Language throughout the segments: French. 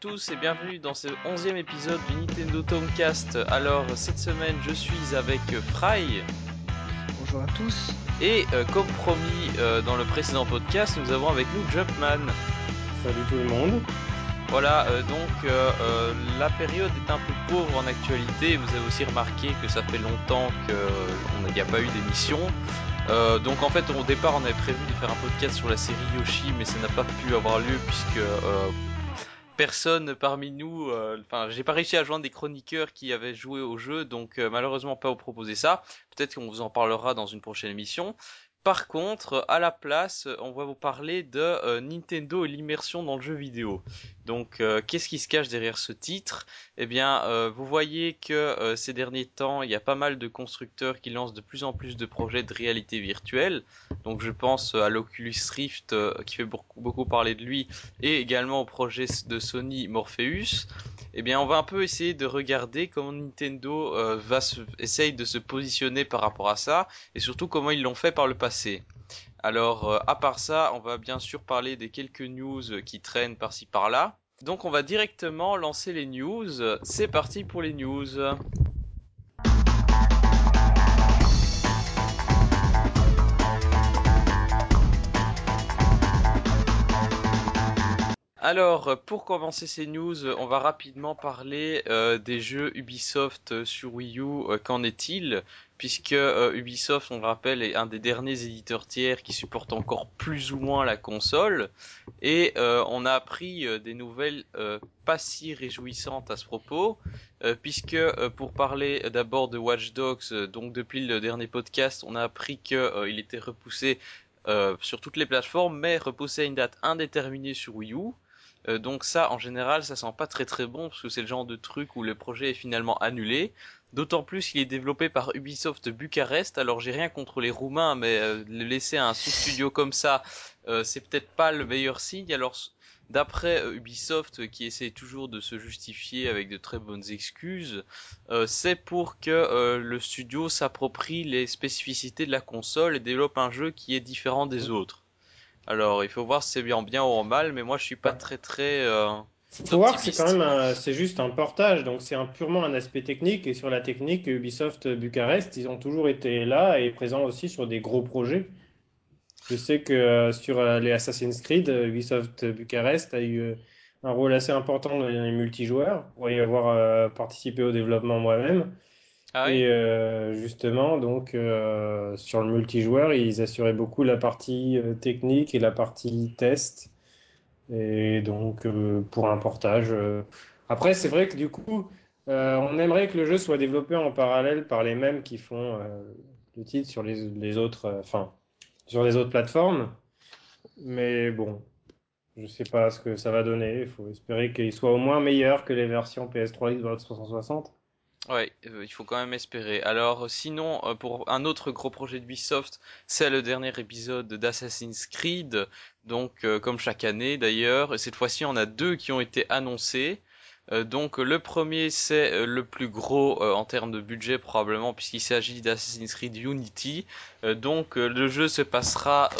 Tous et bienvenue dans ce onzième épisode du Nintendo Tomcast. Alors cette semaine je suis avec Fry. Bonjour à tous. Et euh, comme promis euh, dans le précédent podcast, nous avons avec nous Jumpman. Salut tout le monde. Voilà, euh, donc la période est un peu pauvre en actualité. Vous avez aussi remarqué que ça fait longtemps qu'il n'y a pas eu d'émission. donc en fait au départ on avait prévu de faire un podcast sur la série Yoshi mais ça n'a pas pu avoir lieu puisque personne parmi nous, euh, enfin, j'ai pas réussi à joindre des chroniqueurs qui avaient joué au jeu, donc euh, malheureusement pas vous proposer ça. Peut-être qu'on vous en parlera dans une prochaine émission. Par contre, à la place, on va vous parler de euh, Nintendo et l'immersion dans le jeu vidéo. Donc, euh, qu'est-ce qui se cache derrière ce titre? Eh bien, euh, vous voyez que ces derniers temps, il y a pas mal de constructeurs qui lancent de plus en plus de projets de réalité virtuelle. Donc, je pense à l'Oculus Rift qui fait beaucoup, parler de lui, et également au projet de Sony Morpheus. Eh bien, on va un peu essayer de regarder comment Nintendo va se, essaye de se positionner par rapport à ça, et surtout comment ils l'ont fait par le passé alors, euh, à part ça, on va bien sûr parler des quelques news qui traînent par-ci par-là. Donc, on va directement lancer les news. C'est parti pour les news. Alors, pour commencer ces news, on va rapidement parler euh, des jeux Ubisoft sur Wii U. Euh, qu'en est-il? Puisque euh, Ubisoft, on le rappelle, est un des derniers éditeurs tiers qui supporte encore plus ou moins la console. Et on a appris des nouvelles pas si réjouissantes à ce propos. puisque, pour parler d'abord de Watch Dogs, donc depuis le dernier podcast, on a appris qu'il était repoussé sur toutes les plateformes, mais repoussé à une date indéterminée sur Wii U. Euh, donc ça, en général, ça sent pas très très bon parce que c'est le genre de truc où le projet est finalement annulé. D'autant plus qu'il est développé par Ubisoft Bucarest. Alors j'ai rien contre les Roumains, mais euh, laisser un sous-studio comme ça, euh, c'est peut-être pas le meilleur signe. Alors d'après Ubisoft, qui essaie toujours de se justifier avec de très bonnes excuses, c'est pour que le studio s'approprie les spécificités de la console et développe un jeu qui est différent des autres. Alors, il faut voir si c'est bien bien ou en mal, mais moi je suis pas très très. Euh, faut voir que c'est quand même c'est juste un portage, donc c'est un, purement un aspect technique. Et sur la technique, Ubisoft Bucarest, ils ont toujours été là et présents aussi sur des gros projets. Je sais que euh, sur euh, les Assassin's Creed, Ubisoft Bucarest a eu un rôle assez important dans les multijoueurs, pour y avoir participé au développement moi-même. Ah et euh, justement, donc euh, sur le multijoueur, ils assuraient beaucoup la partie euh, technique et la partie test. Et donc pour un portage. Après, c'est vrai que du coup, on aimerait que le jeu soit développé en parallèle par les mêmes qui font le titre sur les, autres, sur les autres plateformes. Mais bon, je sais pas ce que ça va donner. Il faut espérer qu'il soit au moins meilleur que les versions PS3 Xbox 360. Ouais, euh, il faut quand même espérer. Alors sinon, euh, pour un autre gros projet de Ubisoft, c'est le dernier épisode d'Assassin's Creed. Donc euh, comme chaque année d'ailleurs, cette fois-ci on a deux qui ont été annoncés. donc le premier c'est le plus gros en termes de budget probablement puisqu'il s'agit d'Assassin's Creed Unity. donc le jeu se passera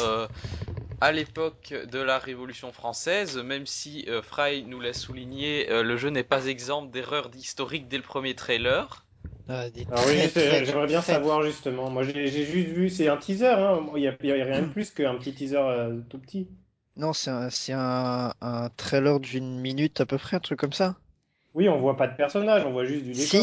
à l'époque de la Révolution française, même si euh, Fry nous l'a souligné, euh, le jeu n'est pas exempt d'erreurs historiques dès le premier trailer. Ah, ah oui, j'aimerais bien savoir justement. Moi, j'ai juste vu, c'est un teaser, hein. il n'y a, rien de plus qu'un petit teaser euh, tout petit. Non, c'est un, un, trailer d'une minute à peu près, un truc comme ça. Oui, on voit pas de personnage, on voit juste du décor. Si,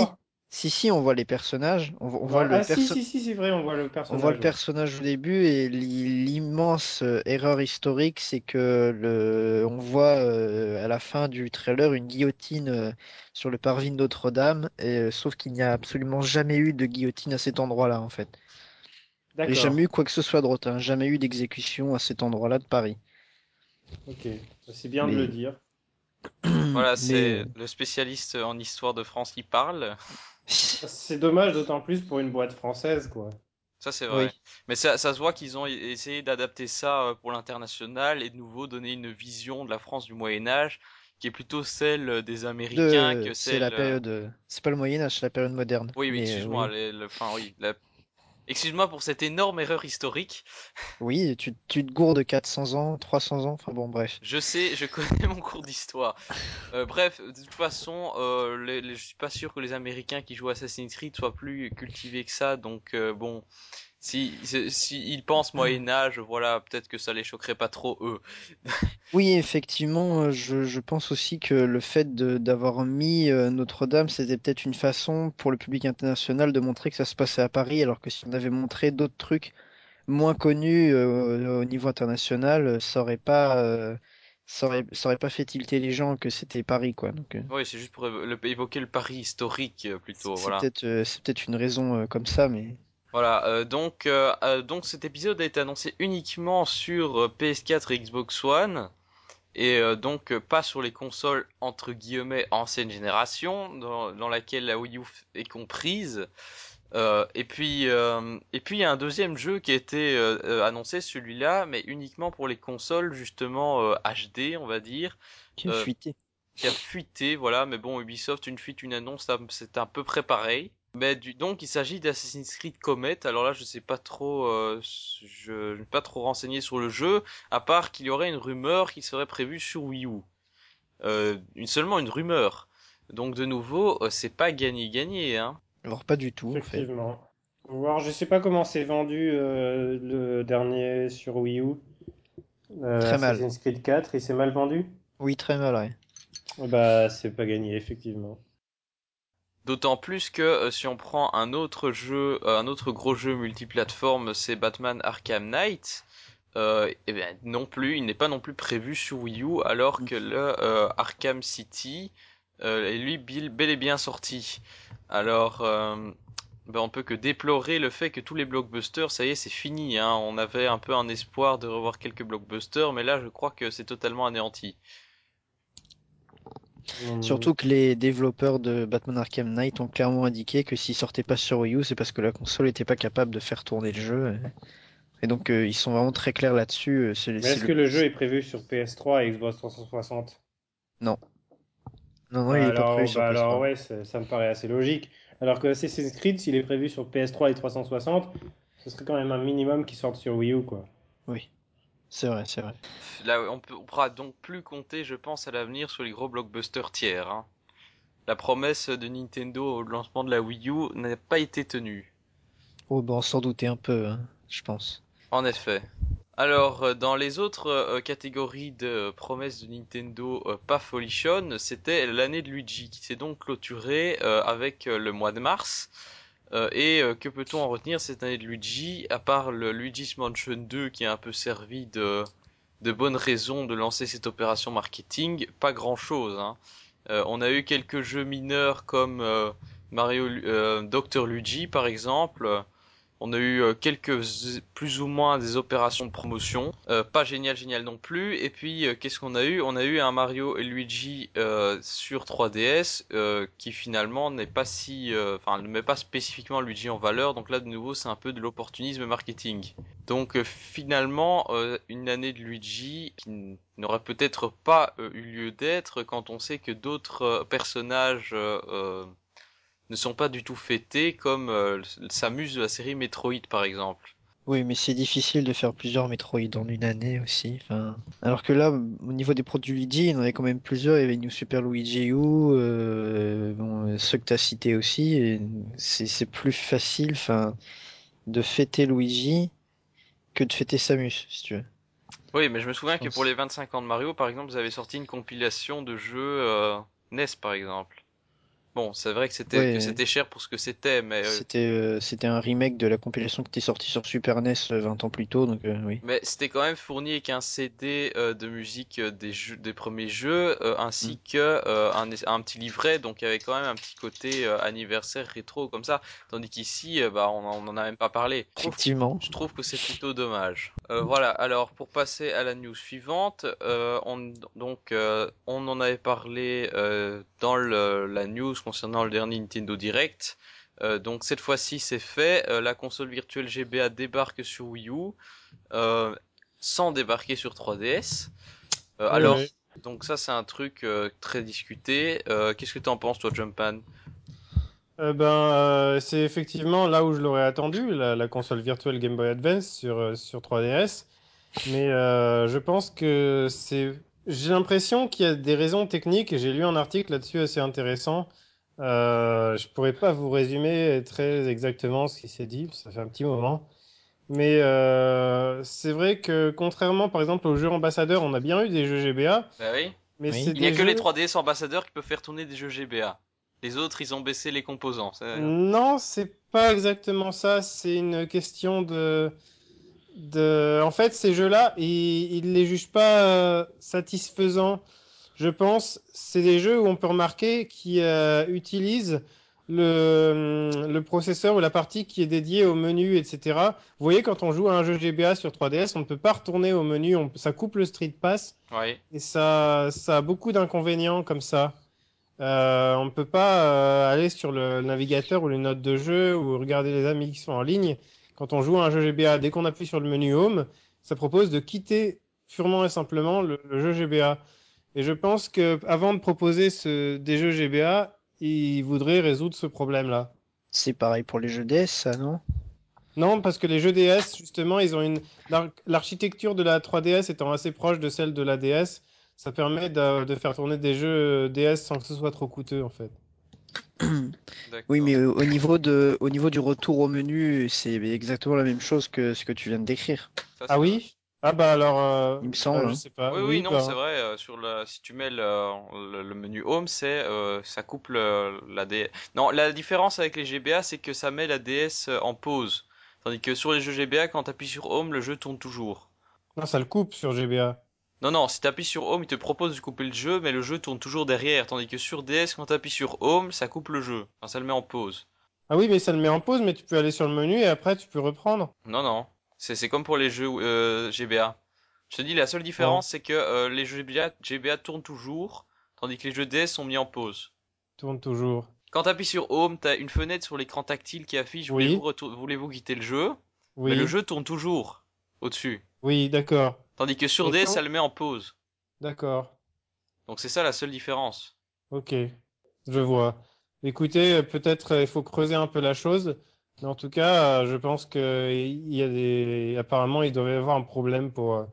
si, on voit les personnages. On, voit le ah, si, si, si, c'est vrai, on voit le personnage. On voit le personnage au début et l'immense euh, erreur historique, c'est que le, on voit euh, à la fin du trailer une guillotine euh, sur le parvis de Notre-Dame, et sauf qu'il n'y a absolument jamais eu de guillotine à cet endroit-là, en fait. D'accord. jamais eu quoi que ce soit d'autre, hein. jamais eu d'exécution à cet endroit-là de Paris. Ok, c'est bien de le dire. Voilà, c'est le spécialiste en histoire de France qui parle. C'est dommage, d'autant plus pour une boîte française, quoi. Ça, c'est vrai. Mais ça, ça, se voit qu'ils ont essayé d'adapter ça euh, pour l'international et de nouveau donner une vision de la France du Moyen-Âge qui est plutôt celle des Américains que celle. C'est la période. C'est pas le Moyen-Âge, c'est la période moderne. Oui, oui, excuse-moi. Enfin, oui, Excuse-moi pour cette énorme erreur historique. Oui, tu, tu te gourdes 400 ans, 300 ans, enfin bon, bref. Je sais, je connais mon cours d'histoire. Euh, bref, de toute façon, euh, les, les- je suis pas sûr que les Américains qui jouent à Assassin's Creed soient plus cultivés que ça, donc euh, bon, si, ils pensent Moyen Âge, voilà, peut-être que ça les choquerait pas trop eux. Oui, effectivement, euh, je, je pense aussi que le fait d'avoir mis euh, Notre-Dame, c'était peut-être une façon pour le public international de montrer que ça se passait à Paris, alors que si on avait montré d'autres trucs moins connus euh, au niveau international, ça aurait pas, euh, ça aurait, ça aurait pas fait tilter les gens que c'était Paris, quoi. Donc, euh, Oui, c'est juste pour évoquer le Paris historique plutôt, c'est voilà. peut-être, euh, peut-être une raison euh, comme ça, mais Voilà, euh, donc, euh, euh, donc cet épisode a été annoncé uniquement sur euh, PS4 et Xbox One, et euh, donc pas sur les consoles entre guillemets ancienne génération, dans, dans laquelle la Wii U est comprise. Euh, et puis, euh, et puis il y a un deuxième jeu qui a été annoncé, celui-là, mais uniquement pour les consoles justement euh, HD, on va dire, qui a fuité. qui a fuité, voilà. Mais bon, Ubisoft, une fuite, une annonce, c'est à peu près pareil. Mais du, donc il s'agit d'Assassin's Creed Comet. Alors là, je sais pas trop, euh, je ne suis pas trop renseigné sur le jeu, à part qu'il y aurait une rumeur qui serait prévue sur Wii U. Euh, une, seulement une rumeur. Donc de nouveau, euh, c'est pas gagné gagné, hein. Alors pas du tout, en fait. Effectivement. Alors, je sais pas comment c'est vendu euh, le dernier sur Wii U. Euh, Très mal. Assassin's Creed 4, il s'est mal vendu? Oui, très mal, ouais. Bah, c'est pas gagné, effectivement. D'autant plus que euh, si on prend un autre jeu, euh, un autre gros jeu multiplateforme, c'est Batman Arkham Knight. Euh, eh bien non plus, il n'est pas non plus prévu sur Wii U, alors que le Arkham City est lui bel et bien sorti. Alors, ben, on peut que déplorer le fait que tous les blockbusters, ça y est, c'est fini. Hein. On avait un peu un espoir de revoir quelques blockbusters, mais là, je crois que c'est totalement anéanti. Hum, Surtout que les développeurs de Batman Arkham Knight ont clairement indiqué que s'il sortait pas sur Wii U, c'est parce que la console n'était pas capable de faire tourner le jeu. Et donc euh, ils sont vraiment très clairs là-dessus. euh, Mais est-ce que le jeu est prévu sur PS3 et Xbox 360? Non, non, Bah il est pas alors, prévu sur bah PS3. alors ouais, ça, ça me paraît assez logique. Alors que Assassin's Creed, s'il est prévu sur PS3 et 360, ce serait quand même un minimum qu'il sorte sur Wii U, quoi. Oui, c'est vrai, c'est vrai. Là, on, peut, on pourra donc plus compter, je pense, à l'avenir sur les gros blockbusters tiers. hein. La promesse de Nintendo au lancement de la Wii U n'a pas été tenue. Oh, ben, on s'en doutait un peu, hein, je pense. En effet. Alors, euh, dans les autres euh, catégories de promesses de Nintendo euh, pas folichonnes, c'était l'année de Luigi qui s'est donc clôturée euh, avec le mois de mars. Euh, et euh, que peut-on en retenir cette année de Luigi, à part le Luigi's Mansion 2 qui a un peu servi de, de bonne raison de lancer cette opération marketing? Pas grand-chose. Hein. Euh, on a eu quelques jeux mineurs comme Mario Dr Luigi par exemple. On a eu euh, quelques plus ou moins des opérations de promotion, euh, pas génial génial non plus. Et puis euh, qu'est-ce qu'on a eu? On a eu un Mario et Luigi sur 3DS euh, qui finalement n'est pas si, enfin ne met pas spécifiquement Luigi en valeur. Donc là de nouveau c'est un peu de l'opportunisme marketing. Donc finalement une année de Luigi qui n'aurait peut-être pas eu lieu d'être quand on sait que d'autres personnages ne sont pas du tout fêtés comme euh, Samus de la série Metroid par exemple. Oui, mais c'est difficile de faire plusieurs Metroid en une année aussi. Enfin, alors que là, au niveau des produits Luigi, il y en avait quand même plusieurs. Il y avait New Super Luigi U, euh, bon, ceux que tu as cités aussi. C'est plus facile, enfin, de fêter Luigi que de fêter Samus, si tu veux. Oui, mais je me souviens Je que pour les 25 ans de Mario, par exemple, vous avez sorti une compilation de jeux euh, NES, par exemple. Bon, c'est vrai que c'était Ouais. c'était cher pour ce que c'était, mais euh, C'était euh, c'était un remake de la compilation qui était sortie sur Super NES euh, 20 ans plus tôt, donc euh, oui. mais c'était quand même fourni avec un CD euh, de musique euh, des jeux, des premiers jeux, euh, ainsi Mm. que euh, un, un petit livret, donc il y avait quand même un petit côté euh, anniversaire rétro comme ça. Tandis qu'ici, euh, bah, on, en- on en a même pas parlé. Je trouve Effectivement. Je trouve que c'est plutôt dommage. Euh, voilà, alors pour passer à la news suivante, euh, on, donc euh, on en avait parlé euh, dans le- la news concernant le dernier Nintendo Direct. Euh, donc cette fois-ci c'est fait, Euh, la console virtuelle GBA débarque sur Wii U, euh, sans débarquer sur 3DS. Euh, alors, donc ça c'est un truc très discuté. Qu'est-ce que t'en penses toi, Jumpan Euh, ben, c'est effectivement là où je l'aurais attendu, la, la console virtuelle Game Boy Advance sur, sur 3DS. Mais je pense que c'est. J'ai l'impression qu'il y a des raisons techniques et j'ai lu un article là-dessus assez intéressant. Euh, je pourrais pas vous résumer très exactement ce qui s'est dit, ça fait un petit moment. Mais euh, c'est vrai que contrairement par exemple aux jeux ambassadeurs, on a bien eu des jeux GBA, Bah oui. mais Oui. Il n'y a que les jeux- 3DS ambassadeurs qui peuvent faire tourner des jeux GBA. Les autres, ils ont baissé les composants. ça- Non, c'est pas exactement ça. C'est une question de, de... En fait, ces jeux-là, ils, ils les jugent pas euh, satisfaisants. Je pense, c'est des jeux où on peut remarquer qui euh, utilisent le, hum, le processeur ou la partie qui est dédiée au menu, etc. Vous voyez, quand on joue à un jeu GBA sur 3DS, on ne peut pas retourner au menu, on- ça coupe le Street Pass. Ouais. Et ça, ça a beaucoup d'inconvénients comme ça. Euh, on ne peut pas euh, aller sur le navigateur ou les notes de jeu ou regarder les amis qui sont en ligne. Quand on joue à un jeu GBA, dès qu'on appuie sur le menu Home, ça propose de quitter purement et simplement le, le jeu GBA. Et je pense que avant de proposer ce, des jeux GBA, ils voudraient résoudre ce problème-là. C'est pareil pour les jeux DS, ça, non? Non, parce que les jeux DS, justement, ils ont une l'ar- l'architecture de la 3DS étant assez proche de celle de la DS, ça permet de, de faire tourner des jeux DS sans que ce soit trop coûteux, en fait. Oui, mais au au niveau de, au niveau du retour au menu, c'est exactement la même chose que ce que tu viens de décrire. Ça, Ah oui? Ah bah alors, euh, Il me semble, bah, je hein. sais pas. Oui, oui, non, bah, c'est vrai. euh, sur le, si tu mets le, le, le menu Home, c'est euh, ça coupe le- la DS. Non, la différence avec les GBA, c'est que ça met la DS en pause. Tandis que sur les jeux GBA, quand tu appuies sur Home, le jeu tourne toujours. Non, ça le coupe sur GBA. Non, non, si tu appuies sur Home, il te propose de couper le jeu, mais le jeu tourne toujours derrière. Tandis que sur DS, quand tu appuies sur Home, ça coupe le jeu. Enfin, ça le met en pause. Ah oui, mais ça le met en pause, mais tu peux aller sur le menu et après tu peux reprendre. Non, non. C'est comme pour les jeux euh, GBA. Je te dis, la seule différence, c'est que euh, les jeux GBA, GBA tournent toujours, tandis que les jeux DS sont mis en pause. Tourne toujours. Quand tu appuies sur Home, tu as une fenêtre sur l'écran tactile qui affiche Oui. voulez-vous voulez-vous quitter le jeu? Oui, Mais le jeu tourne toujours au-dessus. oui, d'accord, Tandis que sur DS, ça le met en pause. d'accord. Donc c'est ça la seule différence. Ok, je vois. Écoutez, euh, peut-être il faut creuser un peu la chose, en tout cas, euh, je pense que il y a des, apparemment, il devait y avoir un problème pour euh,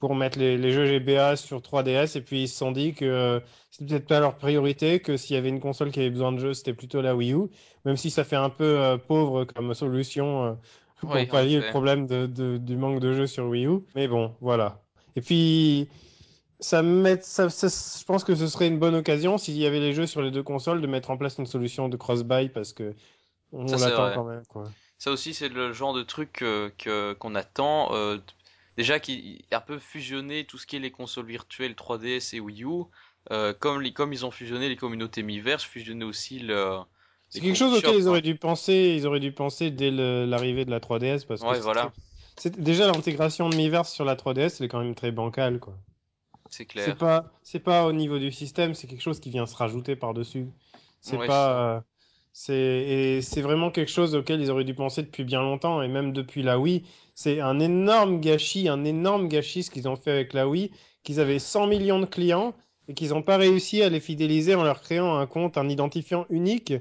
pour mettre les, les jeux GBA sur 3DS, et puis ils se sont dit que euh, c'était peut-être pas leur priorité, que s'il y avait une console qui avait besoin de jeux, c'était plutôt la Wii U, même si ça fait un peu euh, pauvre comme solution euh, pour Oui, pallier le problème de, de- du manque de jeux sur Wii U. Mais bon, voilà. Et puis ça met, ça, ça- je pense que ce serait une bonne occasion s'il y avait les jeux sur les deux consoles de mettre en place une solution de cross-buy parce que on l'attend quand même, quoi. Ça aussi, c'est le genre de truc que qu'on attend. euh, déjà, qui un peu fusionner tout ce qui est les consoles virtuelles 3DS et Wii U. euh, comme, les, comme ils ont fusionné les communautés Miiverse, fusionner aussi le. C'est quelque chose auquel ils auraient dû penser, ils auraient dû penser dès le- l'arrivée de la 3DS parce Ouais, voilà. c'est déjà l'intégration de Miiverse sur la 3DS, elle est quand même très bancale quoi. C'est C'est clair. pas c'est pas au niveau du système, c'est quelque chose qui vient se rajouter par-dessus. C'est Ouais, pas c'est c'est vraiment quelque chose auquel ils auraient dû penser depuis bien longtemps et même depuis la Wii, c'est un énorme gâchis, un énorme gâchis ce qu'ils ont fait avec la Wii, qu'ils avaient 100 millions de clients et qu'ils n'ont pas réussi à les fidéliser en leur créant un compte, un identifiant unique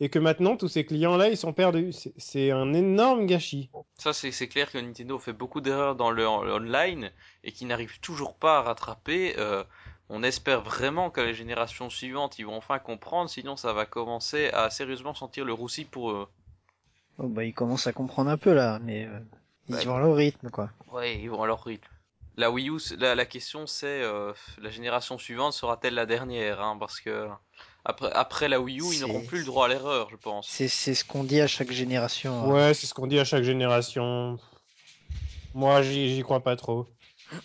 et que maintenant tous ces clients-là, ils sont perdus. C'est- un énorme gâchis. Ça, c'est clair que Nintendo fait beaucoup d'erreurs dans le online et qui n'arrive toujours pas à rattraper. euh, on espère vraiment que les générations suivantes, ils vont enfin comprendre, sinon ça va commencer à sérieusement sentir le roussi pour eux. Oh, bah, ils commencent à comprendre un peu là, mais euh, ils Bah, y vont à leur rythme, quoi. Ouais, ils vont à leur rythme. La Wii U, la, la question c'est euh, la génération suivante sera-t-elle la dernière hein, Parce que après, après la Wii U, ils n'auront plus le droit à l'erreur, je pense. C'est ce qu'on dit à chaque génération. hein. Ouais, c'est ce qu'on dit à chaque génération. Moi, j'y crois pas trop.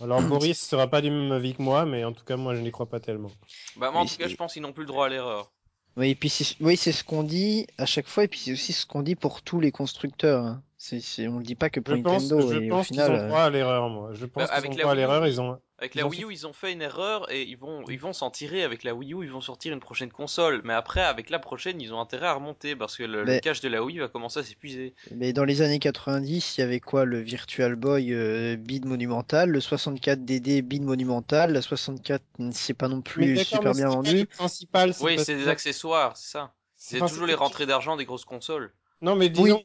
Alors Boris sera pas du même avis que moi, mais en tout cas, moi, je n'y crois pas tellement. Bah moi en Mais tout cas, je pense qu'ils n'ont plus le droit à l'erreur. Oui, et puis c'est oui, c'est ce qu'on dit à chaque fois, et puis c'est aussi ce qu'on dit pour tous les constructeurs. hein. C'est, on le dit pas que pour Je pense, je et pense qu'ils final, ont euh, droit à l'erreur, moi. Je pense Bah, qu'ils avec ont la droit à Wii U, l'erreur. ils- Ils ont. Avec Ils la ont Wii fait- U, ils ont fait une erreur et ils vont, ils vont s'en tirer. Avec la Wii U, ils vont sortir une prochaine console. Mais après, avec la prochaine, ils ont intérêt à remonter parce que le, le Mais- cache de la Wii va commencer à s'épuiser. mais dans les années 90, il y avait quoi? Le Virtual Boy euh, bid monumental, le 64 DD bid monumental, la 64 c'est pas non plus super mais bien vendu. le principal. Oui, c'est des accessoires, c'est ça. C'est toujours les rentrées d'argent des grosses consoles. Non, mais disons,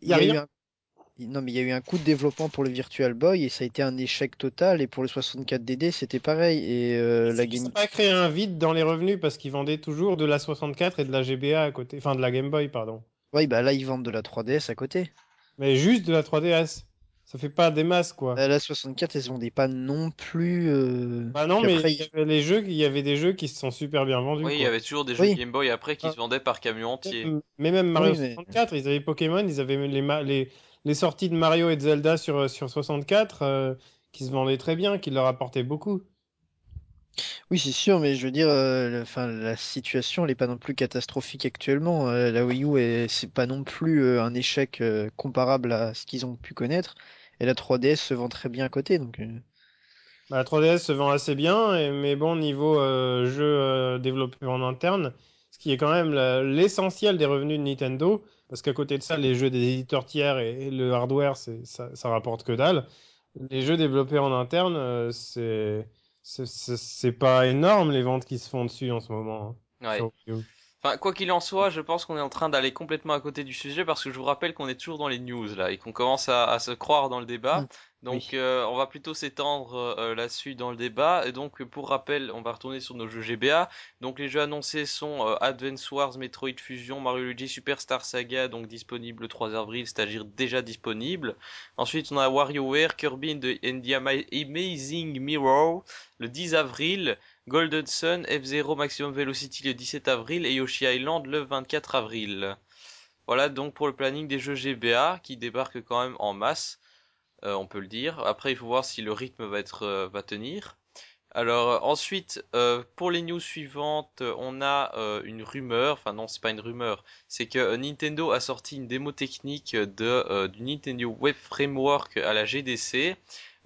il y, a eu un... Non, mais il y a eu un coup de développement pour le Virtual Boy et ça a été un échec total. Et pour le 64DD, c'était pareil. Et euh, la game. Ça pas créé un vide dans les revenus parce qu'ils vendaient toujours de la 64 et de la GBA à côté. Enfin, de la Game Boy, pardon. Oui, bah là, ils vendent de la 3DS à côté. Mais juste de la 3DS. Ça fait pas des masses, quoi. Bah, la 64, elles se vendaient pas non plus. Euh, bah non, mais il y avait les jeux, il y avait des jeux qui se sont super bien vendus. Oui, il y avait toujours des jeux Game Boy après qui ah. se vendaient par camion entier. Mais même Mario 64, ils avaient Pokémon, ils avaient les, les, les sorties de Mario et de Zelda sur, sur 64 euh, qui se vendaient très bien, qui leur apportaient beaucoup. Oui, c'est sûr, mais je veux dire, euh, enfin, la situation n'est pas non plus catastrophique actuellement. Euh, la Wii U, c'est pas non plus un échec comparable à ce qu'ils ont pu connaître. Et la 3DS se vend très bien à côté, donc. Bah, la 3DS se vend assez bien, mais bon, niveau jeu développé en interne, ce qui est quand même l'essentiel des revenus de Nintendo, parce qu'à côté de ça, les jeux des éditeurs tiers et, le hardware, ça, ça rapporte que dalle. Les jeux développés en interne, euh, c'est c'est pas énorme les ventes qui se font dessus en ce moment. Hein, ouais. Enfin, quoi qu'il en soit, je pense qu'on est en train d'aller complètement à côté du sujet parce que je vous rappelle qu'on est toujours dans les news là et qu'on commence à, se croire dans le débat. Mm. Donc, euh, on va plutôt s'étendre euh, là-dessus dans le débat. Et donc, pour rappel, on va retourner sur nos jeux GBA. Donc, les jeux annoncés sont euh, Advance Wars, Metroid Fusion, Mario Luigi Superstar Saga, donc disponible le 3 avril, c'est-à-dire déjà disponible. Ensuite, on a WarioWare, Kirby and the Amazing Mirror, le 10 avril. Golden Sun, F-Zero Maximum Velocity le 17 avril et Yoshi Island le 24 avril. Voilà donc pour le planning des jeux GBA qui débarquent quand même en masse, euh, on peut le dire. Après il faut voir si le rythme va être euh, va tenir. Alors euh, ensuite pour les news suivantes, on a une rumeur, enfin non c'est pas une rumeur, c'est que Nintendo a sorti une démo technique du Nintendo Web Framework à la GDC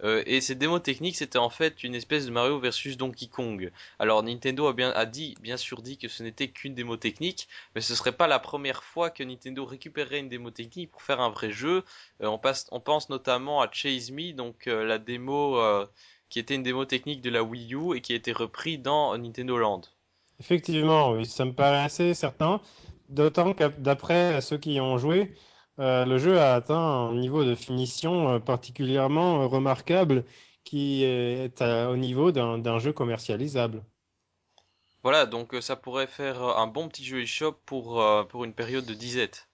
euh, et cette démo technique, c'était en fait une espèce de Mario versus Donkey Kong. Alors Nintendo a bien a dit, bien sûr dit que ce n'était qu'une démo technique, mais ce serait pas la première fois que Nintendo récupérerait une démo technique pour faire un vrai jeu. Euh, on, passe, on pense notamment à Chase Me, donc euh, la démo qui était une démo technique de la Wii U et qui a été repris dans Nintendo Land. Effectivement, oui, ça me paraît assez certain. D'autant que d'après ceux qui y ont joué, euh, le jeu a atteint un niveau de finition euh, particulièrement euh, remarquable qui est au niveau d'un jeu commercialisable. Voilà, donc ça pourrait faire un bon petit jeu eShop pour, pour une période de disette.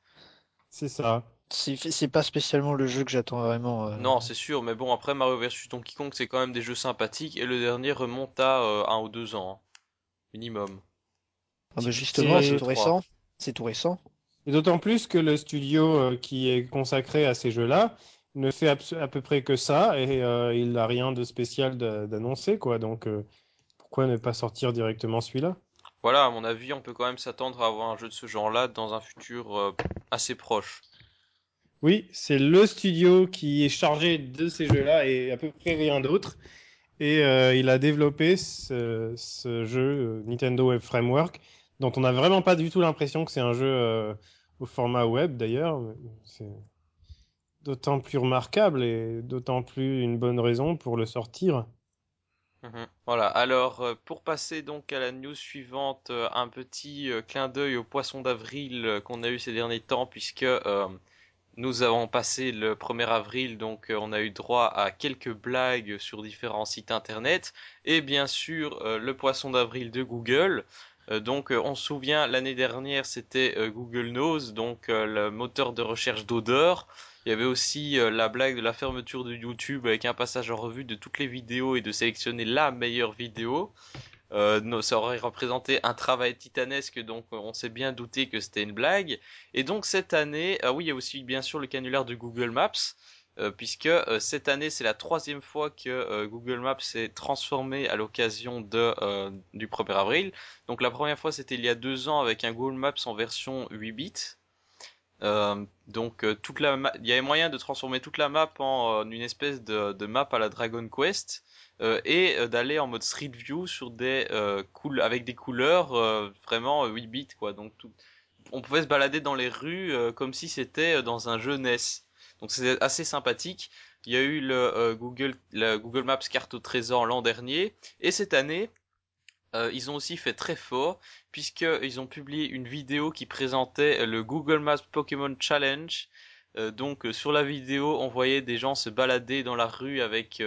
C'est ça. C'est pas spécialement le jeu que j'attends vraiment. Non, c'est sûr, mais bon, après Mario vs Donkey Kong, c'est quand même des jeux sympathiques et le dernier remonte à un ou deux ans, hein, minimum. Ah bah justement, c'est tout récent. C'est tout récent. Et d'autant plus que le studio euh, qui est consacré à ces jeux-là ne fait à peu près que ça et euh, il n'a rien de spécial d'annoncer, quoi. Donc euh, pourquoi ne pas sortir directement celui-là? Voilà, à mon avis, on peut quand même s'attendre à avoir un jeu de ce genre-là dans un futur assez proche. Oui, c'est le studio qui est chargé de ces jeux-là et à peu près rien d'autre. Et il a développé ce, ce jeu Nintendo Web Framework dont on n'a vraiment pas du tout l'impression que c'est un jeu euh, au format web d'ailleurs. C'est d'autant plus remarquable et d'autant plus une bonne raison pour le sortir. Mhm. Voilà, alors euh, pour passer donc à la news suivante, euh, un petit clin d'œil au poisson d'avril qu'on a eu ces derniers temps puisque nous avons passé le 1er avril, donc on a eu droit à quelques blagues sur différents sites internet et bien sûr le poisson d'avril de Google. Euh, donc euh, on se souvient l'année dernière c'était euh, Google Nose, donc le moteur de recherche d'odeur. Il y avait aussi la blague de la fermeture de YouTube avec un passage en revue de toutes les vidéos et de sélectionner la meilleure vidéo. ça aurait représenté un travail titanesque, donc on s'est bien douté que c'était une blague. Et donc cette année, ah oui, il y a aussi bien sûr le canulaire de Google Maps. Euh, puisque euh, cette année c'est la troisième fois que euh, Google Maps s'est transformé à l'occasion de du 1er avril. Donc la première fois c'était il y a deux ans avec un Google Maps en version 8 bits. donc toute la il y avait moyen de transformer toute la map en une espèce de, map à la Dragon Quest et d'aller en mode Street View sur des avec des couleurs vraiment 8 bits quoi. Donc on pouvait se balader dans les rues comme si c'était dans un jeu NES. Donc c'est assez sympathique. Il y a eu le euh, Google, Google Maps carte au trésor l'an dernier et cette année, euh, ils ont aussi fait très fort puisqu'ils ont publié une vidéo qui présentait le Google Maps Pokémon Challenge. Euh, donc sur la vidéo, on voyait des gens se balader dans la rue avec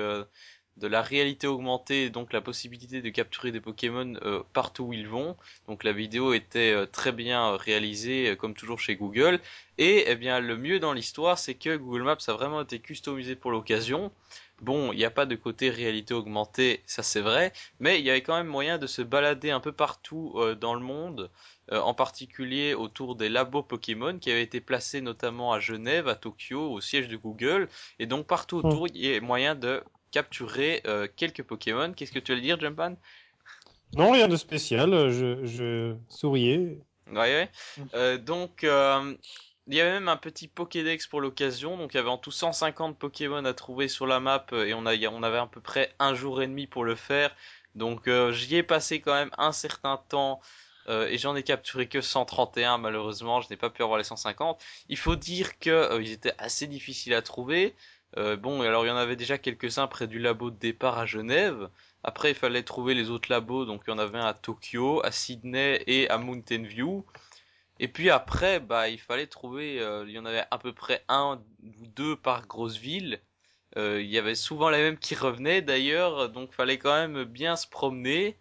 de la réalité augmentée, donc la possibilité de capturer des Pokémon partout où ils vont. Donc la vidéo était très bien réalisée, comme toujours chez Google. Et eh bien le mieux dans l'histoire, c'est que Google Maps a vraiment été customisé pour l'occasion. Bon, il n'y a pas de côté réalité augmentée, ça c'est vrai, mais il y avait quand même moyen de se balader un peu partout euh, dans le monde, euh, en particulier autour des labos Pokémon qui avaient été placés notamment à Genève, à Tokyo, au siège de Google, et donc partout autour hmm. il y a moyen de capturer euh, quelques Pokémon. Qu'est-ce que tu veux dire, Jumpan Non, rien de spécial, je, je souriais. Ouais, ouais. donc, il y avait même un petit Pokédex pour l'occasion, donc il y avait en tout 150 Pokémon à trouver sur la map et on, a, on avait à peu près un jour et demi pour le faire. Donc euh, j'y ai passé quand même un certain temps euh, et j'en ai capturé que 131 malheureusement, je n'ai pas pu avoir les 150. Il faut dire que euh, ils étaient assez difficiles à trouver. Bon, alors il y en avait déjà quelques-uns près du labo de départ à Genève. Après il fallait trouver les autres labos, donc il y en avait un à Tokyo, à Sydney et à Mountain View. Et puis après, bah, il fallait trouver, euh, il y en avait à peu près un ou deux par grosse ville. Euh, il y avait souvent les mêmes qui revenaient d'ailleurs, donc fallait quand même bien se promener.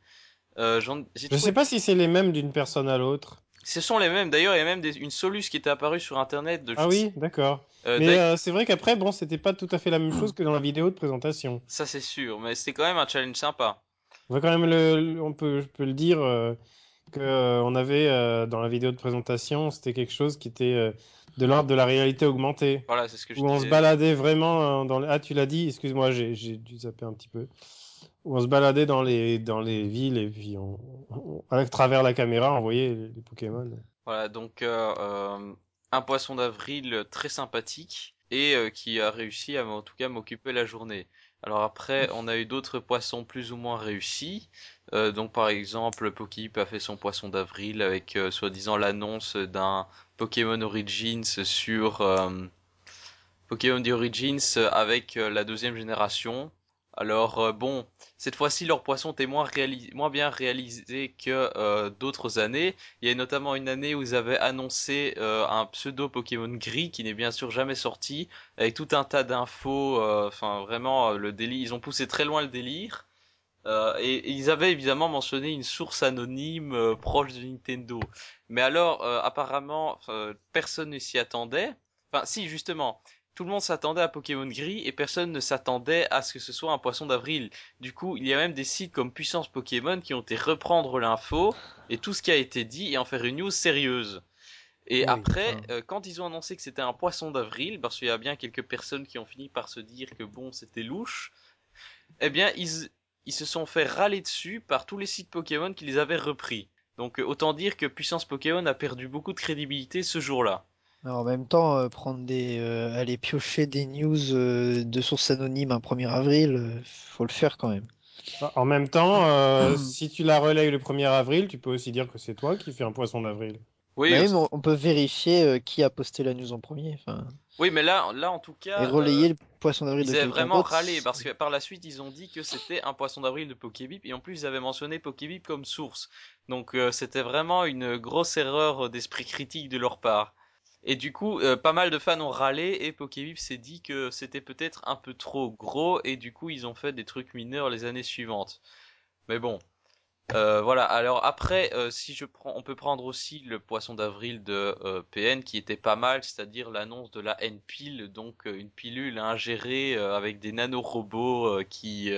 Euh, Je ne sais pas si c'est les mêmes d'une personne à l'autre. Ce sont les mêmes. D'ailleurs, il y a même des... une soluce qui était apparue sur Internet. De... Ah oui, d'accord. Euh, mais euh, c'est vrai qu'après, bon, c'était pas tout à fait la même chose que dans la vidéo de présentation. Ça, c'est sûr, mais c'était quand même un challenge sympa. On va quand même le, on peut, je peux le dire, euh, que euh, on avait dans la vidéo de présentation, c'était quelque chose qui était de l'ordre de la réalité augmentée. Voilà, c'est ce que je Où on se baladait vraiment dans les... Ah, tu l'as dit, excuse-moi, j'ai dû zapper un petit peu. On se baladait dans les, dans les villes et puis on, à travers la caméra, on voyait les, Pokémon. Voilà, donc un poisson d'avril très sympathique et qui a réussi à en tout cas m'occuper la journée. Alors après, on a eu d'autres poissons plus ou moins réussis. Euh, donc par exemple, Pokip a fait son poisson d'avril avec euh, soi-disant l'annonce d'un Pokémon Origins sur euh, Pokémon Origins avec la deuxième génération. Alors bon, cette fois-ci leur poisson était moins, moins bien réalisé que d'autres années. Il y a notamment une année où ils avaient annoncé un pseudo Pokémon gris qui n'est bien sûr jamais sorti, avec tout un tas d'infos. Enfin vraiment le délire, ils ont poussé très loin le délire. Euh, et, ils avaient évidemment mentionné une source anonyme euh, proche de Nintendo. Mais alors, euh, apparemment, personne ne s'y attendait. Enfin, si, justement, tout le monde s'attendait à Pokémon Gris et personne ne s'attendait à ce que ce soit un poisson d'avril. Du coup, il y a même des sites comme Puissance Pokémon qui ont été reprendre l'info et tout ce qui a été dit et en faire une news sérieuse. Et après, quand ils ont annoncé que c'était un poisson d'avril, parce qu'il y a bien quelques personnes qui ont fini par se dire que bon, c'était louche, eh bien, ils, ils se sont fait râler dessus par tous les sites Pokémon qui les avaient repris. Donc euh, autant dire que Puissance Pokémon a perdu beaucoup de crédibilité ce jour-là. En même temps, euh, prendre des, euh, aller piocher des news de sources anonymes un 1er avril, faut le faire quand même. En même temps, si tu la relayes le 1er avril, tu peux aussi dire que c'est toi qui fais un poisson d'avril. Oui, bah on peut vérifier qui a posté la news en premier. Oui, mais là, là en tout cas. Et relayer le poisson d'avril de Ils avaient vraiment râlé parce que par la suite, ils ont dit que c'était un poisson d'avril de Pokébip et en plus, ils avaient mentionné Pokébip comme source. Donc, euh, c'était vraiment une grosse erreur d'esprit critique de leur part. Et du coup, euh, pas mal de fans ont râlé et Pokébip s'est dit que c'était peut-être un peu trop gros et du coup, ils ont fait des trucs mineurs les années suivantes. Mais bon, euh, voilà. Alors après, euh, si on peut prendre aussi le poisson d'avril de PN qui était pas mal, c'est-à-dire l'annonce de la N-pile, donc une pilule à ingérer avec des nanorobots qui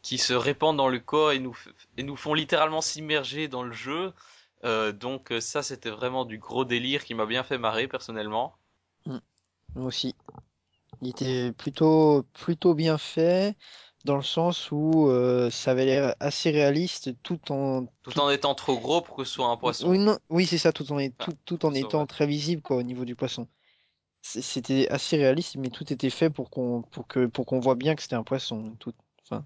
qui se répandent dans le corps et nous et nous font littéralement s'immerger dans le jeu. Donc ça, c'était vraiment du gros délire qui m'a bien fait marrer personnellement. Mmh. Moi aussi. Il était plutôt plutôt bien fait dans le sens où euh, ça avait l'air assez réaliste tout en tout, en étant trop gros pour que ce soit un poisson. Oui, oui c'est ça, tout en, est... tout, tout en étant très visible quoi au niveau du poisson. C'était assez réaliste, mais tout était fait pour qu'on pour que pour qu'on voit bien que c'était un poisson. Tout, enfin,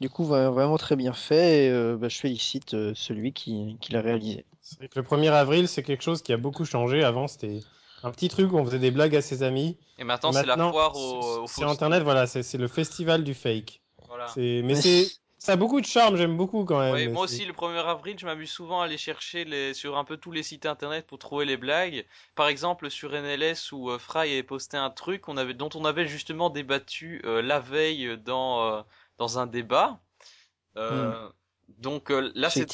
du coup, vraiment très bien fait. Et, euh, bah, je félicite euh, celui qui, qui l'a réalisé. le 1er avril, c'est quelque chose qui a beaucoup changé. Avant, c'était un petit truc où on faisait des blagues à ses amis. Et maintenant, c'est la foire au, C'est Internet, voilà, c'est le festival du fake. Voilà. Mais c'est Ça a beaucoup de charme, j'aime beaucoup quand même. Ouais, moi aussi, le 1er avril, je m'amuse souvent à aller chercher les, sur un peu tous les sites internet pour trouver les blagues. Par exemple, sur NLS où euh, Fry avait posté un truc on avait, dont on avait justement débattu euh, la veille dans, euh, dans un débat. Euh, Donc euh, là, c'est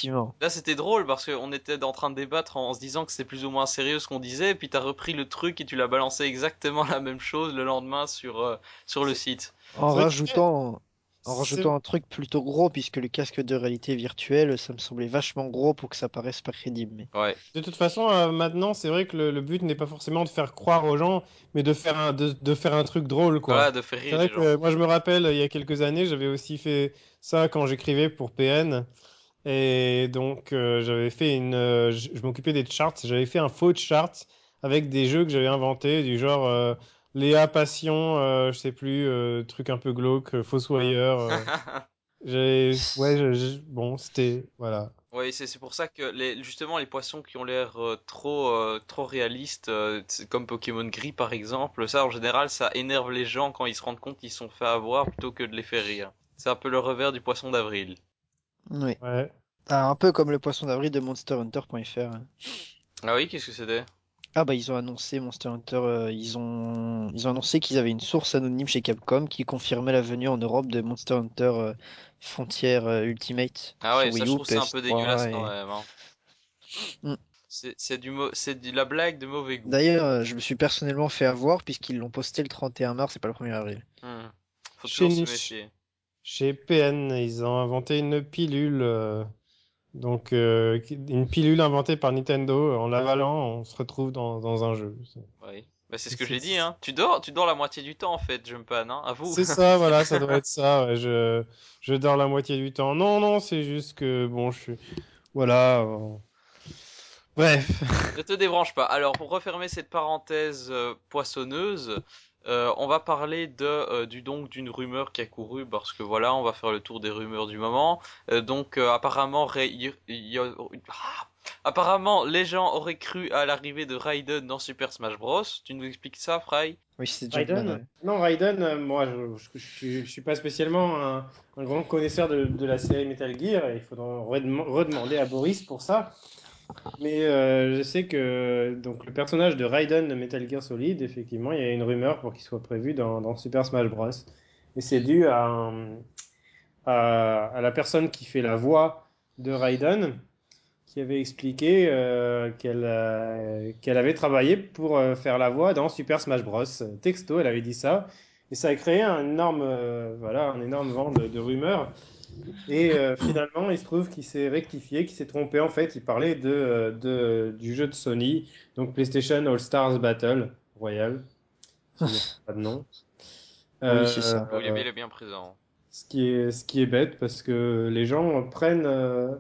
c'était drôle parce qu'on était en train de débattre en, en se disant que c'était plus ou moins sérieux ce qu'on disait, et puis t'as repris le truc et tu l'as balancé exactement la même chose le lendemain sur, euh, sur le site. En C'est rajoutant, en rajoutant un truc plutôt gros, puisque le casque de réalité virtuelle, ça me semblait vachement gros pour que ça paraisse pas crédible. Mais... Ouais. De toute façon, euh, maintenant, c'est vrai que le, le but n'est pas forcément de faire croire aux gens, mais de faire un, de, de faire un truc drôle, quoi. Voilà, de faire C'est rire vrai les gens. que moi, je me rappelle, il y a quelques années, j'avais aussi fait ça quand j'écrivais pour PN. Et donc, euh, j'avais fait une. euh, je je m'occupais des charts. J'avais fait un faux chart avec des jeux que j'avais inventés, du genre euh, Léa Passion, euh, je sais plus, euh, truc un peu glauque, euh, Fossoyeur. euh. Ouais, je- bon, c'était. Voilà. Ouais, c'est c'est pour ça que les, justement les poissons qui ont l'air euh, trop euh, trop réalistes, euh, comme Pokémon Gris par exemple, ça en général ça énerve les gens quand ils se rendent compte qu'ils sont fait avoir plutôt que de les faire rire. C'est un peu le revers du poisson d'avril. Oui. Ouais. Ah, un peu comme le poisson d'avril de MonsterHunter.fr. Ah oui, qu'est-ce que c'était? Ah bah ils ont annoncé Monster Hunter, euh, ils ont ils ont annoncé qu'ils avaient une source anonyme chez Capcom qui confirmait la venue en Europe de Monster Hunter euh, Frontier euh, Ultimate Ah ouais, sur ça Wii je U, trouve c'est un peu PS3 dégueulasse et- quand même. hein. Mm. C'est c'est du mau- c'est de la blague de mauvais goût. D'ailleurs, euh, je me suis personnellement fait avoir puisqu'ils l'ont posté le 31 mars et pas le 1er avril. Hmm. Faut Chez toujours se méfier. Chez PN, ils ont inventé une pilule. Euh, donc, euh, une pilule inventée par Nintendo. En l'avalant, on se retrouve dans, dans un jeu. Oui. Bah, c'est ce que j'ai dit, hein. Tu dors, tu dors la moitié du temps en fait, Jumpan, hein. À vous. C'est ça, voilà, ça doit être ça. ouais, je, je dors la moitié du temps. Non, non, c'est juste que, bon, je suis. Voilà. euh, Bref. Ne te débranche pas. Alors, pour refermer cette parenthèse euh, poissonneuse, euh, on va parler de euh, du donc d'une rumeur qui a couru parce que voilà, on va faire le tour des rumeurs du moment. Euh, donc, euh, apparemment, Ray- y- y- ah apparemment, les gens auraient cru à l'arrivée de Raiden dans Super Smash Bros. Tu nous expliques ça, Fry? Oui, c'est Raiden. Non, Raiden, euh, moi, je, je, je suis- je suis pas spécialement un, un grand connaisseur de, de la série Metal Gear. Et il faudra redem- redemander à Boris pour ça. Mais euh, je sais que donc le personnage de Raiden de Metal Gear Solid, effectivement, il y a une rumeur pour qu'il soit prévu dans, Super Smash Bros. Et c'est dû à, à, la personne qui fait la voix de Raiden, qui avait expliqué euh, qu'elle euh, qu'elle avait travaillé pour faire la voix dans Super Smash Bros. Texto, elle avait dit ça. Et ça a créé un énorme, voilà, un énorme vent de rumeurs. Et euh, finalement, il se trouve qu'il s'est rectifié, qu'il s'est trompé. En fait, il parlait de, euh, de, du jeu de Sony, donc PlayStation All Stars Battle Royale. qui n'a pas de nom. Oui, c'est ça. Oui, il est bien- il est bien présent. Ce qui est, ce qui est bête parce que les gens prennent, euh,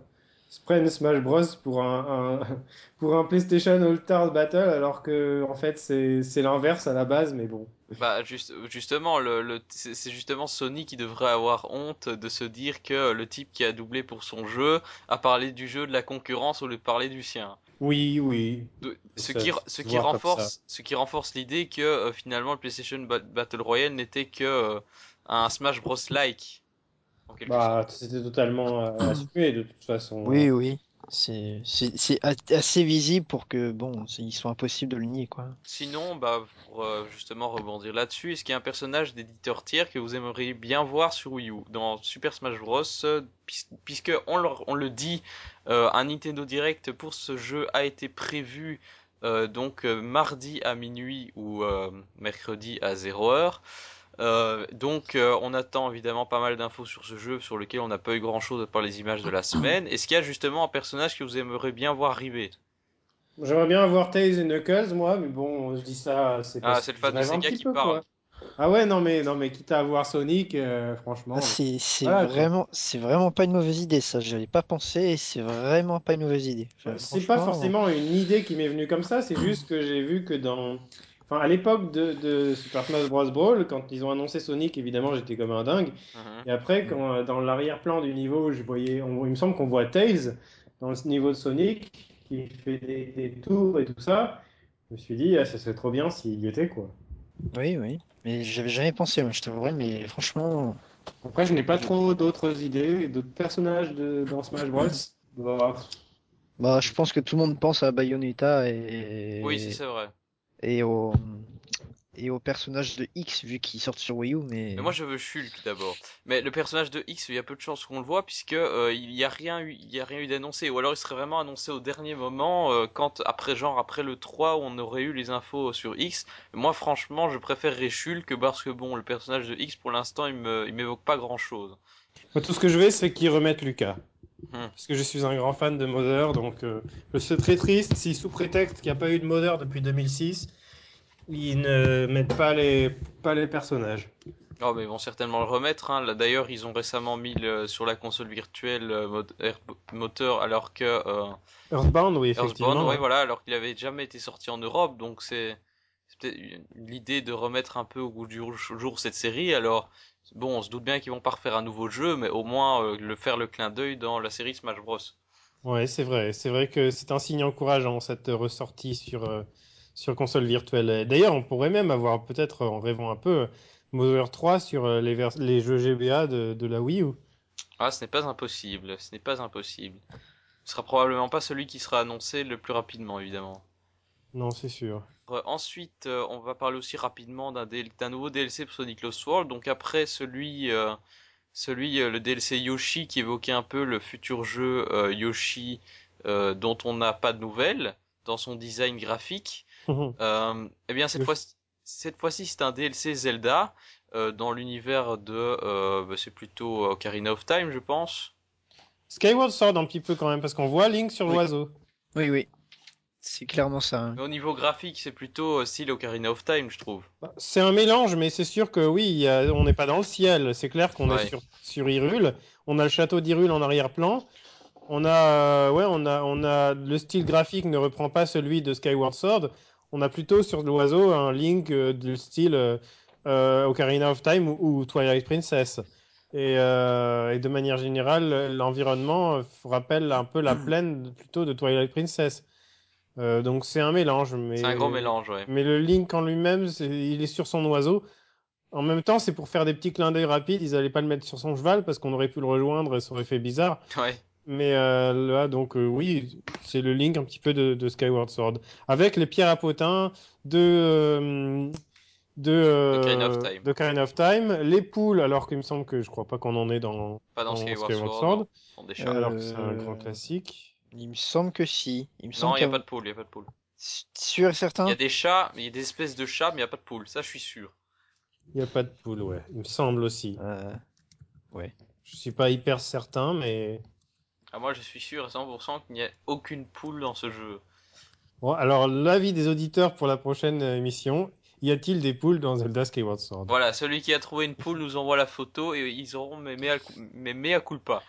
se prennent Smash Bros pour un, un- pour un PlayStation All Stars Battle alors que en fait c'est c'est l'inverse à la base, mais bon. Bah juste, justement, le, le, c'est justement Sony qui devrait avoir honte de se dire que le type qui a doublé pour son jeu a parlé du jeu de la concurrence au lieu de parler du sien. Oui, oui. De- ce qui, ce qui renforce, ce qui renforce l'idée que euh, finalement le PlayStation Ba- Battle Royale n'était que euh, un Smash Bros like. Bah, c'était totalement euh, assumé de toute façon. Oui, oui. C'est assez visible pour que bon, ils sont impossibles de le nier quoi. Sinon, bah, pour euh, justement rebondir là-dessus, est-ce qu'il y a un personnage d'éditeur tiers que vous aimeriez bien voir sur Wii U? Dans Super Smash Bros puis- Puisque on le, on le dit, euh, un Nintendo Direct pour ce jeu a été prévu euh, donc mardi à minuit ou mercredi à 0h. Euh, donc euh, on attend évidemment pas mal d'infos sur ce jeu sur lequel on n'a pas eu grand chose à part les images de la semaine. Est-ce qu'il y a justement un personnage que vous aimeriez bien voir arriver? J'aimerais bien avoir Tails et Knuckles, moi, mais bon, je dis ça, c'est Ah, parce c'est le fan je de Sega qui peu, parle. quoi. Ah ouais, non mais non mais quitte à avoir Sonic, euh, franchement. Ah, c'est c'est Voilà, quoi. vraiment c'est vraiment pas une mauvaise idée ça. J'y avais pas pensé et c'est vraiment pas une mauvaise idée. Enfin, C'est pas forcément une idée qui m'est venue comme ça, c'est juste que j'ai vu que dans. Enfin, à l'époque de, de Super Smash Bros. Brawl, quand ils ont annoncé Sonic, évidemment, j'étais comme un dingue. Mhm. Et après, quand, euh, dans l'arrière-plan du niveau, je voyais, on- il me semble qu'on voit Tails dans le niveau de Sonic, qui fait des, des tours et tout ça. Je me suis dit, ah, ça serait trop bien s'il y était, quoi. Oui, oui. Mais j'avais jamais pensé, moi, je t'avouerais, mais franchement, Après, je n'ai pas trop d'autres idées, d'autres personnages de, dans Smash Bros. Bah, Bah, je pense que tout le monde pense à Bayonetta et, Oui, si, c'est vrai. Et au, et au personnage de X vu qu'il sort sur Wii U, mais, Mais moi, je veux Shulk d'abord. Mais le personnage de X, il y a peu de chances qu'on le voit puisque euh, il y a rien eu, il y a rien eu d'annoncé. Ou alors, il serait vraiment annoncé au dernier moment, euh, quand après genre après le 3 où on aurait eu les infos sur X. Moi, franchement, je préférerais Shulk parce que bon, le personnage de X pour l'instant, il me, il m'évoque pas grand chose. Moi, tout ce que je veux, c'est qu'ils remettent Lucas. Hmm. Parce que je suis un grand fan de Mother, donc euh, je suis très triste si, sous prétexte qu'il n'y a pas eu de Mother depuis 2006, ils ne mettent pas les, pas les personnages. Oh, mais ils vont certainement le remettre. Hein. Là, d'ailleurs, ils ont récemment mis le- sur la console virtuelle euh, moteur alors que euh, Earthbound, oui, effectivement. Earthbound, ouais, voilà, alors qu'il avait jamais été sorti en Europe, donc c'est c'est peut-être l'idée de remettre un peu au goût du jour cette série. Alors bon, on se doute bien qu'ils vont pas refaire un nouveau jeu, mais au moins euh, le faire le clin d'œil dans la série Smash Bros. Ouais, c'est vrai. C'est vrai que c'est un signe encourageant, cette ressortie sur, euh, sur console virtuelle. D'ailleurs, on pourrait même avoir, peut-être en rêvant un peu, Mother 3 sur euh, les, vers- les jeux GBA de, de la Wii U. Ah, ce n'est pas impossible, ce n'est pas impossible. Ce sera probablement pas celui qui sera annoncé le plus rapidement, évidemment. Non, c'est sûr. Euh, ensuite, euh, on va parler aussi rapidement d'un DL d'un nouveau DLC pour Sonic Lost World. Donc après celui, euh, celui euh, le DLC Yoshi qui évoquait un peu le futur jeu euh, Yoshi euh, dont on n'a pas de nouvelles dans son design graphique. Euh, eh bien cette Le- fois cette fois-ci c'est un DLC Zelda euh, dans l'univers de euh, bah, c'est plutôt Ocarina of Time je pense. Skyward Sword un petit peu quand même, parce qu'on voit Link sur Oui. l'oiseau. oui, oui, c'est clairement ça. hein. Mais au niveau graphique c'est plutôt euh, style Ocarina of Time je trouve. Bah, C'est un mélange, mais c'est sûr que oui, a- on n'est pas dans le ciel. C'est clair qu'on Ouais. est sur, sur Hyrule. On a le château d'Hyrule en arrière-plan. On a, euh, ouais, on a, on a le style graphique ne reprend pas celui de Skyward Sword. On a plutôt sur l'oiseau un Link euh, du style euh, Ocarina of Time ou, ou Twilight Princess. Et, euh, et de manière générale, l'environnement rappelle un peu la plaine plutôt de Twilight Princess. Euh, donc c'est un mélange, mais C'est un gros mélange ouais. mais le Link en lui-même, il est sur son oiseau. En même temps, c'est pour faire des petits clins d'œil rapides. Ils allaient pas le mettre sur son cheval parce qu'on aurait pu le rejoindre et ça aurait fait bizarre. Ouais. Mais euh, là, donc euh, oui, c'est le Link un petit peu de, de Skyward Sword. Avec les pierres à potins de... euh, de, euh, Ocarina of Time. d'Ocarina of Time. Les poules, alors qu'il me semble que je crois pas qu'on en est dans, Pas dans, dans Skyward, Skyward Sword. Euh, alors que c'est un grand classique. Il me semble que si. Il me Non, semble il n'y a pas de poule, il y a pas de poule. Sûr et certain Il y a des chats, mais il y a des espèces de chats, mais il n'y a pas de poule. Ça, je suis sûr. Il n'y a pas de poule, ouais. Il me semble aussi. Euh, Je suis pas hyper certain, mais... Ah, moi, je suis sûr à 100% qu'il n'y a aucune poule dans ce jeu. Bon, alors, l'avis des auditeurs pour la prochaine euh, émission. Y a-t-il des poules dans Zelda Skyward Sword? Voilà, celui qui a trouvé une poule nous envoie la photo et ils auront mes mea, mes mea culpa.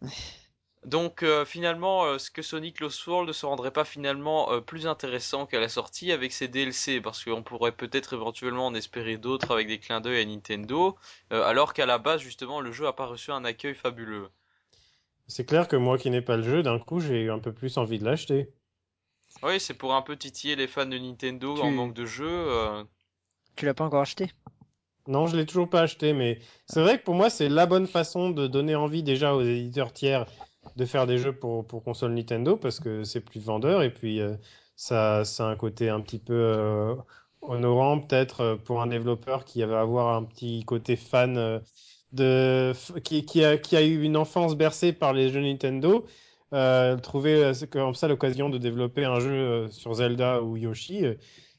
Donc euh, finalement, euh, ce que Sonic Lost World ne se rendrait pas finalement euh, plus intéressant qu'à la sortie avec ses DLC, parce qu'on pourrait peut-être éventuellement en espérer d'autres avec des clins d'œil à Nintendo, euh, alors qu'à la base justement le jeu a pas reçu un accueil fabuleux. C'est clair que moi qui n'ai pas le jeu, d'un coup, j'ai eu un peu plus envie de l'acheter. Oui, c'est pour un peu titiller les fans de Nintendo en manque de jeux. euh, Tu l'as pas encore acheté? Non, je l'ai toujours pas acheté, mais c'est vrai que pour moi, c'est la bonne façon de donner envie déjà aux éditeurs tiers de faire des jeux pour, pour console Nintendo parce que c'est plus vendeur et puis euh, ça, ça a un côté un petit peu euh, honorant peut-être euh, pour un développeur qui va avoir un petit côté fan de qui, qui a, qui a eu une enfance bercée par les jeux Nintendo. Trouver comme ça l'occasion de développer un jeu sur Zelda ou Yoshi,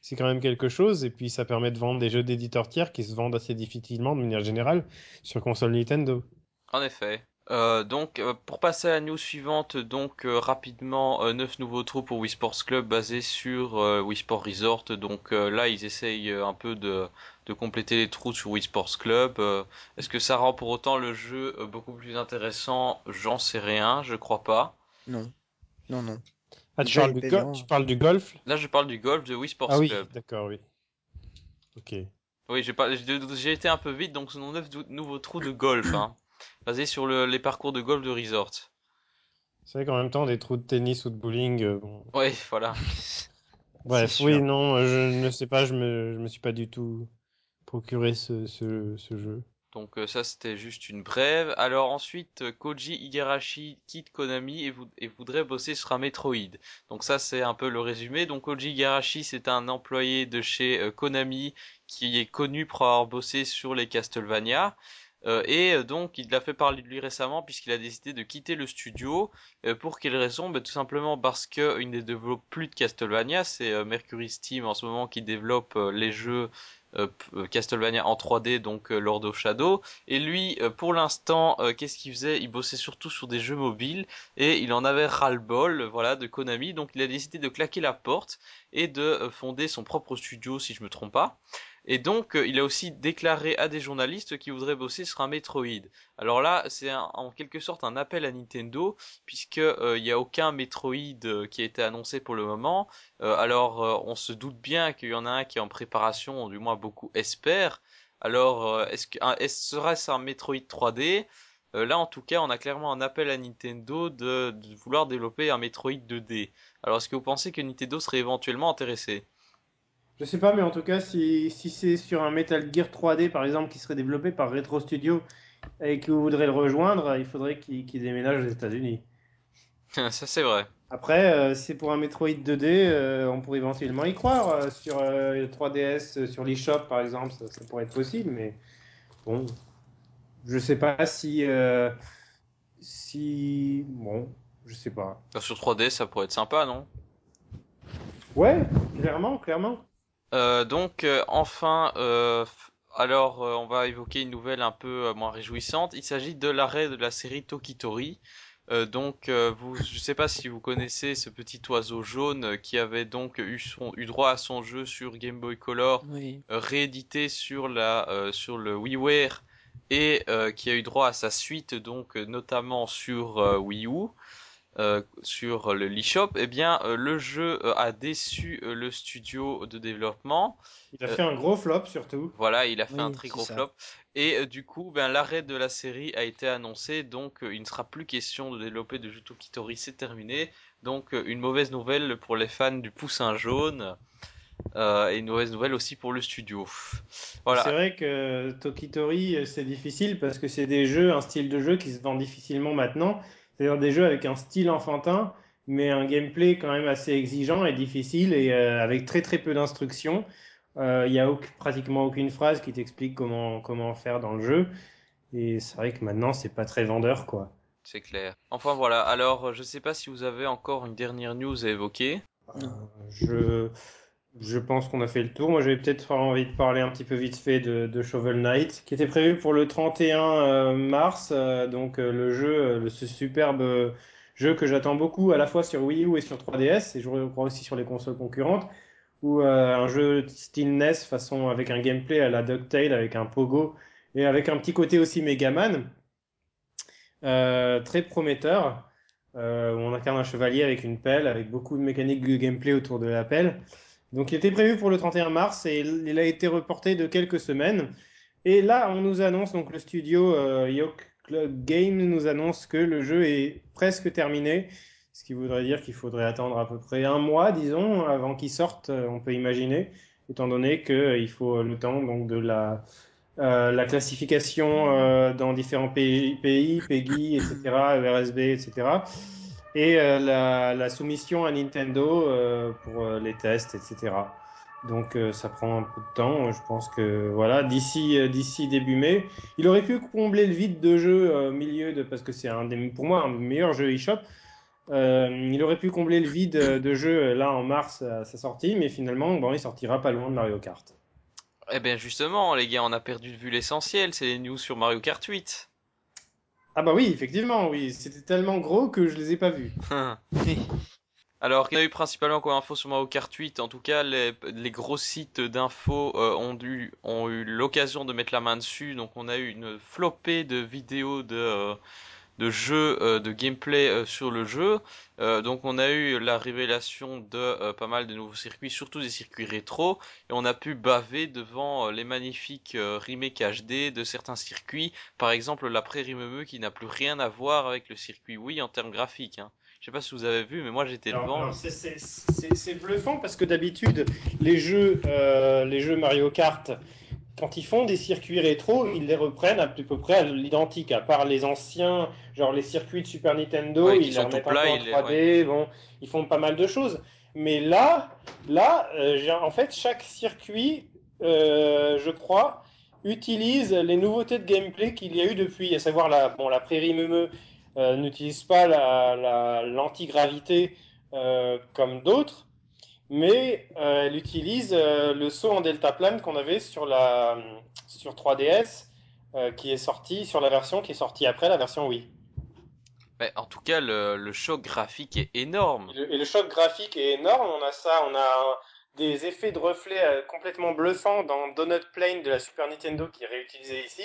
c'est quand même quelque chose. Et puis ça permet de vendre des jeux d'éditeurs tiers qui se vendent assez difficilement de manière générale sur console Nintendo. En effet. Euh, donc, euh, pour passer à la news suivante, donc euh, rapidement, euh, neuf nouveaux trous pour Wii Sports Club basés sur euh, Wii Sport Resort. Donc euh, là, ils essayent euh, un peu de, de compléter les trous sur Wii Sports Club. Euh, Est-ce que ça rend pour autant le jeu euh, beaucoup plus intéressant? J'en sais rien, je crois pas. Non. Non, non. Ah, tu parles, du tu parles golf? Là, je parle du golf de Wii Sports Ah oui, Club. d'accord, oui. Ok. Oui, j'ai pas, été un peu vite, donc ce sont neuf nouveaux trous de golf, hein, basés sur le- les parcours de golf de Resort. C'est vrai qu'en même temps, des trous de tennis ou de bowling, euh, bon. Oui, voilà. Bref, oui, non, euh, je ne sais pas, je me, je me suis pas du tout procuré ce, ce, ce jeu. Donc ça c'était juste une brève. Alors ensuite Koji Igarashi quitte Konami et, et, voudrait bosser sur un Metroid. Donc ça c'est un peu le résumé. Donc Koji Igarashi c'est un employé de chez Konami qui est connu pour avoir bossé sur les Castlevania. Euh, et euh, donc il a fait parler de lui récemment puisqu'il a décidé de quitter le studio. Euh, pour quelle raison? Ben, Tout simplement parce qu'il ne développe plus de Castlevania. C'est Mercury Steam en ce moment qui développe les jeux Castlevania en 3D, donc Lord of Shadow. Et lui, pour l'instant, qu'est-ce qu'il faisait? Il bossait surtout sur des jeux mobiles et il en avait ras-le-bol, voilà, de Konami. Donc il a décidé de claquer la porte et de fonder son propre studio, si je me trompe pas. Et donc, euh, il a aussi déclaré à des journalistes qu'il voudrait bosser sur un Metroid. Alors là, c'est en quelque sorte un appel à Nintendo, puisque euh, il n'y a aucun Metroid euh, qui a été annoncé pour le moment. alors, on se doute bien qu'il y en a un qui est en préparation, du moins beaucoup espèrent. Alors, est-ce que serait-ce un Metroid 3D Là, en tout cas, on a clairement un appel à Nintendo de, de vouloir développer un Metroid 2D. Alors, est-ce que vous pensez que Nintendo serait éventuellement intéressé? Je sais pas, mais en tout cas, si, si c'est sur un Metal Gear 3D, par exemple, qui serait développé par Retro Studio et que vous voudrez le rejoindre, il faudrait qu'il déménage aux États-Unis. Ça, c'est vrai. Après, euh, c'est pour un Metroid 2D, euh, on pourrait éventuellement y croire. Euh, sur 3DS, sur l'eShop, par exemple, ça, ça, pourrait être possible, mais bon, je sais pas si. si. Bon, je sais pas. Sur 3D, ça pourrait être sympa, non? Ouais, clairement, clairement. Euh, donc euh, enfin, euh, alors on va évoquer une nouvelle un peu moins réjouissante. Il s'agit de l'arrêt de la série Tokitori. donc, vous, je sais pas si vous connaissez ce petit oiseau jaune qui avait donc eu, son, eu droit à son jeu sur Game Boy Color, réédité sur la sur le WiiWare et qui a eu droit à sa suite donc notamment sur Wii U. Euh, sur le l'eShop, eh bien euh, le jeu euh, a déçu le studio de développement. Il a fait un gros flop surtout. Voilà, il a fait un très gros flop. Et du coup, ben l'arrêt de la série a été annoncé, donc il ne sera plus question de développer de jeux Tokitori, c'est terminé. Donc une mauvaise nouvelle pour les fans du poussin jaune. et une mauvaise nouvelle aussi pour le studio. Voilà. C'est vrai que Tokitori c'est difficile parce que c'est des jeux, un style de jeu qui se vend difficilement maintenant. C'est-à-dire des jeux avec un style enfantin, mais un gameplay quand même assez exigeant et difficile et euh, avec très très peu d'instructions. Euh, il n'y a pratiquement aucune phrase qui t'explique comment, comment faire dans le jeu. Et c'est vrai que maintenant, c'est pas très vendeur, quoi. C'est clair. Enfin voilà, alors je sais pas si vous avez encore une dernière news à évoquer. Euh, je, je pense qu'on a fait le tour. Moi, j'avais peut-être envie de parler un petit peu vite fait de, Shovel Knight, qui était prévu pour le 31 euh, mars. Euh, donc, euh, le jeu, ce superbe jeu que j'attends beaucoup, à la fois sur Wii U et sur 3DS, et je crois aussi sur les consoles concurrentes, ou un jeu style NES, façon avec un gameplay à la DuckTale, avec un pogo, et avec un petit côté aussi Megaman. très prometteur. où on incarne un chevalier avec une pelle, avec beaucoup de mécaniques de gameplay autour de la pelle. Donc il était prévu pour le 31 mars et il a été reporté de quelques semaines. Et là, on nous annonce, donc le studio euh, Club Game nous annonce que le jeu est presque terminé, ce qui voudrait dire qu'il faudrait attendre à peu près un mois, disons, avant qu'il sorte, euh, on peut imaginer, étant donné qu'il euh, faut le temps donc de la, euh, la classification dans différents pays PEGI, etc., RSB, etc et euh, la, soumission à Nintendo euh, pour euh, les tests, etc. Donc ça prend un peu de temps. Je pense que voilà, d'ici d'ici début mai, il aurait pu combler le vide de jeu au milieu de parce que c'est un des pour moi un des meilleurs jeux eShop. Il aurait pu combler le vide de jeu là en mars à sa sortie, mais finalement bon, il sortira pas loin de Mario Kart. Eh bien justement, les gars, on a perdu de vue l'essentiel, c'est les news sur Mario Kart 8. Ah bah oui, effectivement, oui. C'était tellement gros que je les ai pas vus. Alors, y a eu principalement quoi info sur Mario Kart 8. En tout cas, les, gros sites d'infos euh, ont, ont eu l'occasion de mettre la main dessus. Donc, on a eu une flopée de vidéos de, euh, de jeux, euh, de gameplay euh, sur le jeu. Euh, donc on a eu la révélation de pas mal de nouveaux circuits, surtout des circuits rétro, et on a pu baver devant les magnifiques remakes HD de certains circuits, par exemple la prairie qui n'a plus rien à voir avec le circuit Wii en termes graphiques. Hein. Je sais pas si vous avez vu, mais moi j'étais devant. C'est bluffant parce que d'habitude les jeux, les jeux Mario Kart quand ils font des circuits rétro, ils les reprennent à peu près à l'identique, à part les anciens, genre les circuits de Super Nintendo, Ouais, ils les remettent un peu en ils les- 3D, bon, ils font pas mal de choses. Mais là, là, euh, en fait, chaque circuit, euh, je crois, utilise les nouveautés de gameplay qu'il y a eu depuis, à savoir la, bon, la prairie meumeux euh, n'utilise pas la, la- l'antigravité comme d'autres, mais euh, elle utilise euh, le saut en deltaplane qu'on avait sur la sur 3DS, euh, qui est sorti sur la version qui est sortie après la version Wii. Mais en tout cas, le, le choc graphique est énorme. Et le, et le choc graphique est énorme. On a ça, on a des effets de reflets complètement bluffants dans Donut Plane de la Super Nintendo qui est réutilisé ici.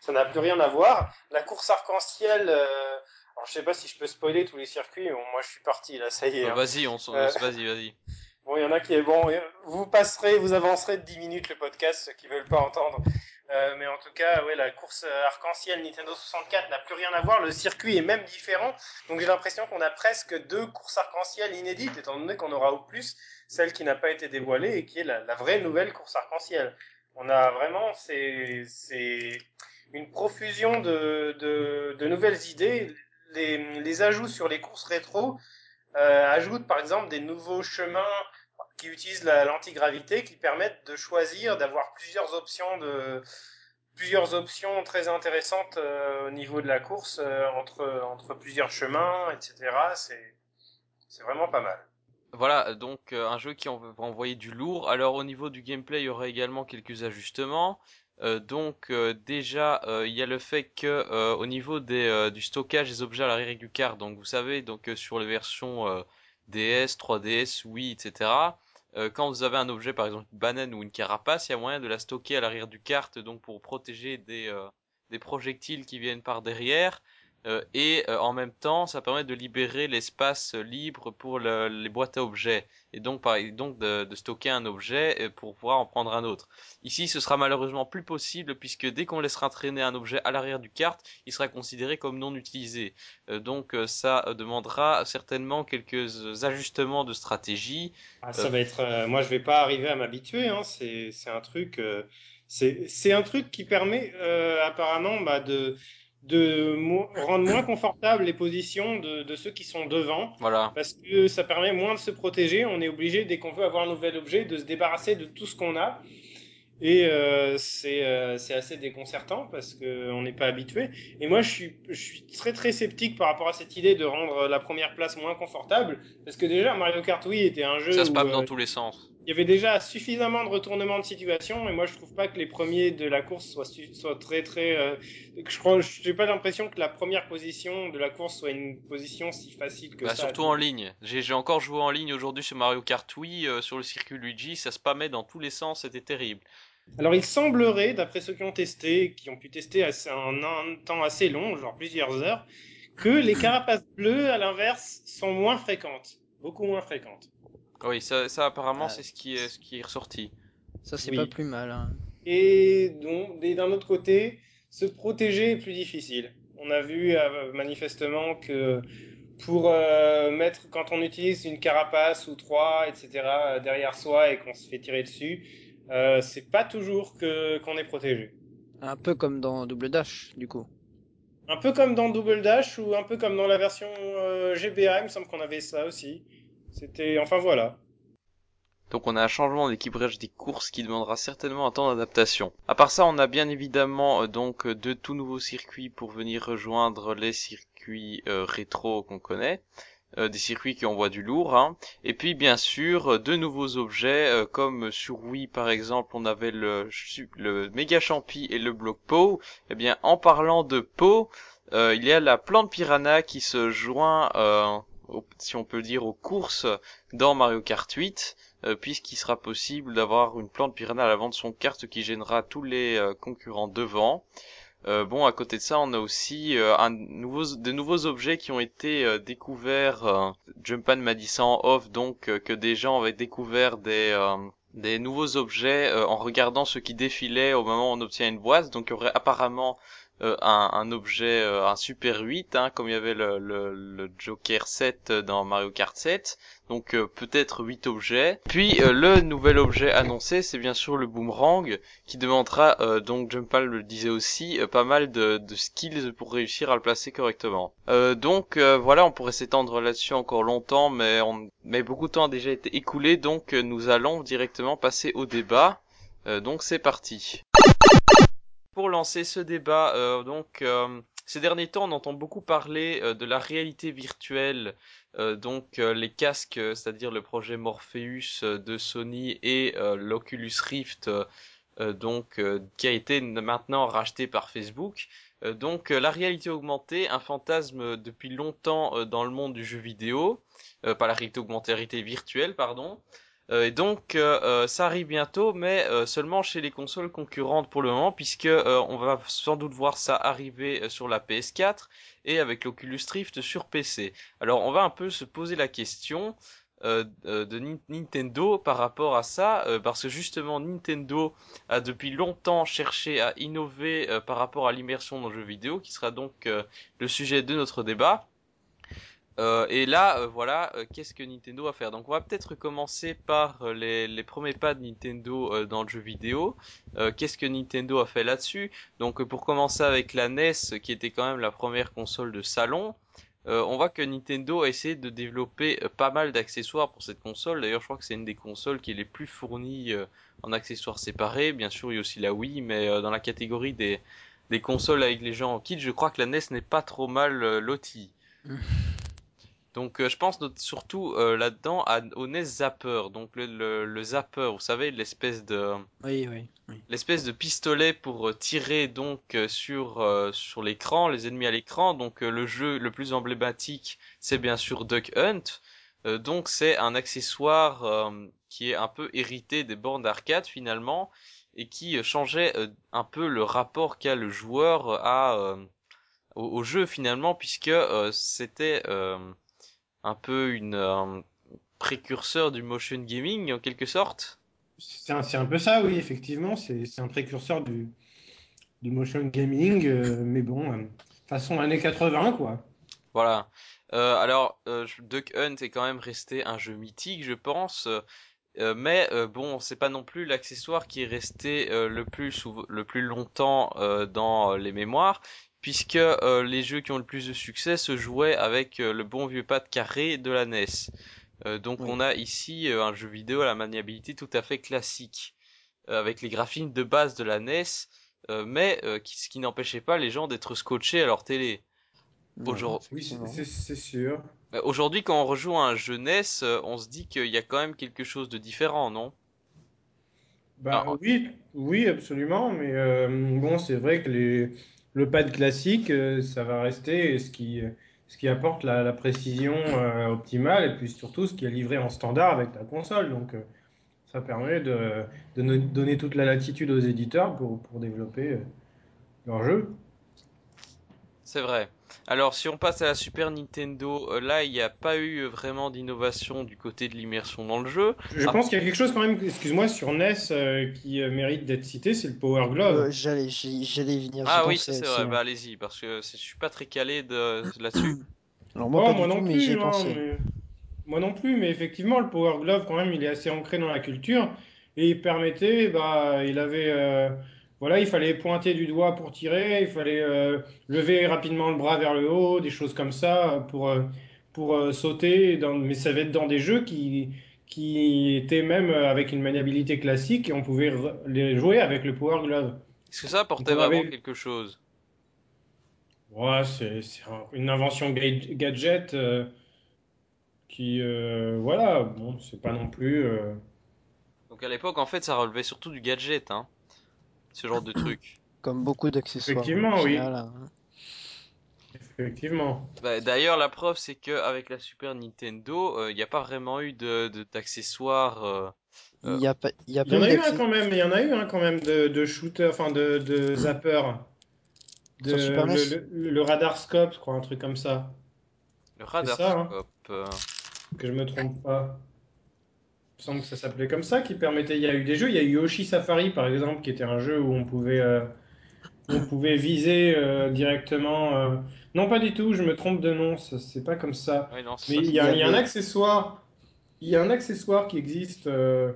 Ça n'a plus rien à voir. La course arc-en-ciel, alors je sais pas si je peux spoiler tous les circuits. Bon, moi je suis parti là, ça y est. Hein. Vas-y, on s'en- Euh. vas-y, vas-y. Bon, il y en a qui est bon. Vous passerez, vous avancerez de 10 minutes le podcast, ceux qui veulent pas entendre. Euh, mais en tout cas, ouais, la course euh, arc-en-ciel Nintendo 64 n'a plus rien à voir. Le circuit est même différent. Donc j'ai l'impression qu'on a presque deux courses arc-en-ciel inédites, étant donné qu'on aura au plus celle qui n'a pas été dévoilée et qui est la, la vraie nouvelle course arc-en-ciel. On a vraiment, c'est, c'est une profusion de, de, de nouvelles idées. Les, les ajouts sur les courses rétro euh, ajoutent par exemple des nouveaux chemins qui utilisent la- l'antigravité, qui permettent de choisir, d'avoir plusieurs options de plusieurs options très intéressantes euh, au niveau de la course euh, entre entre plusieurs chemins, etc. C'est c'est vraiment pas mal. Voilà, donc euh, un jeu qui en va envoyer du lourd. Alors au niveau du gameplay, il y aura également quelques ajustements. Donc déjà, il y a le fait que au niveau des, du stockage des objets à l'arrière du carte, donc vous savez, donc sur les versions DS, 3DS, Wii, etc. euh, quand vous avez un objet, par exemple une banane ou une carapace, il y a moyen de la stocker à l'arrière du carte, donc pour protéger des, euh, des projectiles qui viennent par derrière. Euh, et euh, en même temps, ça permet de libérer l'espace libre pour le- les boîtes à objets et donc, par, donc de, de stocker un objet euh, pour pouvoir en prendre un autre. Ici, ce sera malheureusement plus possible puisque dès qu'on laissera traîner un objet à l'arrière du carte, il sera considéré comme non utilisé. Donc, ça demandera certainement quelques ajustements de stratégie. Ah, ça va être. euh, moi, je vais pas arriver à m'habituer. Hein. C'est un truc. euh, c'est un truc qui permet euh, apparemment bah, de de mo- rendre moins confortable les positions de, de ceux qui sont devant. Voilà. Parce que ça permet moins de se protéger. On est obligé, dès qu'on veut avoir un nouvel objet, de se débarrasser de tout ce qu'on a. Et euh, c'est euh, c'est assez déconcertant parce qu'on n'est pas habitué. Et moi, je suis, je suis très très sceptique par rapport à cette idée de rendre la première place moins confortable. Parce que déjà, Mario Kart Wii était un jeu Ça se passe euh, dans tous les sens. Il y avait déjà suffisamment de retournements de situation. Et moi, je trouve pas que les premiers de la course soient, soient très très. euh, je crois, je n'ai pas l'impression que la première position de la course soit une position si facile que Bah, ça. surtout en ligne. J'ai j'ai encore joué en ligne aujourd'hui sur Mario Kart Wii, euh, sur le circuit Luigi, ça se spammait dans tous les sens, c'était terrible. Alors, il semblerait, d'après ceux qui ont testé, qui ont pu tester assez- en un temps assez long, genre plusieurs heures, que les carapaces bleues, à l'inverse, sont moins fréquentes. Beaucoup moins fréquentes. Oui, ça, ça apparemment Ah. c'est ce qui est, ce qui est ressorti. Ça, c'est Oui. pas plus mal. hein. Et donc, et d'un autre côté, se protéger est plus difficile. On a vu euh, manifestement que pour euh, mettre, quand on utilise une carapace ou trois, etc., euh, derrière soi et qu'on se fait tirer dessus, euh, c'est pas toujours que qu'on est protégé. Un peu comme dans Double Dash, du coup. Un peu comme dans Double Dash ou un peu comme dans la version euh, GBA, il me semble qu'on avait ça aussi. C'était, enfin voilà. Donc on a un changement d'équilibrage des courses qui demandera certainement un temps d'adaptation. À part ça, on a bien évidemment euh, donc euh, de tout nouveaux circuits pour venir rejoindre les circuits euh, rétro qu'on connaît. Des circuits qui envoient du lourd, hein. et puis bien sûr de nouveaux objets comme sur Wii par exemple on avait le, le méga champi et le bloc Po. Eh bien en parlant de Po, il y a la plante piranha qui se joint, si on peut dire, aux courses dans Mario Kart 8 euh, puisqu'il sera possible d'avoir une plante piranha à l'avant de son carte qui gênera tous les euh, concurrents devant. Euh, bon, à côté de ça, on a aussi euh, un de nouveaux objets qui ont été découverts. Jumpan m'a dit ça en off, donc que des gens avaient découvert des des nouveaux objets en regardant ce qui défilait au moment où on obtient une boîte. Donc il y aurait apparemment euh, un, un, objet, euh, un Super 8, hein, comme il y avait le, Joker 7 dans Mario Kart 7. Donc euh, peut-être 8 objets. Puis le nouvel objet annoncé, c'est bien sûr le boomerang, qui demandera, donc Jumpal le disait aussi, pas mal de, de, skills pour réussir à le placer correctement. donc voilà, on pourrait s'étendre là-dessus encore longtemps, mais, on, mais beaucoup de temps a déjà été écoulé, donc nous allons directement passer au débat. donc c'est parti. Pour lancer ce débat, euh, donc euh, ces derniers temps, on entend beaucoup parler euh, de la réalité virtuelle, donc les casques, c'est-à-dire le projet Morpheus de Sony et l'Oculus Rift, donc qui a été maintenant racheté par Facebook. donc la réalité augmentée, un fantasme depuis longtemps dans le monde du jeu vidéo, pas la réalité augmentée, la réalité virtuelle, pardon. Euh, et donc euh, euh, ça arrive bientôt, mais seulement chez les consoles concurrentes pour le moment, puisque on va sans doute voir ça arriver sur la PS4 et avec l'Oculus Rift sur PC. Alors on va un peu se poser la question de Nintendo par rapport à ça, parce que justement Nintendo a depuis longtemps cherché à innover par rapport à l'immersion dans le jeu vidéo, qui sera donc le sujet de notre débat. Euh, et là, euh, voilà, euh, qu'est-ce que Nintendo va faire? Donc, on va peut-être commencer par les, les, premiers pas de Nintendo dans le jeu vidéo. qu'est-ce que Nintendo a fait là-dessus? Donc, pour commencer avec la NES, qui était quand même la première console de salon, on voit que Nintendo a essayé de développer pas mal d'accessoires pour cette console. D'ailleurs, je crois que c'est une des consoles qui est les plus fournies en accessoires séparés. Bien sûr, il y a aussi la Wii, mais dans la catégorie des, des consoles avec les gens en kit, je crois que la NES n'est pas trop mal lotie. Donc euh, je pense surtout euh, là-dedans au NES Zapper, donc le, le, Zapper, vous savez l'espèce de oui, oui, l'espèce de pistolet pour euh, tirer donc sur sur l'écran, les ennemis à l'écran. Donc le jeu le plus emblématique, c'est bien sûr Duck Hunt. donc c'est un accessoire qui est un peu hérité des bornes d'arcade finalement et qui changeait un peu le rapport qu'a le joueur à au, au, jeu finalement puisque c'était un peu une un précurseur du motion gaming en quelque sorte. C'est un, un, peu ça, oui, effectivement. C'est un précurseur du, du motion gaming, euh, mais bon, euh, façon années 80, quoi. Voilà. Euh, alors, euh, Duck Hunt est quand même resté un jeu mythique, je pense. Mais bon, c'est pas non plus l'accessoire qui est resté le plus le plus longtemps dans les mémoires puisque euh, les jeux qui ont le plus de succès se jouaient avec euh, le bon vieux pad carré de la NES. Euh, donc on a ici un jeu vidéo à la maniabilité tout à fait classique, avec les graphismes de base de la NES, mais ce qui n'empêchait pas les gens d'être scotchés à leur télé. Aujourd'hui, oui, c'est sûr. Aujourd'hui, quand on rejoue à un jeu NES, on se dit qu'il y a quand même quelque chose de différent, non? Bah oui, oui, absolument. Mais bon, c'est vrai que les le pad classique, euh, ça va rester ce qui, apporte la, précision euh, optimale et puis surtout ce qui est livré en standard avec la console. Donc, euh, ça permet de, de, donner toute la latitude aux éditeurs pour, pour développer leur jeu. C'est vrai. Alors, si on passe à la Super Nintendo, euh, là, il n'y a pas eu vraiment d'innovation du côté de l'immersion dans le jeu. Je pense qu'il y a quelque chose quand même, excuse-moi, sur NES euh, qui euh, mérite d'être cité, c'est le Power Glove. j'allais, j'allais venir. Ah oui, c'est vrai. Bah, allez-y, parce que je suis pas très calé de... là-dessus. Alors moi, oh, moi non plus, hein, moi non plus, mais effectivement, le Power Glove, quand même, il est assez ancré dans la culture et il permettait, bah, il avait voilà, il fallait pointer du doigt pour tirer, il fallait euh, lever rapidement le bras vers le haut, des choses comme ça pour, euh, pour euh, sauter. Dans, mais ça va être dans des jeux qui, qui étaient même avec une maniabilité classique et on pouvait les jouer avec le Power Glove. Est-ce que ça apportait vraiment quelque chose? Ouais, c'est une invention gadget qui, voilà, bon, c'est pas non plus. Donc à l'époque, en fait, ça relevait surtout du gadget, hein ce genre de truc. Comme beaucoup d'accessoires. Effectivement, oui. Hein. Effectivement. Bah, d'ailleurs, la preuve, c'est qu'avec la Super Nintendo, il euh, n'y a pas vraiment eu de d'accessoires. Euh, il y, a pas, y, a y en a eu un quand même. Il y en a eu un quand même de, de shooter, enfin de, de zapper. De, Super le, e le, radar scope, je crois, un truc comme ça. Le radar hein. scope. Euh. Que je me trompe pas semble que ça s'appelait comme ça, qui permettait. Il y a eu des jeux, il y a eu Yoshi Safari par exemple, qui était un jeu où on pouvait, euh, On pouvait viser euh, directement. euh, Non, pas du tout, je me trompe de nom, c'est pas comme ça. Ouais, non, c'est Mais il y a, Il y il y a un accessoire. Il y a un accessoire qui existe, euh,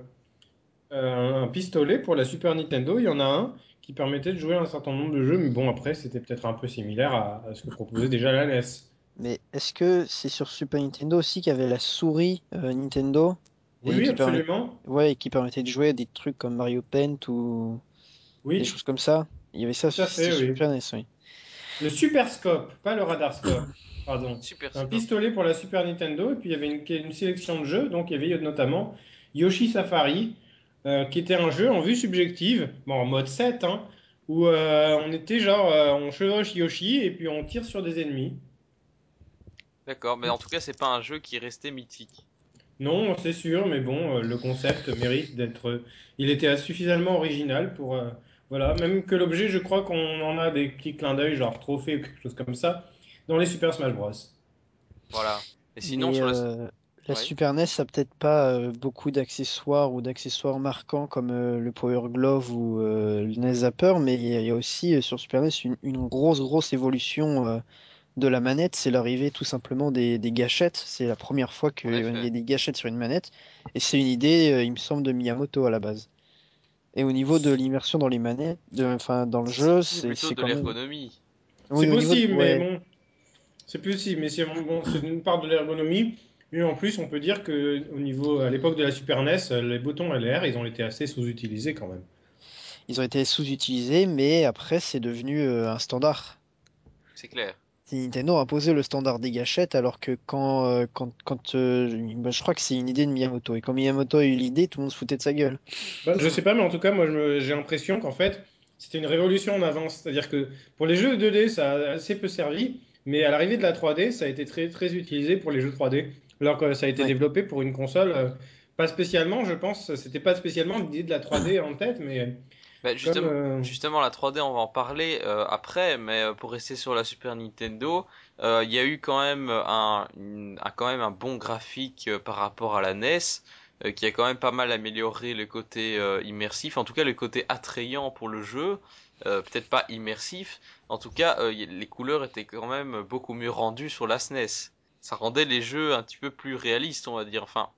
euh, un pistolet pour la Super Nintendo. Il y en a un qui permettait de jouer à un certain nombre de jeux, mais bon, après, c'était peut-être un peu similaire à, à ce que proposait déjà la NES. Mais est-ce que c'est sur Super Nintendo aussi qu'il y avait la souris euh, Nintendo? Oui, qui permet- absolument. Ouais, et qui permettait de jouer à des trucs comme Mario Paint ou des choses comme ça. Il y avait ça sur fait. Super NES, oui. le Super Scope, pas le Radar Scope. Pardon. super. Un pistolet pour la Super Nintendo, et puis il y avait une, une sélection de jeux, donc il y avait notamment Yoshi Safari, euh, qui était un jeu en vue subjective, bon, en mode 7, hein, où euh, on était genre, euh, on chevauche Yoshi, et puis on tire sur des ennemis. D'accord, mais en tout cas, c'est pas un jeu qui est resté mythique. Non, c'est sûr, mais bon, euh, le concept mérite d'être... Il était suffisamment original pour... euh, voilà, même que l'objet, je crois qu'on en a des petits clins d'œil, genre trophée ou quelque chose comme ça, dans les Super Smash Bros. Voilà. Et sinon, Mais sur euh, la Ouais. Super NES a peut-être pas euh, beaucoup d'accessoires ou d'accessoires marquants comme euh, le Power Glove ou euh, le NES Zapper, mais il y, a il y a aussi euh, sur Super NES une, une grosse grosse évolution euh, de la manette. C'est l'arrivée tout simplement des, des gâchettes. C'est la première fois qu'il y a des gâchettes sur une manette, et c'est une idée, euh, il me semble, de Miyamoto à la base. Et au niveau de l'immersion dans les manettes, de, enfin dans le jeu, C'est c'est plutôt de même. l'ergonomie. Oui, C'est de- possible, ouais. mais bon, c'est possible, mais c'est bon, c'est une part de l'ergonomie. Et en plus, on peut dire que au niveau, à l'époque de la Super NES, les boutons LR, ils ont été assez sous-utilisés quand même. Ils ont été sous-utilisés, mais après c'est devenu euh, un standard. C'est clair. Nintendo a imposé le standard des gâchettes alors que quand, euh, quand, quand euh, bah, je crois que c'est une idée de Miyamoto et quand Miyamoto a eu l'idée tout le monde se foutait de sa gueule. Bah, je sais pas, mais en tout cas, moi, j'ai l'impression qu'en fait, c'était une révolution en avance. C'est-à-dire que pour les jeux 2D, ça a assez peu servi, mais à l'arrivée de la 3D, ça a été très, très utilisé pour les jeux 3D. Alors que ça a été Ouais. développé pour une console, euh, pas spécialement, je pense, c'était pas spécialement l'idée de la 3D en tête, mais Bah, justement, euh, justement, la 3D, on va en parler euh, après, mais euh, pour rester sur la Super Nintendo, euh, il y a eu quand même un, un- quand même un bon graphique euh, par rapport à la NES, euh, qui a quand même pas mal amélioré le côté euh, immersif, en tout cas le côté attrayant pour le jeu, euh, peut-être pas immersif, en tout cas euh, y- les couleurs étaient quand même beaucoup mieux rendues sur la SNES. Ça rendait les jeux un petit peu plus réalistes, on va dire, enfin,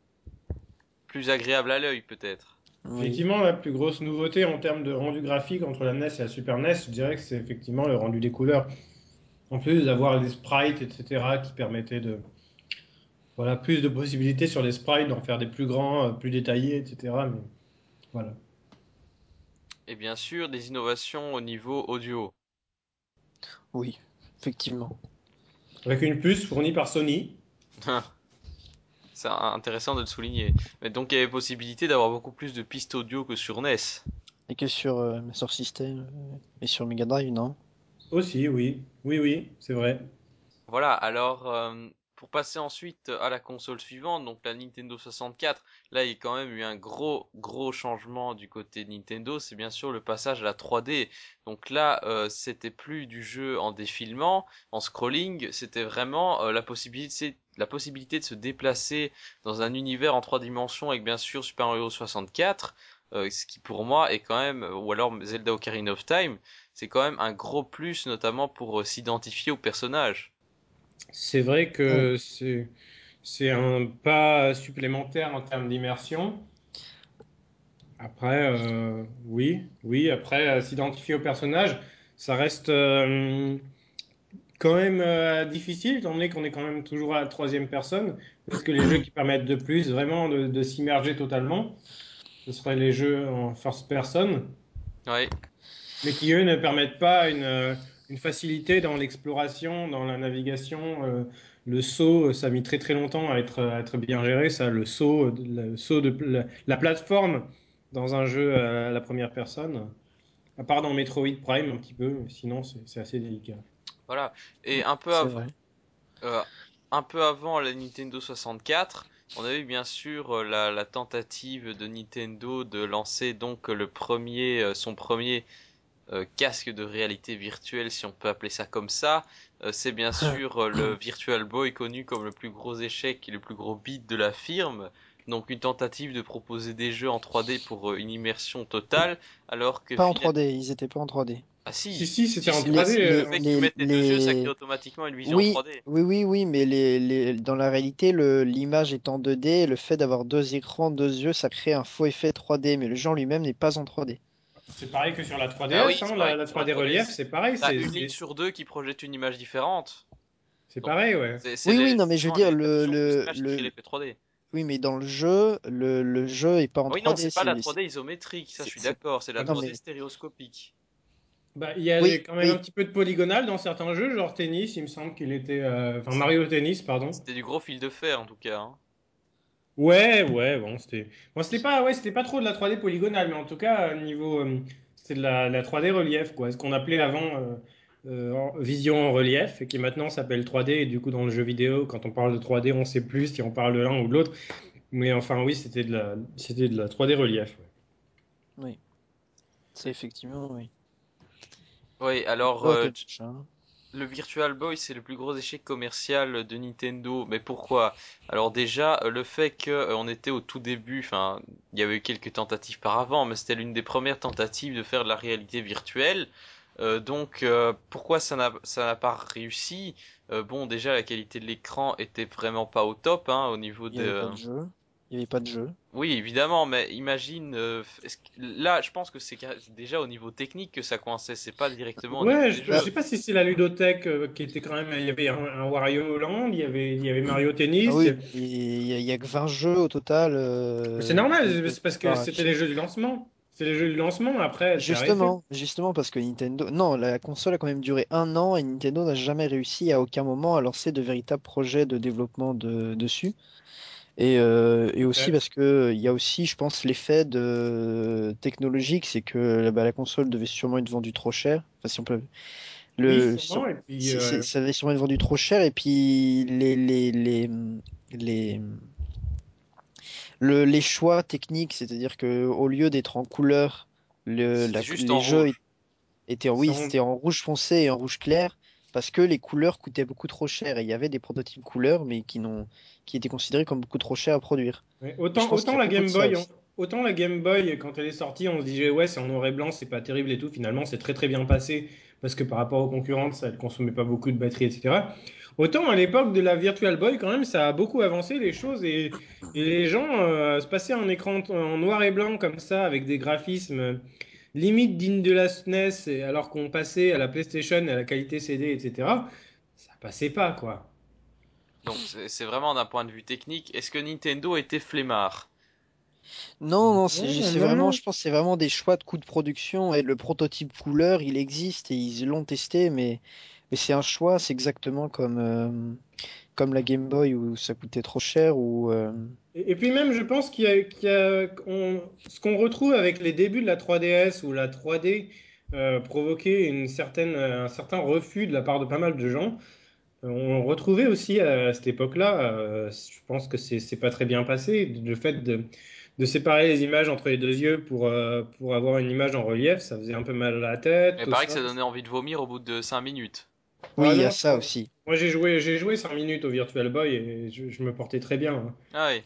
plus agréables à l'œil peut-être. Oui. Effectivement, la plus grosse nouveauté en termes de rendu graphique entre la NES et la Super NES, je dirais que c'est effectivement le rendu des couleurs. En plus d'avoir les sprites, etc., qui permettaient de. Voilà, plus de possibilités sur les sprites, d'en faire des plus grands, euh, plus détaillés, etc. Mais voilà. Et bien sûr, des innovations au niveau audio. Oui, effectivement. Avec une puce fournie par Sony. C'est intéressant de le souligner. Mais donc il y avait possibilité d'avoir beaucoup plus de pistes audio que sur NES. Et que sur euh, Master System euh, et sur Mega Drive, non? Aussi, oui. Oui, oui, c'est vrai. Voilà, alors euh, pour passer ensuite à la console suivante, donc la Nintendo 64, là il y a quand même eu un gros gros changement du côté de Nintendo, c'est bien sûr le passage à la 3D. Donc là, euh, c'était plus du jeu en défilement, en scrolling, c'était vraiment euh, la possibilité la possibilité de se déplacer dans un univers en trois dimensions avec bien sûr Super Mario 64, euh, ce qui pour moi est quand même, ou alors Zelda Ocarina of Time, c'est quand même un gros plus, notamment pour euh, s'identifier au personnage. C'est vrai que c'est c'est un pas supplémentaire en termes d'immersion. Après, euh, oui, oui, après, euh, s'identifier au personnage, ça reste euh, quand même euh, difficile, étant donné qu'on est quand même toujours à la troisième personne, parce que les jeux qui permettent de plus vraiment de, de s'immerger totalement, ce seraient les jeux en first person, Ouais, mais qui eux ne permettent pas une, euh, une facilité dans l'exploration, dans la navigation. euh, le saut, ça a mis très très longtemps à être, à être bien géré, ça, le saut, le saut de la, la plateforme dans un jeu à la première personne. À part dans Metroid Prime un petit peu, mais sinon c'est assez délicat. voilà. Et un peu avant, euh, un peu avant la Nintendo 64, on a eu bien sûr euh, la, la tentative de Nintendo de lancer donc le premier, euh, son premier euh, casque de réalité virtuelle, si on peut appeler ça comme ça. Euh, c'est bien sûr euh, le Virtual Boy connu comme le plus gros échec et le plus gros beat de la firme. Donc une tentative de proposer des jeux en 3D pour euh, une immersion totale, alors que Pas en finalement- 3D, ils étaient pas en 3D. Ah si. Si, si, c'était en si, 3D. les- Le euh, fait tu mettes les, deux yeux, ça crée automatiquement une vision Oui, 3D. oui, oui, oui, mais les, les, dans la réalité, l'image est en 2D, le fait d'avoir deux écrans, deux yeux, ça crée un faux effet 3D, mais le jeu en lui-même n'est pas en 3D. C'est pareil que sur la 3DS, Ah oui, hein, la, pareil la que sur la 3D 3DS. relief, c'est pareil. C'est une ligne sur deux qui projette une image différente. c'est pareil, ouais. Oui, les- oui, non, mais je veux dire, le, le, le- 3D. oui, mais dans le jeu, le, le jeu est pas en Oui, 3D. non, c'est pas la c'est- 3D isométrique, ça je c'est- suis d'accord, c'est la Non, 3D mais- stéréoscopique. Bah, il y a Oui, quand même oui. un petit peu de polygonal dans certains jeux, genre tennis, il me semble qu'il était. euh, Enfin, Mario Tennis, pardon. C'était du gros fil de fer en tout cas. hein. Ouais, ouais, bon, c'était. Bon, c'était pas, ouais, c'était pas trop de la 3D polygonale, mais en tout cas, euh, niveau. euh, c'était de la, la 3D relief, quoi. Ce qu'on appelait avant euh, euh, en- vision en relief, et qui maintenant s'appelle 3D, et du coup, dans le jeu vidéo, quand on parle de 3D, on sait plus si on parle de l'un ou de l'autre. Mais enfin, oui, c'était de la, c'était de la 3D relief. ouais. Oui. C'est effectivement, oui. Oui, alors Oh, euh, quel chat. Le Virtual Boy c'est le plus gros échec commercial de Nintendo. Mais pourquoi? Alors déjà, euh, le fait que euh, était au tout début, enfin, il y avait eu quelques tentatives par avant, mais c'était l'une des premières tentatives de faire de la réalité virtuelle. Euh, donc euh, pourquoi ça n'a ça n'a pas réussi? Euh, bon, déjà la qualité de l'écran était vraiment pas au top, hein, au niveau Il n'y avait de. pas de jeu. Il n'y avait pas de jeu. Oui, évidemment, mais imagine, euh, là, je pense que c'est déjà au niveau technique que ça coinçait, c'est pas directement Ouais, je, je sais pas si c'est la ludothèque euh, qui était quand même. Il y avait un, un Wario Land, il y avait, il y avait Mario Tennis. Ah oui, il y, a- il y a que 20 jeux au total. euh, C'est normal, c'est parce que c'était les jeux du lancement. C'est les jeux du lancement, après. Justement, justement parce que Nintendo, non, la console a quand même duré un an et Nintendo n'a jamais réussi à aucun moment à lancer de véritables projets de développement de, dessus. Et, euh, et aussi parce que il y a aussi, je pense, l'effet de technologique, c'est que bah, la console devait sûrement être vendue trop cher. Enfin, si on peut, le, Oui, sûrement, sur- et puis, c'est- euh, c'est- ça devait sûrement être vendu trop cher et puis les les les les le- les choix techniques, c'est-à-dire que au lieu d'être en couleur, le, la- juste les en jeux rouge. étaient en, oui, c'était en rouge foncé et en rouge clair parce que les couleurs coûtaient beaucoup trop cher et il y avait des prototypes couleurs mais qui n'ont qui étaient considérés comme beaucoup trop chers à produire. ouais, autant, la Game Boy, on- autant la Game Boy, quand elle est sortie, on se disait, ouais, c'est en noir et blanc, c'est pas terrible et tout. Finalement, c'est très très bien passé parce que par rapport aux concurrentes, ça ne consommait pas beaucoup de batterie, etc. Autant à l'époque de la Virtual Boy, quand même, ça a beaucoup avancé les choses et, et les gens euh, se passaient un écran en noir et blanc comme ça, avec des graphismes limite dignes de la SNES, et alors qu'on passait à la PlayStation, à la qualité CD, etc. Ça passait pas, quoi. Donc c'est vraiment d'un point de vue technique. Est-ce que Nintendo était flemmard? Non, non, c'est vraiment, je pense, que c'est vraiment des choix de coûts de production et le prototype couleur, il existe et ils l'ont testé, mais, mais c'est un choix, c'est exactement comme, euh, comme la Game Boy où ça coûtait trop cher ou euh, Et, et puis même, je pense qu'il y a, qu'il y a- qu'on- ce qu'on retrouve avec les débuts de la 3DS où la 3D euh, provoquait une certaine, un certain refus de la part de pas mal de gens. euh, On retrouvait aussi à cette époque-là, euh, je pense que c'est c'est pas très bien passé, le fait de, de séparer les images entre les deux yeux pour, euh, pour avoir une image en relief, ça faisait un peu mal à la tête. Mais pareil que ça. ça donnait envie de vomir au bout de 5 minutes. oui, Ah il y a ça aussi. Moi j'ai joué, j'ai joué 5 minutes au Virtual Boy et je, je me portais très bien. hein. Ah oui.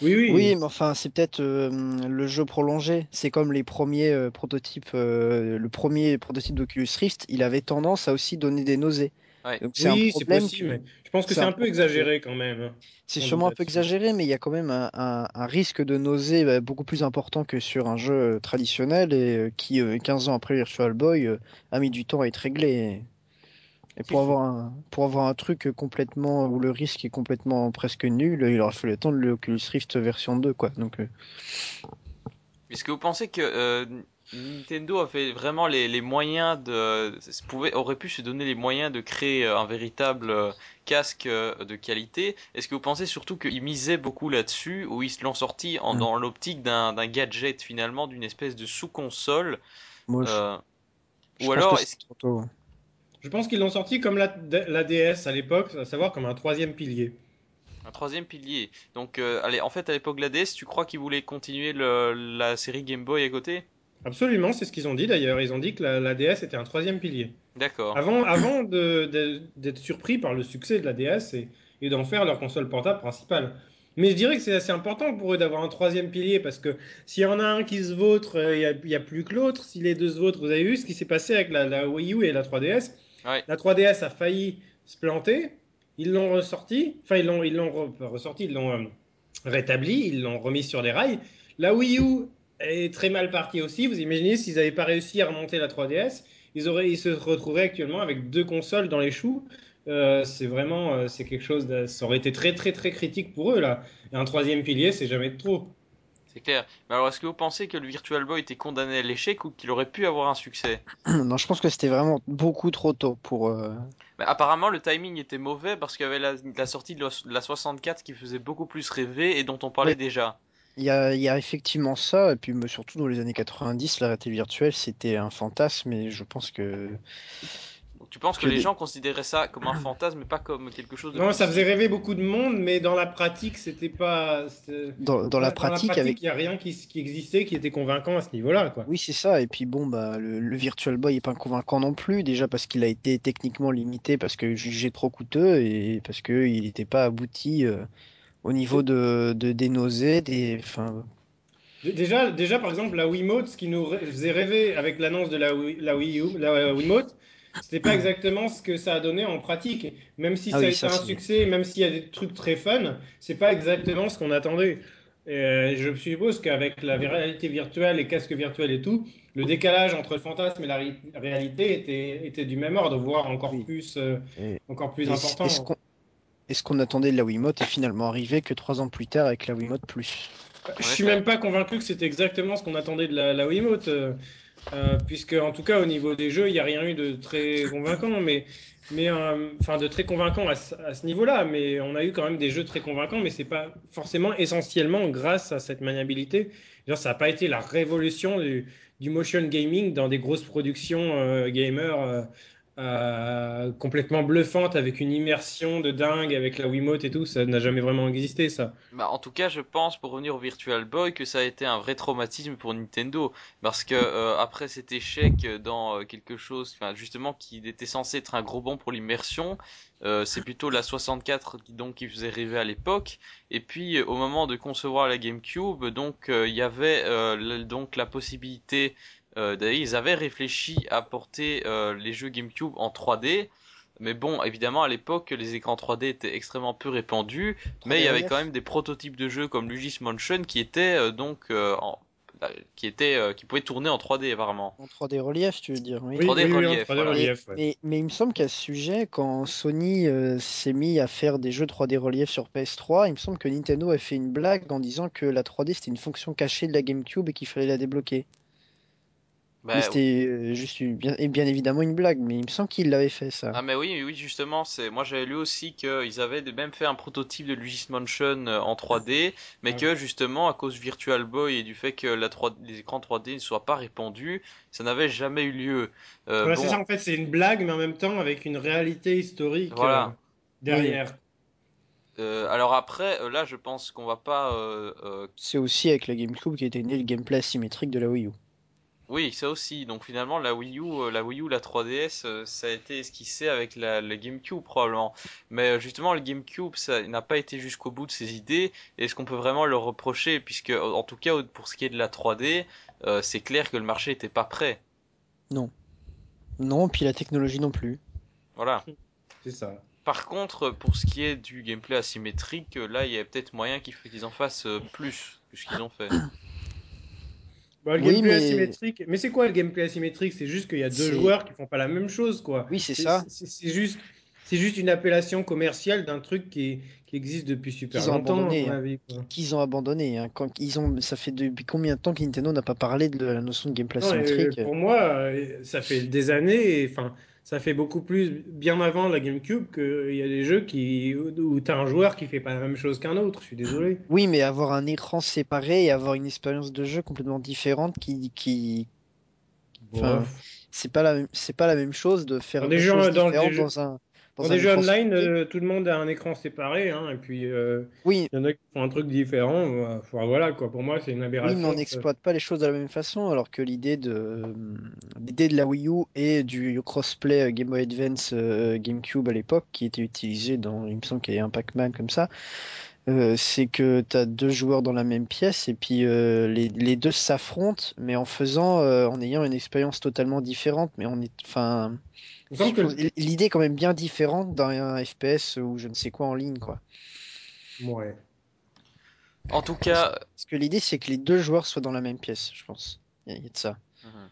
Oui, oui. Oui, mais enfin, c'est peut-être euh, le jeu prolongé. C'est comme les premiers euh, prototypes. euh, le premier prototype d'Oculus Rift, il avait tendance à aussi donner des nausées. Ouais. Donc Oui, c'est problème. possible, que- je pense que c'est un un peu exagéré quand même. hein. C'est sûrement un peu exagéré, mais il y a quand même un, un- un risque de nausée bah, beaucoup plus important que sur un jeu traditionnel et euh, qui, euh, 15 ans après Virtual Boy, euh, a mis du temps à être réglé. Et pour avoir un, pour avoir un truc complètement où le risque est complètement presque nul, il aura fallu attendre l'Oculus Rift version 2, quoi. Donc, euh, Est-ce que vous pensez que euh, Nintendo avait vraiment les, les moyens de pouvait aurait pu se donner les moyens de créer euh, un véritable casque de qualité? Est-ce que vous pensez surtout qu'ils misaient beaucoup là-dessus ou ils l'ont sorti en, Mm. dans l'optique d'un d'un gadget finalement d'une espèce de sous-console? Moi, je, euh, je ou pense alors est-ce. Je pense qu'ils l'ont sorti comme la, la DS à l'époque, à savoir comme un troisième pilier. un troisième pilier Donc euh, allez, en fait à l'époque de la DS, tu crois qu'ils voulaient continuer le- la série Game Boy à côté? Absolument, c'est ce qu'ils ont dit d'ailleurs. Ils ont dit que la, la DS était un troisième pilier. D'accord. Avant, avant d'être surpris par le succès de la DS et, et d'en faire leur console portable principale. Mais je dirais que c'est assez important pour eux d'avoir un troisième pilier parce que s'il y en a un qui se vautre, euh, il n'y a, a, plus que l'autre. Si les deux se vautrent, vous avez vu ce qui s'est passé avec la, la, Wii U et la 3DS. La 3DS a failli se planter. Ils l'ont ressorti. Enfin, ils l'ont, ils l'ont re ressorti, ils l'ont euh, rétabli, ils l'ont remis sur les rails. La Wii U est très mal partie aussi. Vous imaginez s'ils n'avaient pas réussi à remonter la 3DS, ils, auraient, ils se retrouveraient actuellement avec deux consoles dans les choux. Euh, c'est vraiment euh, c'est quelque chose ça aurait été très très très critique pour eux là et un troisième pilier c'est jamais trop c'est clair mais alors est-ce que vous pensez que le Virtual Boy était condamné à l'échec ou qu'il aurait pu avoir un succès non je pense que c'était vraiment beaucoup trop tôt pour euh... mais apparemment le timing était mauvais parce qu'il y avait la, la sortie de la 64 qui faisait beaucoup plus rêver et dont on parlait Ouais. déjà Il y, a, il y a effectivement ça, et puis surtout dans les années 90, la réalité virtuelle c'était un fantasme, et je pense que. Donc tu penses que, Que les gens considéraient ça comme un fantasme et pas comme quelque chose de non ça faisait rêver beaucoup de monde mais dans la pratique c'était pas Dans, dans la pratique, avec. il y a rien qui, qui existait qui était convaincant à ce niveau là quoi Oui, c'est ça, et puis bon, bah, le, le Virtual Boy est pas convaincant non plus, déjà parce qu'il a été techniquement limité, parce que jugé trop coûteux, et parce qu'il n'était pas abouti euh, au niveau de, de, des nausées, des. Enfin, Déjà, déjà, par exemple, la Wiimote, ce qui nous faisait rêver avec l'annonce de la Wii, la Wii U, la Wiimote, c'était pas exactement ce que ça a donné en pratique. Même si Ah ça oui, a été ça, un succès, même s'il y a des trucs très fun, c'est pas exactement ce qu'on attendait. Et, euh, je suppose qu'avec la réalité virtuelle, les casques virtuels et tout, le décalage entre le fantasme et la ré- réalité était, était du même ordre, voire encore Oui. plus, euh, encore plus et- important. et ce qu'on attendait de la Wiimote est finalement arrivé que trois ans plus tard avec la Wiimote Plus? Je suis même pas convaincu que c'était exactement ce qu'on attendait de la, la Wiimote, euh, euh, puisque en tout cas au niveau des jeux, il n'y a rien eu de très convaincant, mais, mais euh, enfin de très convaincant à, ce- niveau-là. Mais on a eu quand même des jeux très convaincants, mais c'est pas forcément essentiellement grâce à cette maniabilité. Ça n'a pas été la révolution du, motion gaming dans des grosses productions euh, gamers. Euh, complètement bluffantes avec une immersion de dingue avec la Wiimote et tout, ça n'a jamais vraiment existé ça. Bah, en tout cas, je pense, pour revenir au Virtual Boy, que ça a été un vrai traumatisme pour Nintendo. Parce que euh, après cet échec dans euh, quelque chose, justement, qui était censé être un gros bond pour l'immersion, euh, c'est plutôt la 64 qui donc qui faisait rêver à l'époque. Et puis au moment de concevoir la GameCube, donc il y avait donc la possibilité. Euh, d'ailleurs, ils avaient réfléchi à porter euh, les jeux GameCube en 3D. Mais bon, évidemment, à l'époque, les écrans 3D étaient extrêmement peu répandus. Mais il y avait quand même des prototypes de jeux comme Luigi's Mansion qui étaient euh, donc euh, en- euh, qui étaient euh, qui pouvaient tourner en 3D apparemment. En 3D relief, tu veux dire, oui. 3D oui, oui, en relief, 3D voilà. relief, ouais. Mais, mais il me semble qu'à ce sujet, quand Sony euh, s'est mis à faire des jeux 3D relief sur PS3, il me semble que Nintendo a fait une blague en disant que la 3D c'était une fonction cachée de la GameCube et qu'il fallait la débloquer. Bah, mais c'était euh, juste une- bien, et bien évidemment une blague, mais il me semble qu'il l'avait fait ça. Ah mais oui, oui justement, c'est moi j'avais lu aussi qu'ils avaient de- même fait un prototype de Luigi's Mansion euh, en 3D, mais Ouais. que justement à cause du Virtual Boy et du fait que la 3 les écrans 3D ne soient pas répandus, ça n'avait jamais eu lieu. Euh, Voilà, bon, c'est ça, en fait, c'est une blague, mais en même temps avec une réalité historique Voilà. euh, derrière. euh, alors après, euh, là je pense qu'on va pas euh, euh, C'est aussi avec la GameCube qui était né le gameplay asymétrique de la Wii U. Oui, ça aussi. Donc finalement, la Wii U, euh, la Wii U, la 3DS, euh, ça a été esquissé avec la, la GameCube probablement. Mais euh, justement, le GameCube, ça n'a pas été jusqu'au bout de ses idées. Est-ce qu'on peut vraiment le reprocher? Puisque, en tout cas, pour ce qui est de la 3D, euh, c'est clair que le marché n'était pas prêt. Non, puis la technologie non plus. Voilà. C'est ça. Par contre, pour ce qui est du gameplay asymétrique, là, il y a peut-être moyen qu'ils qu'ils en fassent plus que ce qu'ils ont fait. Bon, le Oui, gameplay mais- asymétrique. Mais c'est quoi le gameplay asymétrique? C'est juste qu'il y a deux joueurs qui font pas la même chose, quoi. Oui, c'est ça. C'est juste, c'est juste une appellation commerciale d'un truc qui, qui existe depuis super Qu'ils ont longtemps, hein. Qu'ils ont abandonné. hein. Quand ils ont, ça fait depuis combien de temps que Nintendo n'a pas parlé de la notion de gameplay Non, asymétrique? pour moi, euh, ça fait des années, enfin, ça fait beaucoup plus, bien avant la GameCube, qu'il y a des jeux qui, où tu as un joueur qui fait pas la même chose qu'un autre. Je suis désolé. Oui, mais avoir un écran séparé et avoir une expérience de jeu complètement différente qui, qui, Enfin, c'est pas la pas la même chose de faire deux des jeux- dans des différentes jeux- dans un, jeux écran online, euh, tout le monde a un écran séparé, hein, et puis euh, Oui, il y en a qui font un truc différent. euh, enfin, voilà, quoi. Pour moi, c'est une oui, aberration. mais on n'exploite pas les choses de la même façon, alors que l'idée de, l'idée de la Wii U et du crossplay euh, Game Boy Advance euh, GameCube à l'époque, qui était utilisé dans, il me semble qu'il y a un Pac-Man comme ça, Euh, c'est que tu as deux joueurs dans la même pièce et puis euh, les, les deux s'affrontent, mais en faisant, euh, en ayant une expérience totalement différente. Mais on est, enfin, que... l'idée est quand même bien différente d'un FPS ou je ne sais quoi en ligne, quoi. Ouais. En tout cas, Parce que l'idée c'est que les deux joueurs soient dans la même pièce, je pense. Il y, a- il y a de ça. Mhm.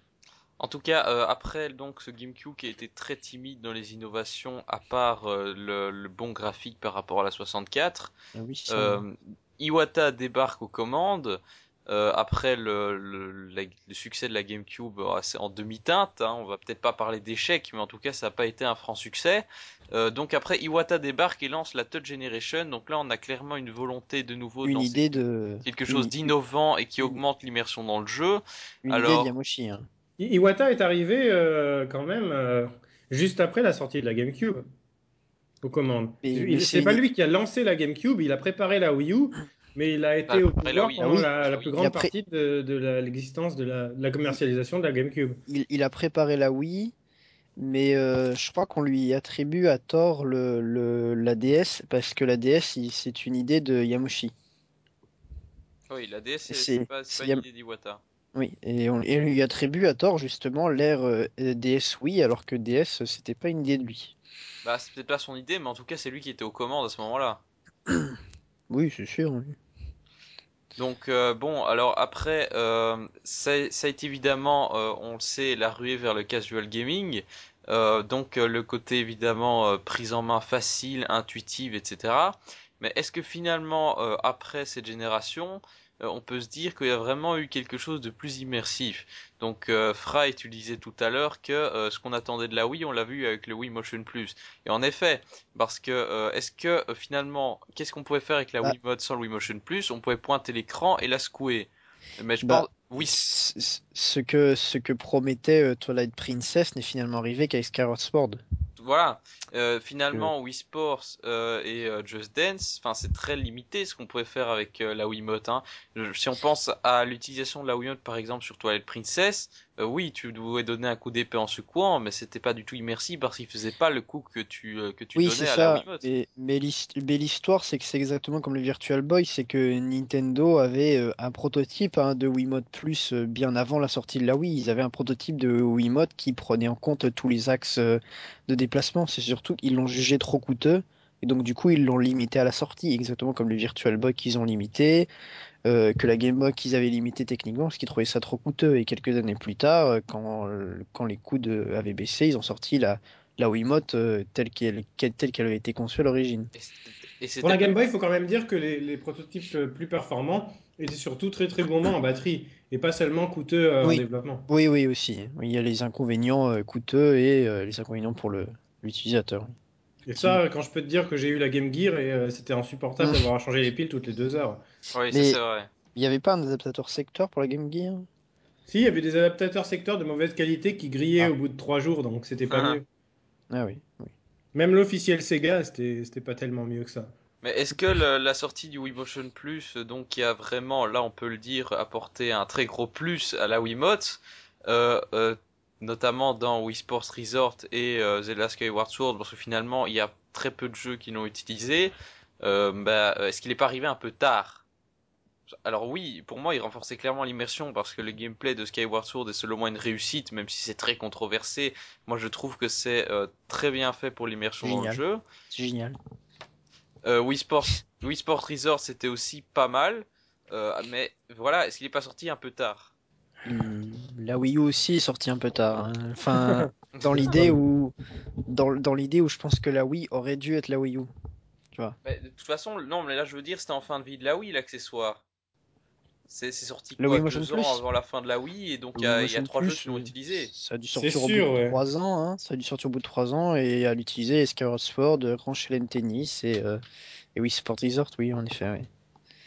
En tout cas, euh, après donc ce GameCube qui a été très timide dans les innovations, à part euh, le, le bon graphique par rapport à la 64, Ah oui, euh, Iwata débarque aux commandes. Euh, après le, le, la- le succès de la GameCube euh, en demi-teinte, hein, on va peut-être pas parler d'échec, mais en tout cas ça n'a pas été un franc succès. Euh, donc après Iwata débarque et lance la Touch Generation. Donc là on a clairement une volonté de nouveau de une lancer idée de quelque chose une- d'innovant et qui augmente l'immersion dans le jeu. une idée Alors- de Yamoshi. hein. Iwata est arrivé euh, quand même euh, juste après la sortie de la GameCube aux commandes. C'est pas lui qui a lancé la GameCube, il a préparé la Wii U, mais il a été Ah, au pouvoir pendant ah oui, la, plus grande pré- partie de, l'existence de la, de la commercialisation de la GameCube. Il, il a préparé la Wii, mais euh, je crois qu'on lui attribue à tort le, le- la DS parce que la DS, c'est une idée de Yamoshi. Oui, la DS, c'est pas, pas Yam- une idée d'Iwata. Oui, et on, et lui attribue à tort justement l'ère euh, DS Wii, alors que DS, c'était pas une idée de lui. Bah, c'est peut-être pas son idée, mais en tout cas, c'est lui qui était aux commandes à ce moment-là. Oui, c'est sûr. oui. Donc, euh, bon, alors après, euh, été évidemment, euh, on le sait, la ruée vers le casual gaming. Euh, donc, le côté évidemment prise en main facile, intuitive, etc. Mais est-ce que finalement, après cette génération, on peut se dire qu'il y a vraiment eu quelque chose de plus immersif Donc, euh, Fry, tu disais tout à l'heure que euh, ce qu'on attendait de la Wii, on l'a vu avec le Wii Motion Plus. Et en effet, parce que euh, est-ce que euh, finalement, qu'est-ce qu'on pouvait faire avec la Bah. Wii Mode sans le Wii Motion Plus? On pouvait pointer l'écran et la secouer. Mais je Bah, pense, oui, Ce que, ce que promettait euh, Twilight Princess n'est finalement arrivé qu'avec Skyward Sword. voilà. Euh, finalement, Wii Sports euh, et euh, Just Dance, enfin, c'est très limité ce qu'on pouvait faire avec la Wiimote. Hein. Si on pense à l'utilisation de la Wiimote, par exemple, sur Twilight Princess, oui, tu devais donner un coup d'épée en secouant, mais c'était pas du tout immersif parce qu'il faisait pas le coup que tu que tu Oui, donnais à la ça. Wiimote. Mais, mais l'hist- mais l'histoire, c'est que c'est exactement comme le Virtual Boy, c'est que Nintendo avait un prototype hein, de Wiimote Plus bien avant la sortie de la Wii. Ils avaient un prototype de Wiimote qui prenait en compte tous les axes euh, de déplacement. C'est surtout qu'ils l'ont jugé trop coûteux. Et donc, du coup, ils l'ont limité à la sortie, exactement comme le Virtual Boy qu'ils ont limité, euh, que la Game Boy qu'ils avaient limité techniquement, parce qu'ils trouvaient ça trop coûteux. Et quelques années plus tard, euh, quand, quand les coûts de- avaient baissé, ils ont sorti la, la Wiimote euh, telle qu'elle qu'elle- telle qu'elle avait été conçue à l'origine. Pour la Game Boy, il faut quand même dire que les, les prototypes plus performants étaient surtout très très gourmands en batterie et pas seulement coûteux euh, en Oui. développement. Oui, oui, aussi. Il y a les inconvénients euh, coûteux et euh, les inconvénients pour le l'utilisateur. Et ça, quand je peux te dire que j'ai eu la Game Gear et euh, c'était insupportable Mm. d'avoir à changer les piles toutes les deux heures. Oui, c'est vrai. Il n'y avait pas un adaptateur secteur pour la Game Gear? Si, il y avait des adaptateurs secteurs de mauvaise qualité qui grillaient Ah. au bout de trois jours, donc c'était pas Ah. mieux. Ah oui, oui. Même l'officiel Sega, c'était c'était pas tellement mieux que ça. Mais est-ce que le- la sortie du Wii Motion Plus, donc qui a vraiment, là on peut le dire, apporté un très gros plus à la Wiimote, euh, euh, notamment dans Wii Sports Resort et euh, Zelda Skyward Sword, parce que finalement il y a très peu de jeux qui l'ont utilisé, euh, bah, est-ce qu'il est pas arrivé un peu tard? Alors oui, pour moi, il renforçait clairement l'immersion parce que le gameplay de Skyward Sword est selon moi une réussite, même si c'est très controversé. Moi, je trouve que c'est euh, très bien fait pour l'immersion dans le jeu. C'est génial. Euh, Wii Sports, Wii Sports Resort, c'était aussi pas mal. Euh, mais voilà, est-ce qu'il est pas sorti un peu tard? Hum, La Wii U aussi est sortie un peu tard. hein. Enfin, dans l'idée où, dans, dans l'idée où je pense que la Wii aurait dû être la Wii U. Mais de toute façon, non, mais là, je veux dire, c'était en fin de vie de la Wii, l'accessoire. C'est sorti Le quoi, Wii Motion deux Plus ans avant la fin de la Wii, et donc il y a, y trois Plus, jeux qui l'ont utilisé. Ça a dû sortir au bout de ouais. 3 ans. Hein. Ça a dû sortir au bout de 3 ans et à l'utiliser Skyward Sword, Grand Challenge Tennis et, euh, et Wii Sport Resort, oui, en effet. oui.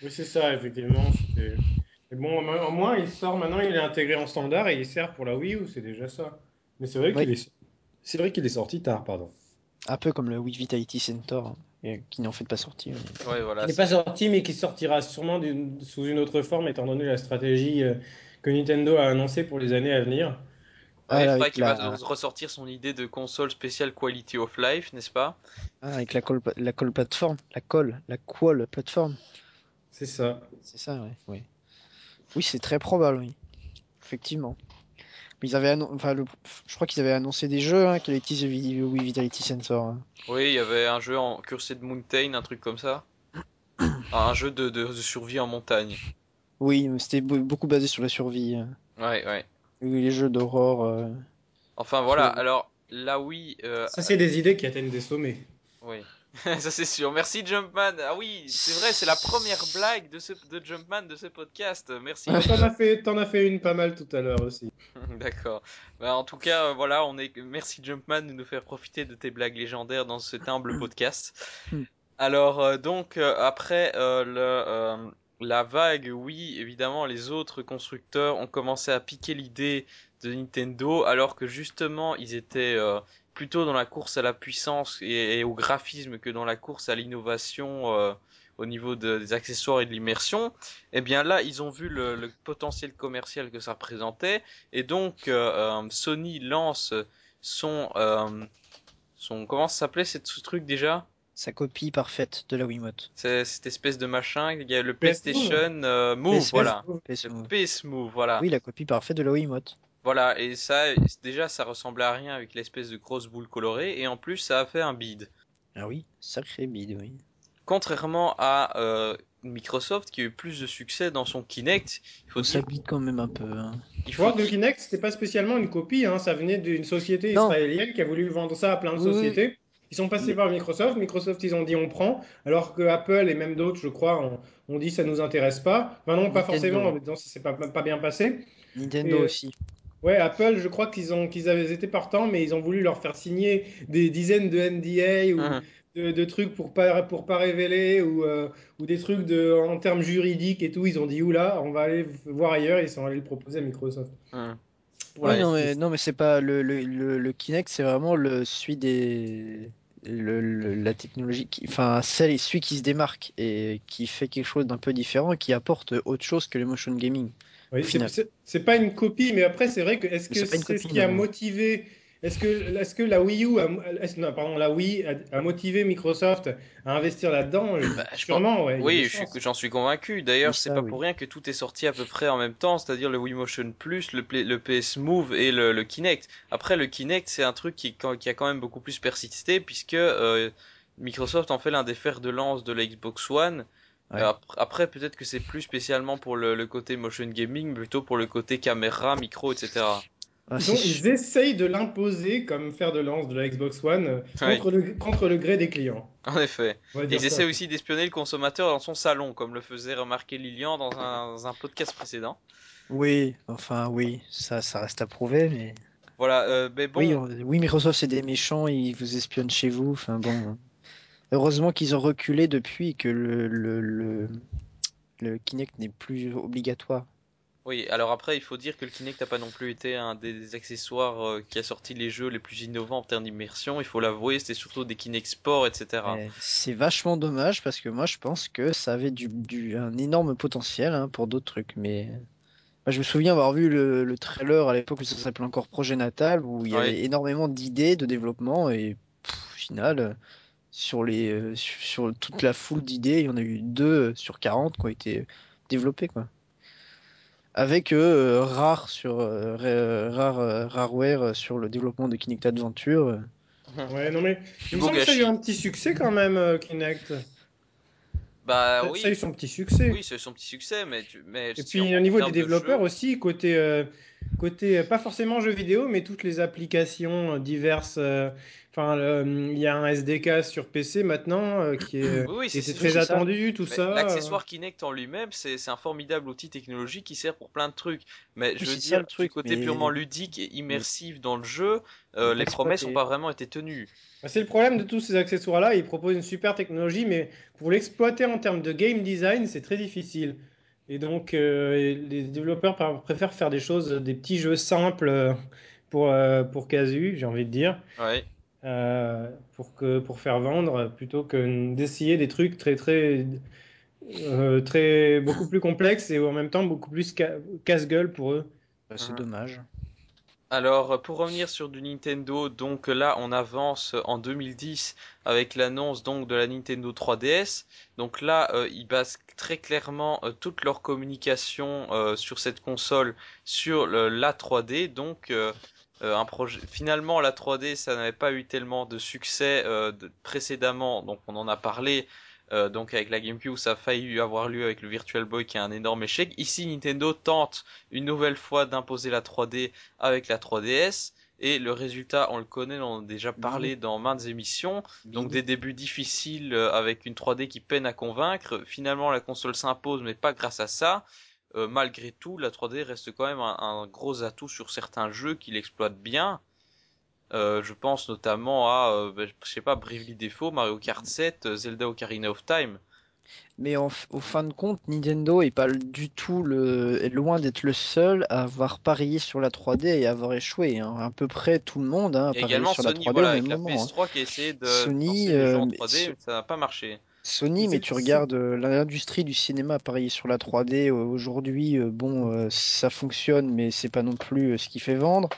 Oui, c'est ça, effectivement. Mais bon, au moins, il sort maintenant, il est intégré en standard et il sert pour la Wii U, c'est déjà ça. Mais c'est vrai Oui. qu'il est... C'est vrai qu'il est sorti tard, pardon. Un peu comme le Wii Vitality Center, hein, et qui n'en fait pas. Ouais, voilà. Il n'est pas sorti, mais qui sortira sûrement sous une autre forme, étant donné la stratégie euh, que Nintendo a annoncée pour les années à venir. Ah, Ouais, faudrait avec qu'il va la... ressortir son idée de console spéciale Quality of Life, n'est-ce pas? Ah, avec la call, la call plateforme, la call, la qual plateforme. C'est ça. C'est ça, ouais. Oui, oui c'est très probable, oui. Effectivement. Mais ils avaient annon- enfin, le... je crois qu'ils avaient annoncé des jeux, hein, Quality the Vi- Wii Vitality Sensor. hein. Oui, il y avait un jeu en Cursed Mountain, un truc comme ça. un jeu de, de, de survie en montagne. Oui, mais c'était be- beaucoup basé sur la survie. hein. Ouais, ouais. Oui, les jeux d'horreur. euh, Enfin voilà, alors là oui, euh, Ça, c'est des idées qui atteignent des sommets. oui. ça c'est sûr. Merci Jumpman. Ah oui, c'est vrai, c'est la première blague de, ce, de Jumpman de ce podcast. Merci. T'en as fait, t'en as fait une pas mal tout à l'heure aussi. D'accord. Bah, en tout cas, voilà, on est. Merci Jumpman de nous faire profiter de tes blagues légendaires dans cet humble podcast. Hmm. Alors euh, donc euh, après euh, le, la vague, oui, évidemment, les autres constructeurs ont commencé à piquer l'idée de Nintendo, alors que justement ils étaient euh, plutôt dans la course à la puissance et, et au graphisme que dans la course à l'innovation. euh, au niveau de- des accessoires et de l'immersion, eh bien là, ils ont vu le, le potentiel commercial que ça représentait, et donc euh, euh, Sony lance son, euh, son comment ça s'appelait cette- ce truc déjà? Sa copie parfaite de la Wiimote. C'est cette espèce de machin, il y a le PS PlayStation euh, Move, PS voilà. PS Move. PS Move, voilà. Oui, la copie parfaite de la Wiimote. Voilà, et ça, déjà, ça ressemblait à rien avec l'espèce de grosse boule colorée, et en plus, ça a fait un bide. Ah oui, sacré bide, oui. Contrairement à euh, Microsoft, qui a eu plus de succès dans son Kinect, il faut Ça dire, bide quand même un peu. hein. il faut que le Kinect, c'était pas spécialement une copie, hein, ça venait d'une société Non. israélienne qui a voulu vendre ça à plein de Oui, oui. sociétés. Ils sont passés par Microsoft, Microsoft ils ont dit on prend, alors que Apple et même d'autres, je crois, ont, ont dit ça nous intéresse pas. Non, pas Nintendo. forcément, en disant ça s'est pas, pas bien passé. Nintendo Et- aussi. Ouais, Apple, je crois qu'ils ont qu'ils avaient été partants, mais ils ont voulu leur faire signer des dizaines de NDA ou Mhm. de, de trucs pour pas pour pas révéler ou euh, ou des trucs de en termes juridiques et tout. Ils ont dit oula, on va aller voir ailleurs. Ils sont allés le proposer à Microsoft. Oui, Ouais. non, mais, non, mais c'est pas le, le, le, le Kinect, c'est vraiment le celui des le, le- la technologie qui, enfin celle celui qui se démarque et qui fait quelque chose d'un peu différent et qui apporte autre chose que le motion gaming. Oui, c'est- pas une copie, mais après c'est vrai que est-ce Mais que c'est ce qui a motivé est-ce que est-ce que la Wii U a, non, pardon la Wii a, a motivé Microsoft à investir là-dedans? Bah, ouais. a Oui, j'en suis convaincu. D'ailleurs, c'est pas oui. pour rien que tout est sorti à peu près en même temps, c'est-à-dire le Wii Motion Plus, le, PS Move et le, le Kinect. Après, le Kinect, c'est un truc qui, qui a quand même beaucoup plus persisté puisque euh, Microsoft en fait l'un des fers de lance de la Xbox One. Ouais. Euh, ap- après, peut-être que c'est plus spécialement pour le, le côté motion gaming, plutôt pour le côté caméra, micro, etc. Ah, sûr. ils essayent de l'imposer comme fer de lance de la Xbox One euh, Ouais. contre, le, contre le gré des clients. En effet. Ils ça. essaient aussi d'espionner le consommateur dans son salon, comme le faisait remarquer Lilian dans un, dans un podcast précédent. Oui, enfin oui, ça, ça reste à prouver, mais Voilà, euh, mais bon. oui, oui, Microsoft c'est des méchants, ils vous espionnent chez vous. Enfin bon, heureusement qu'ils ont reculé depuis que le le, le, le Kinect n'est plus obligatoire. Oui, alors après, il faut dire que le Kinect n'a pas non plus été un des accessoires euh, qui a sorti les jeux les plus innovants en termes d'immersion. Il faut l'avouer, c'était surtout des Kinect Sport, etc. C'est vachement dommage parce que moi je pense que ça avait du, du- un énorme potentiel hein, pour d'autres trucs. Mais je me souviens avoir vu le, le trailer à l'époque où ça s'appelait encore Projet Natal où il y Ouais. avait énormément d'idées de développement et pff, au final sur les euh, sur, toute la foule d'idées il y en a eu deux sur 40 qui ont été développées quoi. Avec euh, Rare sur euh, Ra- Rare, euh, Rareware euh, sur le développement de Kinect Adventure. euh. Ouais, non mais il me semble que ça a eu un petit succès quand même, euh, Kinect. Bah Ça- oui, Ça a eu son petit succès. oui, c'est son petit succès, mais, tu- mais Et si puis au niveau des développeurs aussi, côté, euh, côté euh, pas forcément jeux vidéo, mais toutes les applications euh, diverses. euh, Enfin, euh, il y a un SDK sur PC maintenant euh, qui est, Oui, oui, qui c'est- était c'est- très c'est ça. attendu, tout Mais ça. euh. L'accessoire Kinect en lui-même, c'est c'est un formidable outil technologique qui sert pour plein de trucs. Mais je veux c'est ça, dire, le truc, du côté mais- purement ludique et immersif dans le jeu, euh, les promesses n'ont pas vraiment été tenues. Bah, C'est le problème de tous ces accessoires-là. Ils proposent une super technologie, mais pour l'exploiter en termes de game design, c'est très difficile. Et donc, euh, les développeurs préfèrent faire des choses, des petits jeux simples euh, pour, euh, pour casu, j'ai envie de dire, Ouais. euh, pour que, pour faire vendre, plutôt que d'essayer des trucs très, très, euh, très, beaucoup plus complexes et en même temps beaucoup plus ca- casse-gueule pour eux. Bah, c'est Mhm. dommage. Alors, pour revenir sur du Nintendo, donc là, on avance en 2010 avec l'annonce donc de la Nintendo 3DS. Donc là, euh, ils basent très clairement euh, toute leur communication euh, sur cette console sur la 3D. Donc, un projet. Finalement, la 3D, ça n'avait pas eu tellement de succès de- précédemment. Donc, on en a parlé. Euh, donc avec la GameCube, ça a failli avoir lieu avec le Virtual Boy qui est un énorme échec. Ici, Nintendo tente une nouvelle fois d'imposer la 3D avec la 3DS. Et le résultat, on le connaît, on en a déjà parlé dans maintes émissions. Donc des débuts difficiles euh, avec une 3D qui peine à convaincre. Finalement, la console s'impose, mais pas grâce à ça. Euh, malgré tout, la 3D reste quand même un, un gros atout sur certains jeux qui l'exploitent bien. Euh, je pense notamment à, euh, ben, je sais pas, Bravely Default, Mario Kart 7, euh, Zelda Ocarina of Time. Mais en, au fin de compte, Nintendo est pas du tout le, est loin d'être le seul à avoir parié sur la 3D et à avoir échoué. hein. À peu près tout le monde hein, a parié également sur la Sony, 3D voilà, avec la hein. PS3 qui a essayé de Sony, en euh, 3D, so- mais ça n'a pas marché. Sony, mais tu regardes l'industrie du cinéma a parié sur la 3D euh, aujourd'hui. bon, ça fonctionne, mais c'est pas non plus ce qui fait vendre.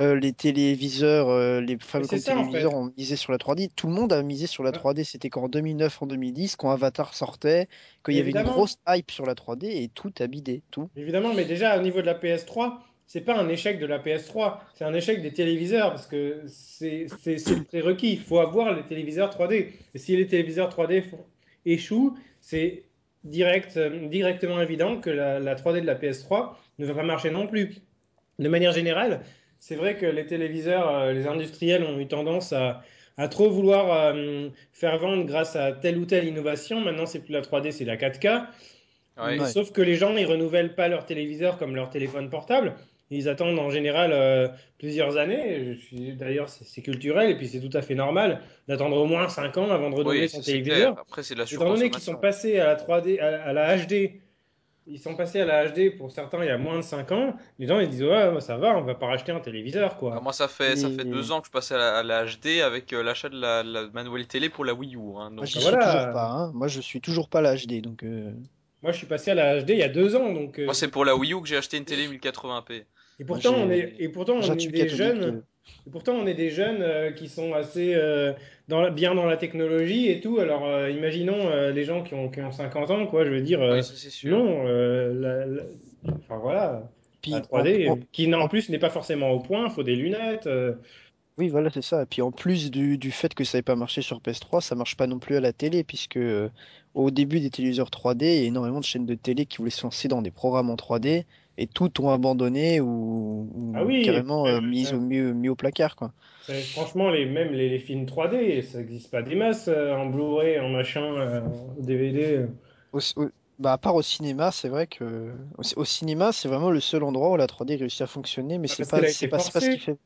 Euh, les téléviseurs, euh, les fabricants c'est de ça en téléviseurs fait. ont misé sur la 3D. Tout le monde a misé sur la Ouais. 3D. C'était qu'en 2009, en 2010, quand Avatar sortait, qu'il y avait une grosse hype sur la 3D et tout a bidé. Tout. Évidemment, mais déjà au niveau de la PS3, c'est pas un échec de la PS3, c'est un échec des téléviseurs parce que c'est le prérequis. Il faut avoir les téléviseurs 3D. Et si les téléviseurs 3D font- échouent, c'est direct, euh, directement évident que la, la 3D de la PS3 ne va pas marcher non plus. De manière générale, c'est vrai que les téléviseurs, euh, les industriels ont eu tendance à, à trop vouloir euh, faire vendre grâce à telle ou telle innovation. Maintenant, c'est plus la 3D, c'est la 4K. Ouais. Mais Ouais. sauf que les gens, ils renouvellent pas leur téléviseur comme leur téléphone portable. Ils attendent en général euh, plusieurs années. Je suis- D'ailleurs, c'est culturel et puis c'est tout à fait normal d'attendre au moins 5 ans avant de renouveler Oui, son clair. téléviseur. Après, c'est la Étant donné qu'ils sont passés à la 3D, à, à la HD, ils sont passés à la HD pour certains il y a moins de 5 ans, les gens ils disent ouais, ça va, on va pas racheter un téléviseur Ah, quoi. moi, ça fait, ça fait Et deux ans que je passe à la, à la HD avec euh, l'achat de la, la manuelle télé pour la Wii U. Hein, moi, donc, j'y Ah, suis voilà. toujours pas. hein. Moi, je suis toujours pas la HD. Donc, euh, Moi je suis passé à la HD il y a 2 ans donc. euh, moi, c'est pour la Wii U que j'ai acheté une télé 1080p. Et pourtant, Moi, on est, et pourtant, on est des jeunes. de- Et pourtant, on est des jeunes euh, qui sont assez euh, dans la- bien dans la technologie et tout. Alors, euh, imaginons euh, les gens qui ont, qui ont 50 ans, quoi. Je veux dire, euh, Oui, ça c'est sûr. non. euh, la- la- Enfin, voilà. Puis, La en- 3D, en- euh, qui en en- plus n'est pas forcément au point, il faut des lunettes. euh. Oui, voilà, c'est ça. Et puis en plus du, du fait que ça n'ait pas marché sur PS3, ça marche pas non plus à la télé, puisque euh, au début des téléviseurs 3D, il y a énormément de chaînes de télé qui voulaient se lancer dans des programmes en 3D, et toutes ont abandonné ou, ou Ah oui, carrément euh, mis, au, mis, placard, quoi. franchement, les, même les, les films 3D, ça n'existe pas des masses euh, en Blu-ray, en machin, euh, en DVD. Au, au- bah, à part au cinéma, c'est vrai que au, au cinéma, c'est vraiment le seul endroit où la 3D réussit à fonctionner, mais Ah, c'est pas, c'est ce qui fait.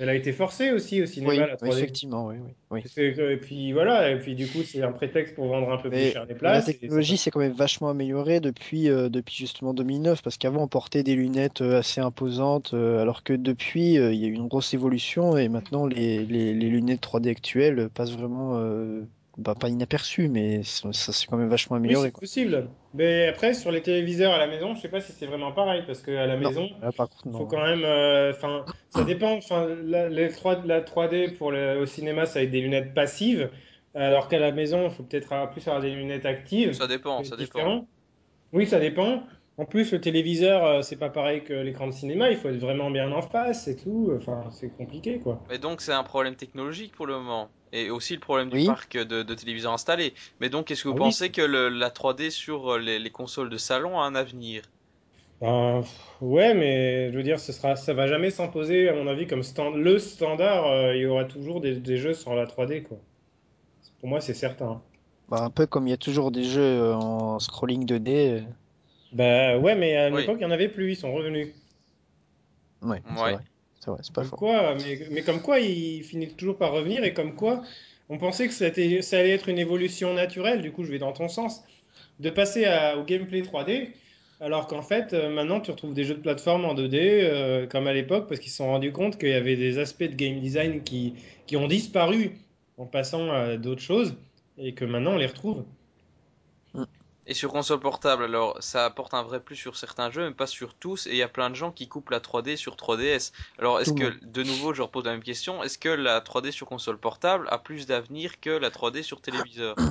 Elle a été forcée aussi au cinéma, Oui, la 3D. effectivement, oui, oui, que- Et puis voilà, et puis du coup, c'est un prétexte pour vendre un peu plus cher les la places. ça technologie s'est quand même vachement améliorée depuis, euh, depuis justement 2009, parce qu'avant on portait des lunettes euh, assez imposantes, euh, alors que depuis euh, il y a eu une grosse évolution et maintenant les, les, les lunettes 3D actuelles passent vraiment, euh, bah, pas inaperçues, mais ça, ça s'est quand même vachement Oui, amélioré, c'est quoi. possible. Mais après, sur les téléviseurs à la maison, je sais pas si c'est vraiment pareil, parce qu'à la Non, maison, là par contre il faut non. quand même. euh, Enfin, ça dépend. Enfin, la, les 3, la 3D pour le, au cinéma, ça avec des lunettes passives, alors qu'à la maison, il faut peut-être plus avoir des lunettes actives. Ça dépend, C'est ça dépend. Oui, ça dépend. En plus, le téléviseur, euh, c'est pas pareil que l'écran de cinéma. Il faut être vraiment bien en face et tout. Enfin, c'est compliqué, quoi. Mais donc c'est un problème technologique pour le moment. Et aussi le problème du Oui, parc de, de téléviseurs installés. Mais donc est-ce que vous Ah oui, pensez que le- la 3D sur euh, les, les consoles de salon a un avenir? Ben, ouais, mais je veux dire, ce sera, ça va jamais s'imposer, à mon avis, comme stand, le standard. euh, il y aura toujours des, des jeux sur la 3D, quoi. Pour moi, c'est certain. bah, un peu comme il y a toujours des jeux en scrolling 2D. Bah ouais, mais à une Oui, époque, il n'y en avait plus, ils sont revenus. Ouais, c'est ouais. vrai, c'est vrai, c'est pas Comme faux. quoi, mais, mais comme quoi, ils finissent toujours par revenir, et comme quoi, on pensait que ça allait être une évolution naturelle, du coup, je vais dans ton sens, de passer à- au gameplay 3D, alors qu'en fait, euh, maintenant, tu retrouves des jeux de plateforme en 2D, euh, comme à l'époque, parce qu'ils se sont rendus compte qu'il y avait des aspects de game design qui, qui ont disparu en passant à d'autres choses, et que maintenant, on les retrouve. Et sur console portable, alors ça apporte un vrai plus sur certains jeux, mais pas sur tous, et il y a plein de gens qui coupent la 3D sur 3DS. Alors est-ce que, de nouveau, je repose la même question, est-ce que la 3D sur console portable a plus d'avenir que la 3D sur téléviseur?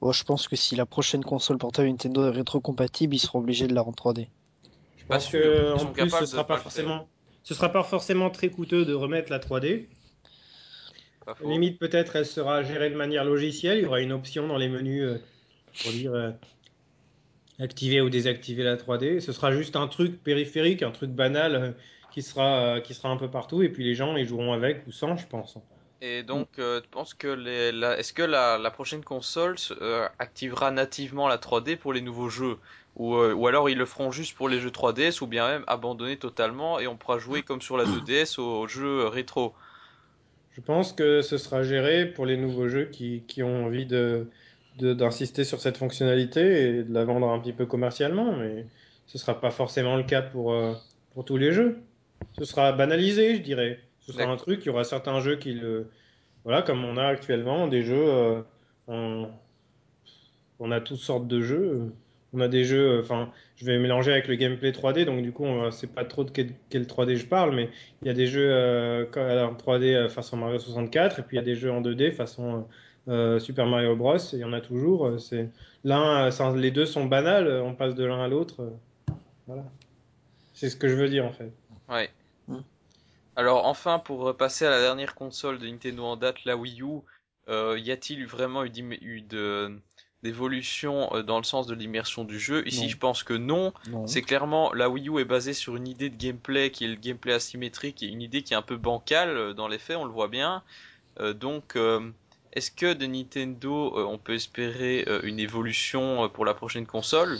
Bon, je pense que si la prochaine console portable Nintendo est rétrocompatible, ils seront obligés de la rendre 3D. Je pense sûr. que en plus, ce sera pas pas le forcément, ce sera pas forcément très coûteux de remettre la 3D. Pas faux. Limite, peut-être, elle sera gérée de manière logicielle. Il y aura une option dans les menus euh, pour dire euh, activer ou désactiver la 3D. Ce sera juste un truc périphérique, un truc banal euh, qui sera, euh, qui sera un peu partout. Et puis les gens, ils joueront avec ou sans, je pense. Et donc, euh, tu penses que les, la, est-ce que la, la prochaine console euh, activera nativement la 3D pour les nouveaux jeux? Ou, euh, ou alors ils le feront juste pour les jeux 3DS ou bien même abandonner totalement et on pourra jouer comme sur la 2DS aux, aux jeux rétro? Je pense que ce sera géré pour les nouveaux jeux qui, qui ont envie de, de- d'insister sur cette fonctionnalité et de la vendre un petit peu commercialement, mais ce sera pas forcément le cas pour, euh, pour tous les jeux. Ce sera banalisé, je dirais. Ce sera un truc, il y aura certains jeux qui le... Voilà, comme on a actuellement des jeux... euh, on... on a toutes sortes de jeux. On a des jeux... Enfin, je vais mélanger avec le gameplay 3D, donc du coup, on va- c'est pas trop de quel, quel 3D je parle, mais il y a des jeux euh, en 3D euh, façon Mario 64, et puis il y a des jeux en 2D façon euh, Super Mario Bros. Il y en a toujours. euh, C'est l'un, euh, les deux sont banals. euh, On passe de l'un à l'autre. euh, Voilà. C'est ce que je veux dire en fait. Ouais. Mm. Alors enfin, pour passer à la dernière console de Nintendo en date, la Wii U, euh, y a-t-il vraiment eu, d'im- eu de d'évolution euh, dans le sens de l'immersion du jeu? Ici, Non. je pense que non. Non. C'est clairement la Wii U est basée sur une idée de gameplay qui est le gameplay asymétrique et une idée qui est un peu bancale euh, dans les faits, on le voit bien. Euh, donc, euh, est-ce que de Nintendo, euh, on peut espérer euh, une évolution euh, pour la prochaine console?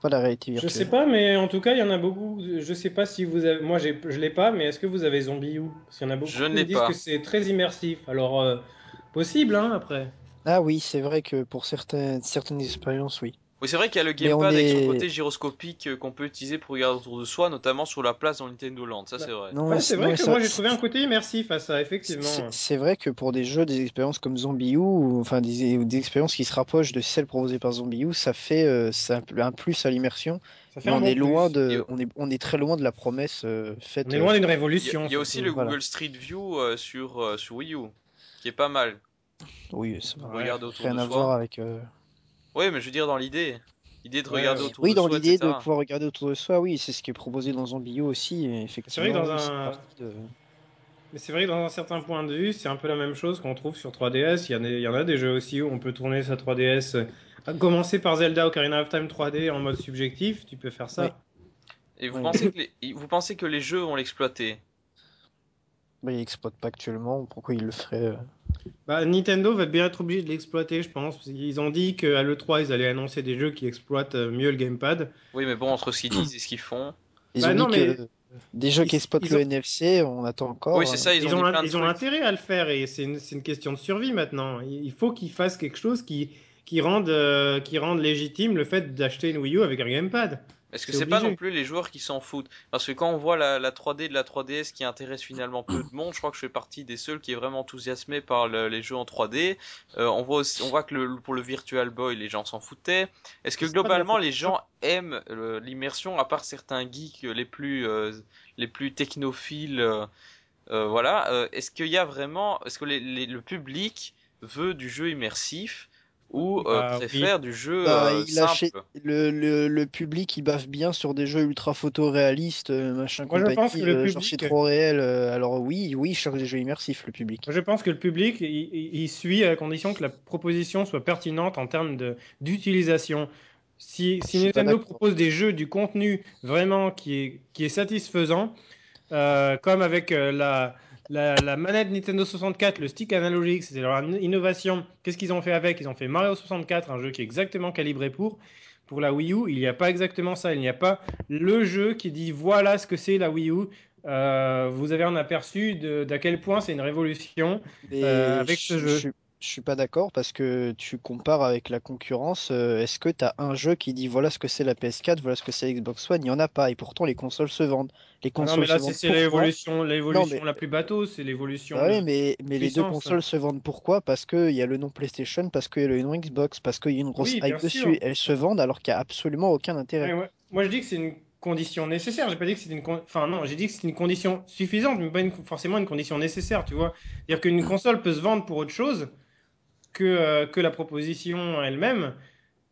Pas la réalité Je virtuelle. sais pas, mais en tout cas, il y en a beaucoup. Je sais pas si vous avez. Moi, j'ai- je l'ai pas, mais est-ce que vous avez Zombie U Parce qu'il y en a beaucoup Je qui disent pas. que c'est très immersif. Alors, euh, possible, hein, après. Ah oui, c'est vrai que pour certaines, certaines expériences, oui. Oui, c'est vrai qu'il y a le gamepad avec son est- côté gyroscopique euh, qu'on peut utiliser pour regarder autour de soi, notamment sur la place dans Nintendo Land, ça Bah, c'est vrai. Non, Ouais, c'est vrai que ça- moi, j'ai trouvé un côté immersif à ça, c'est- effectivement. C'est vrai que pour des jeux, des expériences comme Zombie U, ou enfin des, ou des expériences qui se rapprochent de celles proposées par Zombie U, ça fait euh, c'est un, plus à l'immersion. Ça on est loin. Et- de, on est, on est très loin de la promesse euh, faite. On est loin euh, d'une Il y a, révolution. il y a aussi le voilà. Google Street View euh, sur, euh, sur Wii U, qui est pas mal. Oui, ça autour rien de à soi. voir avec. Oui, mais je veux dire dans l'idée. L'idée de regarder ouais. autour Oui, de dans soi, l'idée de pouvoir regarder autour de soi, oui, c'est ce qui est proposé dans Zombie U aussi. C'est vrai que dans oui, un- de- Mais c'est vrai que dans un certain point de vue, c'est un peu la même chose qu'on trouve sur 3DS. Il y, en a, il y en a des jeux aussi où on peut tourner sa 3DS. euh, À commencer par Zelda Ocarina of Time 3D en mode subjectif, tu peux faire ça. Oui. Et vous Oui. pensez que les, vous pensez que les jeux vont l'exploiter? Bah, ils exploitent pas actuellement. Pourquoi ils le feraient euh, Bah, Nintendo va bien être obligé de l'exploiter, je pense. Ils ont dit qu'à l'E3, ils allaient annoncer des jeux qui exploitent euh, mieux le gamepad. Oui, mais bon, entre ce qu'ils disent et ce qu'ils font. Ils Bah ont non, dit mais que des jeux ils- qui exploitent le ont- NFC, on attend encore. Oui, c'est euh, ça, ils, Ils, ont, ont, un- ils ont intérêt à le faire et c'est une, question de survie maintenant. Il il faut qu'ils fassent quelque chose qui, qui, rende, euh, qui rende légitime le fait d'acheter une Wii U avec un gamepad. Est-ce que C'est pas non plus les joueurs qui s'en foutent Parce que quand on voit la, la 3D de la 3DS qui intéresse finalement peu de monde, je crois que je fais partie des seuls qui est vraiment enthousiasmé par le- les jeux en 3D. Euh, on voit aussi, on voit que le- pour le Virtual Boy, les gens s'en foutaient. Est-ce que globalement les gens aiment euh, l'immersion, à part certains geeks les plus euh, les plus technophiles euh, euh, Voilà. Euh, est-ce qu'il y a vraiment, est-ce que les- les- le public veut du jeu immersif? Ou euh, Bah, préfère du jeu Bah, euh, il simple achète- le, le, le public il baffe bien sur des jeux ultra photoréalistes, euh, machin Moi, je pense que le genre public- c'est trop réel. alors oui, oui, il cherche des jeux immersifs, le public. Moi, Je pense que le public, il, suit à la condition que la proposition soit pertinente en termes de- d'utilisation. Si, si Je Nintendo propose des jeux, du contenu vraiment qui est, qui est satisfaisant, euh, comme avec euh, la, la, la manette Nintendo 64, le stick analogique, c'était leur innovation. Qu'est-ce qu'ils ont fait avec? Ils ont fait Mario 64, un jeu qui est exactement calibré pour. Pour la Wii U, il n'y a pas exactement ça. Il n'y a pas le jeu qui dit voilà ce que c'est la Wii U. Euh, vous avez un aperçu d'à quel point c'est une révolution euh, avec je, ce jeu. je Je suis pas d'accord parce que tu compares avec la concurrence. euh, Est-ce que tu as un jeu qui dit voilà ce que c'est la PS4, voilà ce que c'est Xbox One? Il n'y en a pas. Et pourtant, les consoles se vendent. Les Ah non, consoles mais là, se c'est vendent c'est pourquoi? l'évolution, l'évolution mais- la plus bateau, c'est l'évolution. Bah ouais, de- mais, mais les deux puissance. consoles se vendent pourquoi? Parce qu'il y a le nom PlayStation, parce qu'il y a le nom Xbox, parce qu'il y a une grosse Oui, bien hype dessus. Elles se vendent alors qu'il n'y a absolument aucun intérêt. Ouais, ouais. Moi, je dis que c'est une condition nécessaire. J'ai pas dit que c'était une, con- enfin non, j'ai dit que c'est une condition suffisante, mais pas une- forcément une condition nécessaire. Tu vois, dire qu'une console peut se vendre pour autre chose que euh, que la proposition elle-même,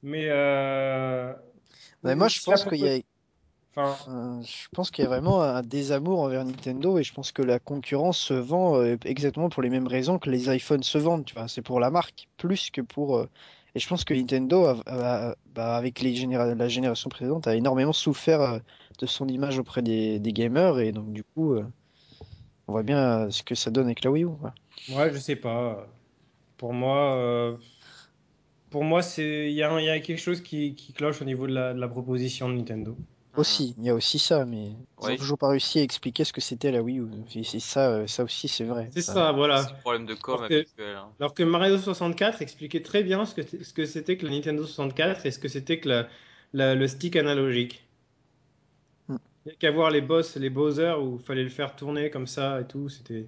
mais euh, Mais moi, je pense qu'il y a, Enfin, Euh, je pense qu'il y a vraiment un désamour envers Nintendo et je pense que la concurrence se vend euh, exactement pour les mêmes raisons que les iPhones se vendent, tu vois. C'est pour la marque plus que pour. euh, Et je pense que Nintendo, a- a- bah, avec les généra- la génération précédente, a énormément souffert de son image auprès des, des gamers et donc du coup, on voit bien ce que ça donne avec la Wii U. quoi. ouais, je sais pas. Pour moi, euh, pour moi, c'est il y a, y quelque chose qui, qui cloche au niveau de la, de la proposition de Nintendo. Aussi, il y a aussi ça, mais ils Oui. toujours pas réussi à expliquer ce que c'était la Wii U. C'est ça, euh, ça aussi, c'est vrai. C'est ça, voilà. C'est le problème de com Parce que- hein. Alors que Mario 64 expliquait très bien ce que, ce que c'était que la Nintendo 64 et ce que c'était que la- la- le stick analogique. Hmm. Il n'y a qu'à voir les boss, les Bowser où il fallait le faire tourner comme ça et tout. C'était.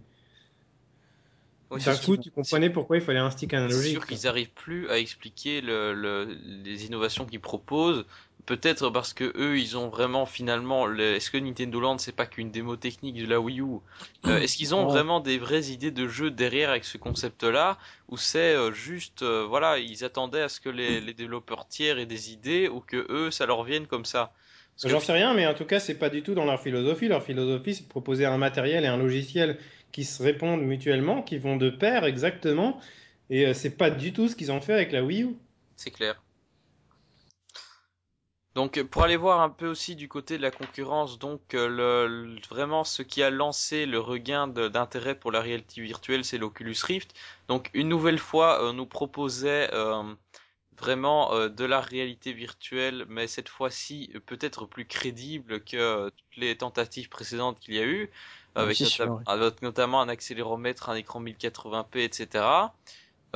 D'un c'est coup, sûr. tu comprenais pourquoi il fallait un stick C'est analogique. sûr quoi. qu'ils n'arrivent plus à expliquer le, le- les innovations qu'ils proposent. Peut-être parce que eux, ils ont vraiment finalement. le- Est-ce que Nintendo Land, c'est pas qu'une démo technique de la Wii U? Euh, Est-ce qu'ils ont Oh. vraiment des vraies idées de jeu derrière avec ce concept-là? Ou c'est euh, juste, euh, voilà, ils attendaient à ce que les, les développeurs tiers aient des idées ou que eux, ça leur vienne comme ça? Que J'en sais rien, mais en tout cas, c'est pas du tout dans leur philosophie. Leur philosophie, c'est de proposer un matériel et un logiciel qui se répondent mutuellement, qui vont de pair exactement. Et euh, c'est pas du tout ce qu'ils ont fait avec la Wii U. C'est clair. Donc euh, pour aller voir un peu aussi du côté de la concurrence, donc euh, le, vraiment ce qui a lancé le regain d'intérêt pour la réalité virtuelle, c'est l'Oculus Rift. Donc une nouvelle fois, nous proposait vraiment de la réalité virtuelle, mais cette fois-ci peut-être plus crédible que toutes les tentatives précédentes qu'il y a eu, avec, c'est nota- sûr, ouais. avec notamment un accéléromètre, un écran 1080p, etc.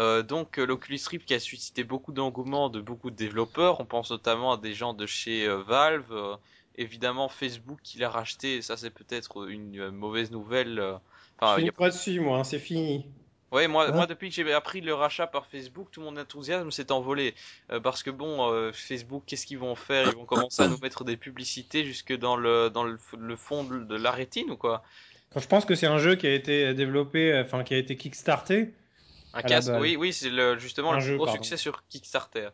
Euh, donc euh, l'Oculus Rift qui a suscité beaucoup d'engouement de beaucoup de développeurs, on pense notamment à des gens de chez euh, Valve, euh, évidemment Facebook qui l'a racheté, et ça c'est peut-être une euh, mauvaise nouvelle. euh, Enfin, Je a- pas dessus, moi, hein, c'est fini. Ouais, moi, Ouais. moi depuis que j'ai appris le rachat par Facebook, tout mon enthousiasme s'est envolé. Euh, parce que bon, euh, Facebook, qu'est-ce qu'ils vont faire? Ils vont commencer à nous mettre des publicités jusque dans le dans le, fond de, de la rétine ou quoi? Quand je pense que c'est un jeu qui a été développé, euh, enfin qui a été kickstarté. Un casque. Oui, oui, c'est le justement Un le jeu, plus gros pardon. succès sur Kickstarter.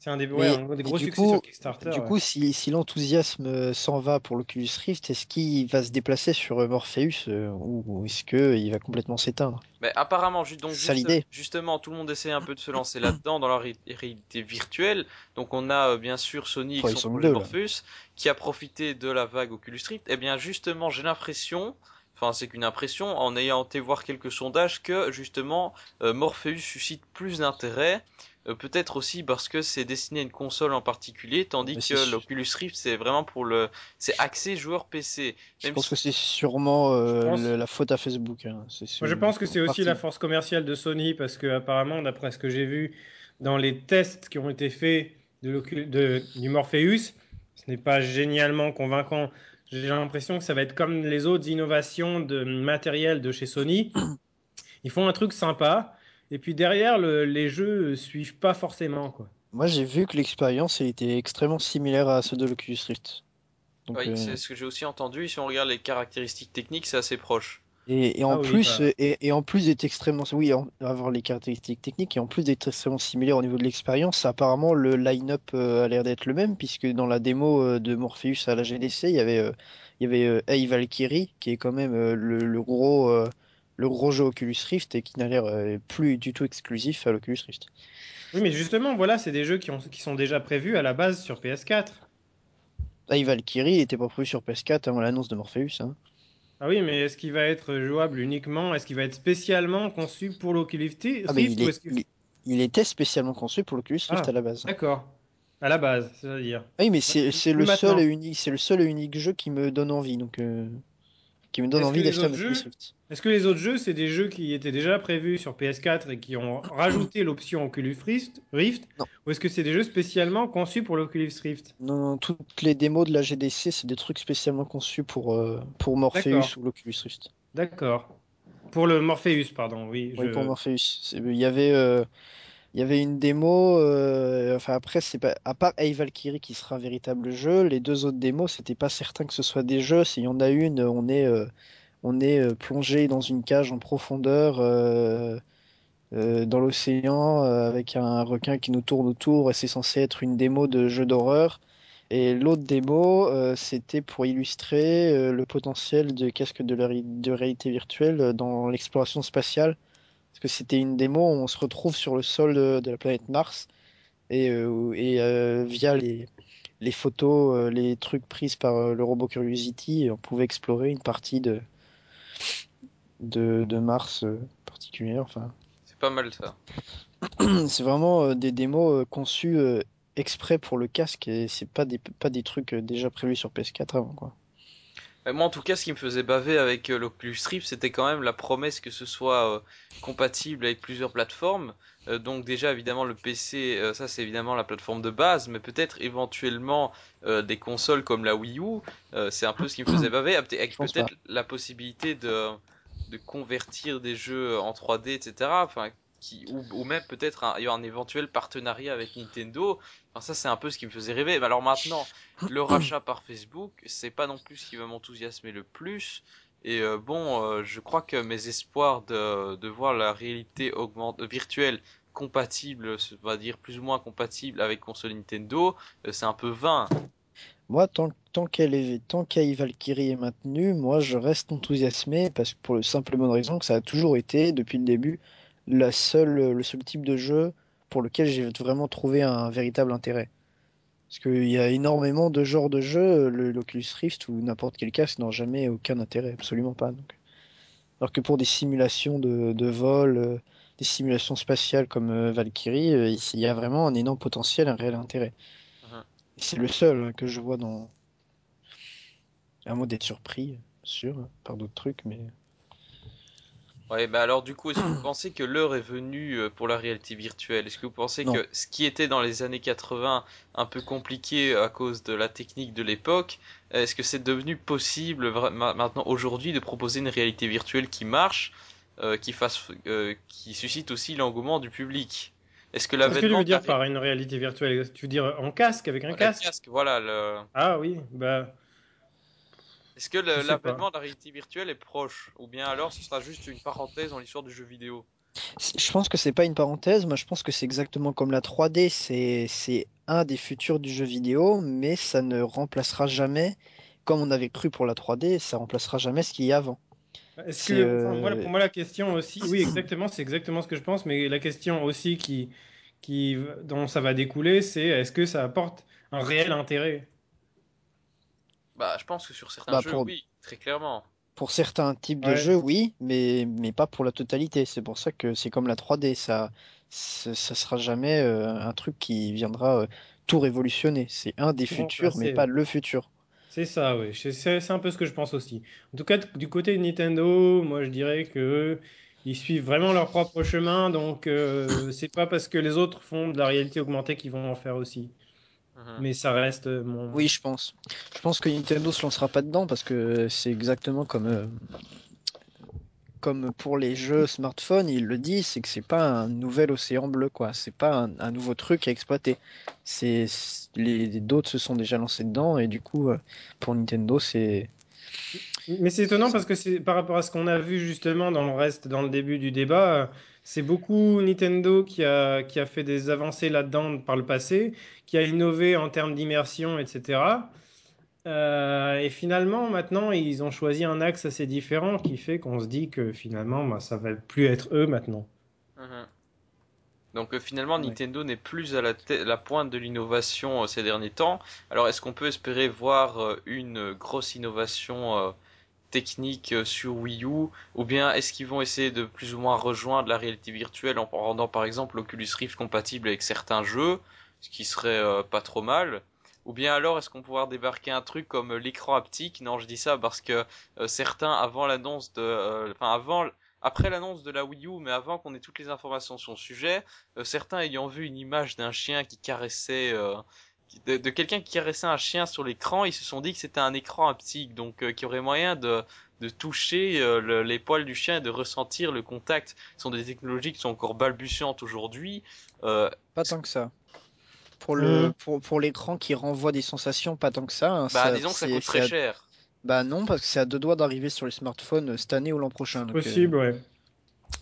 C'est un des, Mais- ouais, un des gros du succès coup- sur Kickstarter. Du ouais. coup, si, si l'enthousiasme s'en va pour l'Oculus Rift, est-ce qu'il va se déplacer sur euh, Morpheus euh, ou, est-ce qu'il va complètement s'éteindre? Mais apparemment, donc juste- l'idée. justement, tout le monde essaie un peu de se lancer là-dedans dans la ré- réalité virtuelle. Donc on a euh, bien sûr Sony avec ils son là. Morpheus qui a profité de la vague Oculus Rift. Et bien justement, j'ai l'impression, enfin c'est qu'une impression, en ayant été voir quelques sondages, que justement euh, Morpheus suscite plus d'intérêt. euh, Peut-être aussi parce que c'est destiné à une console en particulier, tandis Mais que l'Oculus Rift c'est vraiment pour le, c'est axé joueur PC. Je pense si- que c'est sûrement euh, Je pense- le- la faute à Facebook. hein. Moi, je pense que c'est aussi la force commerciale de Sony parce que apparemment, d'après ce que j'ai vu dans les tests qui ont été faits de de- du Morpheus, ce n'est pas génialement convaincant. J'ai l'impression que ça va être comme les autres innovations de matériel de chez Sony. Ils font un truc sympa et puis derrière, le- les jeux suivent pas forcément quoi. Moi, j'ai vu que l'expérience était extrêmement similaire à ceux de l'Oculus Rift. Donc, Oui, euh, c'est ce que j'ai aussi entendu. Si on regarde les caractéristiques techniques, c'est assez proche. Et, et en Ah oui, plus, bah. et, et en plus d'être extrêmement, oui, en- avoir les caractéristiques techniques et en plus d'être extrêmement similaire au niveau de l'expérience, apparemment le line-up euh, a l'air d'être le même puisque dans la démo euh, de Morpheus à la GDC, il y avait, euh, il y avait euh, Hey Valkyrie qui est quand même le, le gros, le gros jeu Oculus Rift et qui n'a l'air plus du tout exclusif à l'Oculus Rift. Oui, mais justement, voilà, c'est des jeux qui, ont, qui sont déjà prévus à la base sur PS4. Hey Valkyrie n'était pas prévu sur PS4 avant l'annonce de Morpheus. Hein. Ah oui, mais est-ce qu'il va être jouable uniquement? Est-ce qu'il va être spécialement conçu pour l'Oculus Rift? Ah, il, ou est- est-ce que- il- il était spécialement conçu pour l'Oculus Rift Ah. à la base. D'accord. À la base, c'est-à-dire. Oui, mais c'est le seul et unique, c'est le seul et unique jeu qui me donne envie, donc euh, qui me donne envie d'acheter un jeux-. Est-ce que les autres jeux, c'est des jeux qui étaient déjà prévus sur PS4 et qui ont rajouté l'option Oculus Rift, Rift Non. Ou est-ce que c'est des jeux spécialement conçus pour l'Oculus Rift? Non, non, toutes les démos de la GDC, c'est des trucs spécialement conçus pour, euh, pour Morpheus ou l'Oculus Rift. D'accord. Pour le Morpheus, pardon, oui. Oui, je- pour Morpheus. Il y avait, euh, il y avait une démo. euh, enfin, après, c'est pas. À part Hey Valkyrie qui sera un véritable jeu, les deux autres démos, c'était pas certain que ce soit des jeux. S'il y en a une, on est, euh, on est euh, plongé dans une cage en profondeur. dans l'océan avec un requin qui nous tourne autour et c'est censé être une démo de jeu d'horreur. Et l'autre démo, c'était pour illustrer le potentiel de casque de, la de réalité virtuelle dans l'exploration spatiale. Parce que c'était une démo où on se retrouve sur le sol de, de la planète Mars et, euh, et euh, via les, les photos, euh, les trucs prises par le robot Curiosity, on pouvait explorer une partie de, de, de Mars particulière. Enfin, C'est pas mal ça. c'est vraiment des démos conçues exprès pour le casque et c'est pas des, pas des trucs déjà prévus sur PS4 avant quoi. Moi, en tout cas, ce qui me faisait baver avec euh, l'Oculus Rift, c'était quand même la promesse que ce soit euh, compatible avec plusieurs plateformes. Euh, donc déjà, évidemment, le PC, euh, ça c'est évidemment la plateforme de base, mais peut-être éventuellement des consoles comme la Wii U. c'est un peu ce qui me faisait baver, avec pense peut-être la possibilité de de convertir des jeux en 3D, etc. Enfin, qui ou, ou même peut-être un, un éventuel partenariat avec Nintendo. Enfin, ça c'est un peu ce qui me faisait rêver. Mais alors maintenant, le rachat par Facebook, c'est pas non plus ce qui va m'enthousiasmer le plus. Et euh, bon, euh, je crois que mes espoirs de, de voir la réalité augmente, virtuelle compatible, on va dire plus ou moins compatible avec console Nintendo, euh, c'est un peu vain. Moi, tant, tant qu'elle est, tant qu'Ai Valkyrie est maintenue, moi je reste enthousiasmé parce que pour le simple bonne raison que ça a toujours été, depuis le début, la seule, le seul type de jeu pour lequel j'ai vraiment trouvé un véritable intérêt. Parce qu'il y a énormément de genres de jeux, le- l'Oculus Rift ou n'importe quel casque n'ont jamais aucun intérêt, absolument pas. Donc. Alors que pour des simulations de, de vol, euh, des simulations spatiales comme euh, Valkyrie, euh, il y a vraiment un énorme potentiel, un réel intérêt. Et C'est le seul hein, que je vois dans. À moins d'être surpris, sûr, par d'autres trucs, mais. Ouais, bah alors du coup, est-ce que vous pensez que l'heure est venue euh, pour la réalité virtuelle? Est-ce que vous pensez Non. que ce qui était dans les années 80 un peu compliqué à cause de la technique de l'époque, est-ce que c'est devenu possible maintenant aujourd'hui de proposer une réalité virtuelle qui marche, euh, qui fasse, euh, qui suscite aussi l'engouement du public? Est-ce que Qu'est-ce que tu l'avènement veux dire par une réalité virtuelle? Tu veux dire en casque, avec un casque? casque, voilà, le... Ah oui, bah. Est-ce que l'avènement de la réalité virtuelle est proche, ou bien alors ce sera juste une parenthèse dans l'histoire du jeu vidéo? Je pense que c'est pas une parenthèse, moi je pense que c'est exactement comme la 3D, c'est c'est un des futurs du jeu vidéo, mais ça ne remplacera jamais, comme on avait cru pour la 3D, ça remplacera jamais ce qu'il y a avant. Est-ce que, enfin, euh, pour moi, la question aussi, oui, exactement, c'est exactement ce que je pense, mais la question aussi qui, qui, dont ça va découler, c'est est-ce que ça apporte un réel intérêt? Bah, je pense que sur certains Bah, jeux, pour, oui, très clairement. pour certains types de jeux, oui, mais, mais pas pour la totalité. C'est pour ça que c'est comme la 3D, ça, ça, ça sera jamais euh, un truc qui viendra euh, tout révolutionner. C'est un des futurs, mais pas le futur. C'est ça, oui. C'est c'est- c'est un peu ce que je pense aussi. En tout cas, du côté de Nintendo, moi, je dirais que ils suivent vraiment leur propre chemin, donc euh, c'est pas parce que les autres font de la réalité augmentée qu'ils vont en faire aussi. Mhm. Mais ça reste euh, mon. Oui, je pense. Je pense que Nintendo se lancera pas dedans parce que c'est exactement comme, euh, comme pour les jeux smartphones, il le dit, c'est que c'est pas un nouvel océan bleu, quoi. C'est pas un, un nouveau truc à exploiter. C'est les d'autres se sont déjà lancés dedans et du coup, euh, pour Nintendo, c'est Mais c'est étonnant parce que c'est par rapport à ce qu'on a vu justement dans le reste, dans le début du débat, euh, c'est beaucoup Nintendo qui a, qui a fait des avancées là-dedans par le passé, qui a innové en termes d'immersion, etc. Euh, et finalement, maintenant, ils ont choisi un axe assez différent qui fait qu'on se dit que finalement, bah, ça va plus être eux maintenant. Mhm. Donc euh, finalement, Ouais. Nintendo n'est plus à la, te- la pointe de l'innovation euh, ces derniers temps. Alors est-ce qu'on peut espérer voir une grosse innovation technique euh, sur Wii U Ou bien est-ce qu'ils vont essayer de plus ou moins rejoindre la réalité virtuelle en rendant par exemple l'Oculus Rift compatible avec certains jeux, ce qui serait euh, pas trop mal. Ou bien alors est-ce qu'on pourra débarquer un truc comme l'écran haptique? Non, je dis ça parce que certains avant l'annonce de, enfin avant après l'annonce de la Wii U, mais avant qu'on ait toutes les informations sur le sujet, certains ayant vu une image d'un chien qui caressait, de, quelqu'un qui caressait un chien sur l'écran, ils se sont dit que c'était un écran haptique, donc euh, qu'il y aurait moyen de, de toucher euh, les poils du chien et de ressentir le contact. Ce sont des technologies qui sont encore balbutiantes aujourd'hui. Euh, pas tant que ça. Pour le pour, pour l'écran qui renvoie des sensations, pas tant que ça. Hein. bah disons que ça coûte très cher. Bah non, parce que c'est à deux doigts d'arriver sur les smartphones cette année ou l'an prochain. Possible, ouais.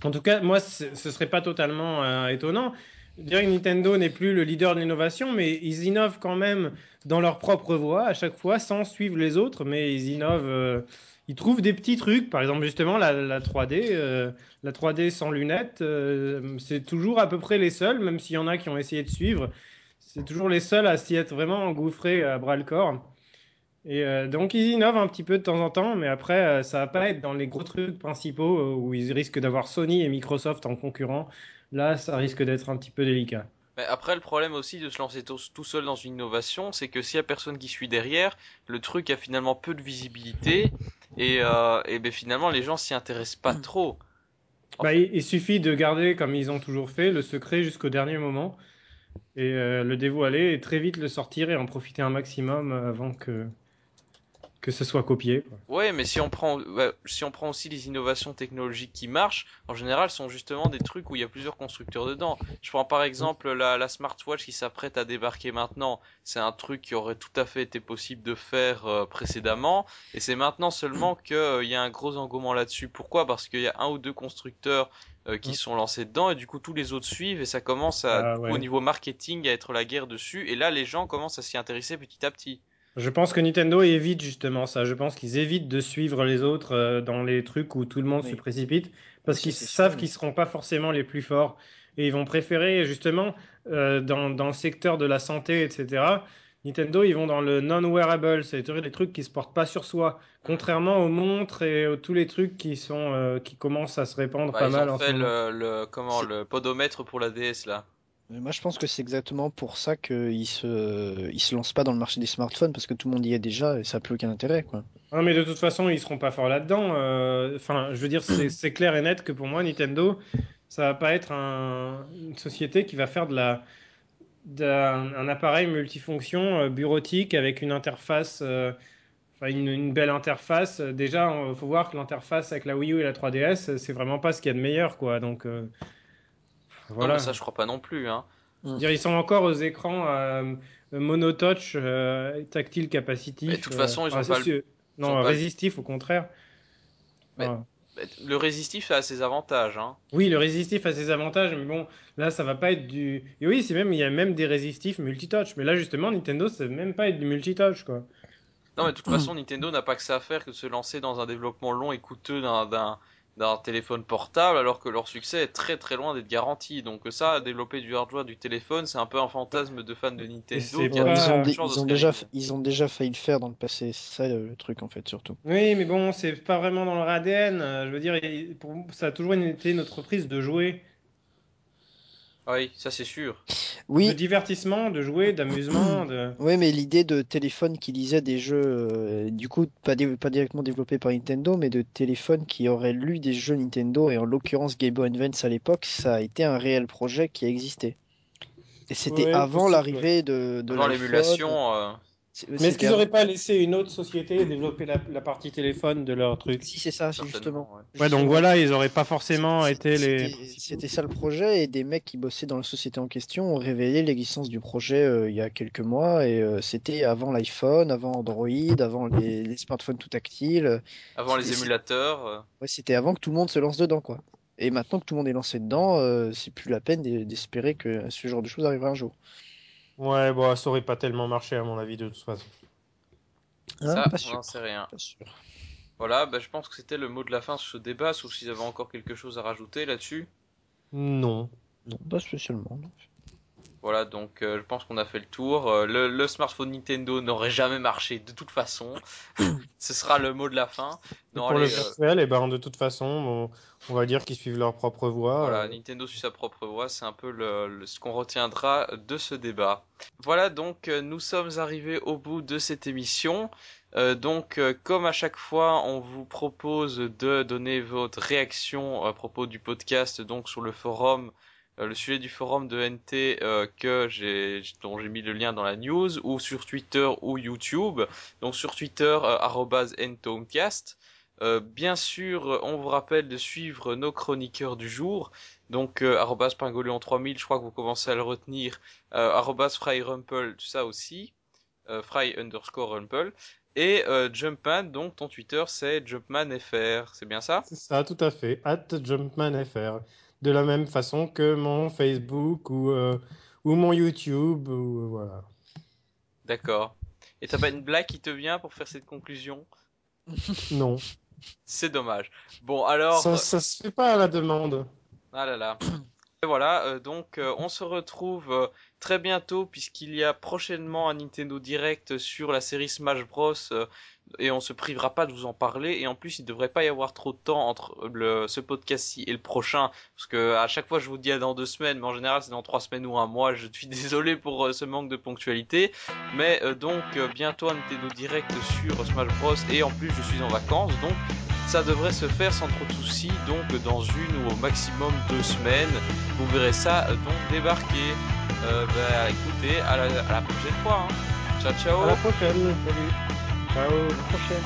En tout cas, moi, ce serait pas totalement étonnant je dirais que Nintendo n'est plus le leader de l'innovation, mais ils innovent quand même dans leur propre voie à chaque fois, sans suivre les autres, mais ils innovent. Euh, ils trouvent des petits trucs, par exemple justement la, 3D, euh, la 3D sans lunettes, euh, c'est toujours à peu près les seuls, même s'il y en a qui ont essayé de suivre, c'est toujours les seuls à s'y être vraiment engouffrés à bras le corps. Et donc ils innovent un petit peu de temps en temps, mais après ça va pas être dans les gros trucs principaux où ils risquent d'avoir Sony et Microsoft en concurrent là, ça risque d'être un petit peu délicat. Mais après, le problème aussi de se lancer tout, seul dans une innovation, c'est que s'il y a personne qui suit derrière, le truc a finalement peu de visibilité et, euh, ben, finalement les gens s'y intéressent pas trop. Bah, il, suffit de garder, comme ils ont toujours fait, le secret jusqu'au dernier moment et euh, le dévoiler et très vite le sortir et en profiter un maximum avant que que ce soit copié. Ouais, mais si on prend, si on prend aussi les innovations technologiques qui marchent, en général, sont justement des trucs où il y a plusieurs constructeurs dedans. Je prends par exemple la, la smartwatch qui s'apprête à débarquer maintenant. C'est un truc qui aurait tout à fait été possible de faire euh, précédemment, et c'est maintenant seulement qu'il euh, y a un gros engouement là-dessus. Pourquoi? Parce qu'il y a un ou deux constructeurs euh, qui sont lancés dedans et du coup tous les autres suivent et ça commence à, ah au niveau marketing à être la guerre dessus et là les gens commencent à s'y intéresser petit à petit. Je pense que Nintendo évite justement ça. Je pense qu'ils évitent de suivre les autres euh, dans les trucs où tout le monde se précipite parce qu'ils savent qu'ils seront pas forcément les plus forts et ils vont préférer justement euh, dans, dans, le secteur de la santé, etc. Nintendo, ils vont dans le non-wearable, c'est-à-dire les trucs qui se portent pas sur soi, contrairement aux montres et aux, tous les trucs qui sont euh, qui commencent à se répandre bah, pas ils mal. Ont fait le, le, comment le podomètre pour la DS là. Moi, je pense que c'est exactement pour ça qu'ils se, ils se lancent pas dans le marché des smartphones parce que tout le monde y est déjà et ça n'a plus aucun intérêt, quoi. Non, mais de toute façon, ils seront pas forts là-dedans. Euh, enfin, je veux dire, c'est clair et net que pour moi, Nintendo, ça va pas être une société qui va faire de la, d'un appareil multifonction euh, bureautique avec une interface, euh, enfin une, belle interface. Déjà, il faut voir que l'interface avec la Wii U et la 3DS, c'est vraiment pas ce qu'il y a de meilleur, quoi. Donc voilà. Non, ça, je crois pas non plus. Hein. Dire, ils sont encore aux écrans euh, monotouch, euh, tactile capacitif. de toute façon, ils ont pas le... Non, résistif au contraire. Le résistif a ses avantages. Hein. Oui, le résistif a ses avantages, mais bon, là, ça va pas être du. Et oui, c'est même, il y a même des résistifs multitouch, mais là, justement, Nintendo, ça va même pas être du multitouch, quoi. Non, mais de toute façon, Nintendo n'a pas que ça à faire que de se lancer dans un développement long et coûteux d'un d'un téléphone portable alors que leur succès est très très loin d'être garanti. Donc ça, développer du hardware du téléphone, c'est un peu un fantasme de fans de Nintendo. ils, ont, déjà, ils ont déjà failli le faire dans le passé, c'est ça le truc en fait surtout. Oui, mais bon, c'est pas vraiment dans leur ADN. Je veux dire, ça a toujours été notre prise de jouer oui, ça c'est sûr. Oui. De divertissement, de jouer, d'amusement. De... Oui, mais l'idée de téléphone qui lisait des jeux, euh, du coup, pas, pas, directement développés par Nintendo, mais de téléphone qui aurait lu des jeux Nintendo, et en l'occurrence Game Boy Advance à l'époque, ça a été un réel projet qui existait. Et c'était avant l'arrivée de, de Avant l'émulation. Euh, mais est-ce qu'ils n'auraient pas laissé une autre société développer la, partie téléphone de leur truc Si, c'est ça, justement. Ouais. donc voilà, ils n'auraient pas forcément été les. C'était ça le projet, et des mecs qui bossaient dans la société en question ont révélé l'existence du projet euh, il y a quelques mois, et euh, c'était avant l'iPhone, avant Android, avant les, smartphones tout tactiles. Avant les émulateurs. Euh. Ouais, c'était avant que tout le monde se lance dedans, quoi. Et maintenant que tout le monde est lancé dedans, c'est plus la peine d'espérer que ce genre de choses arrivera un jour. Ouais, bon, ça aurait pas tellement marché à mon avis de toute façon. Ah, ça, on n'en sait rien. Voilà, bah, je pense que c'était le mot de la fin sur ce débat, sauf s'ils avaient encore quelque chose à rajouter là-dessus. Non. Non, pas spécialement. Voilà, donc euh, je pense qu'on a fait le tour. Euh, le, le smartphone Nintendo n'aurait jamais marché de toute façon. Ce sera le mot de la fin. Non, pour le allez, euh, virtuel, eh ben, de toute façon, on, on va dire qu'ils suivent leur propre voie. Voilà, euh. Nintendo suit sa propre voie, c'est un peu le, le- ce qu'on retiendra de ce débat. Voilà, donc euh, nous sommes arrivés au bout de cette émission. Euh, donc, euh, comme à chaque fois, on vous propose de donner votre réaction à propos du podcast, donc sur le forum, euh, le sujet du forum de NT euh, que j'ai, dont j'ai mis le lien dans la news, ou sur Twitter ou YouTube. Donc sur Twitter, euh, ntomcast. Euh, bien sûr, euh, on vous rappelle de suivre nos chroniqueurs du jour. Donc, euh, arrobas pingolion 3000, je crois que vous commencez à le retenir. Euh, arrobas fryrumple, tout ça aussi. Euh, fry underscore rumple. Et euh, Jumpman, donc ton Twitter c'est JumpmanFR, c'est bien ça? C'est ça, tout à fait. At JumpmanFR. De la même façon que mon Facebook ou, euh, ou mon YouTube. Ou, euh, voilà. D'accord. Et t'as pas une blague qui te vient pour faire cette conclusion? Non. C'est dommage. Bon, alors... Ça, ça se fait pas à la demande. Ah là là. Et voilà, euh, donc euh, on se retrouve euh, très bientôt puisqu'il y a prochainement un Nintendo Direct sur la série Smash Bros euh, et on se privera pas de vous en parler et en plus il devrait pas y avoir trop de temps entre le, ce podcast-ci et le prochain parce que à chaque fois je vous dis à dans deux semaines mais en général c'est dans trois semaines ou un mois je suis désolé pour euh, ce manque de ponctualité mais euh, donc euh, bientôt un Nintendo Direct sur Smash Bros et en plus je suis en vacances donc ça devrait se faire sans trop de soucis, donc dans une ou au maximum deux semaines. Vous verrez ça donc débarquer. Euh, bah, écoutez, à la, à la prochaine fois. hein. Ciao ciao. À la prochaine. Salut. Ciao. À la prochaine.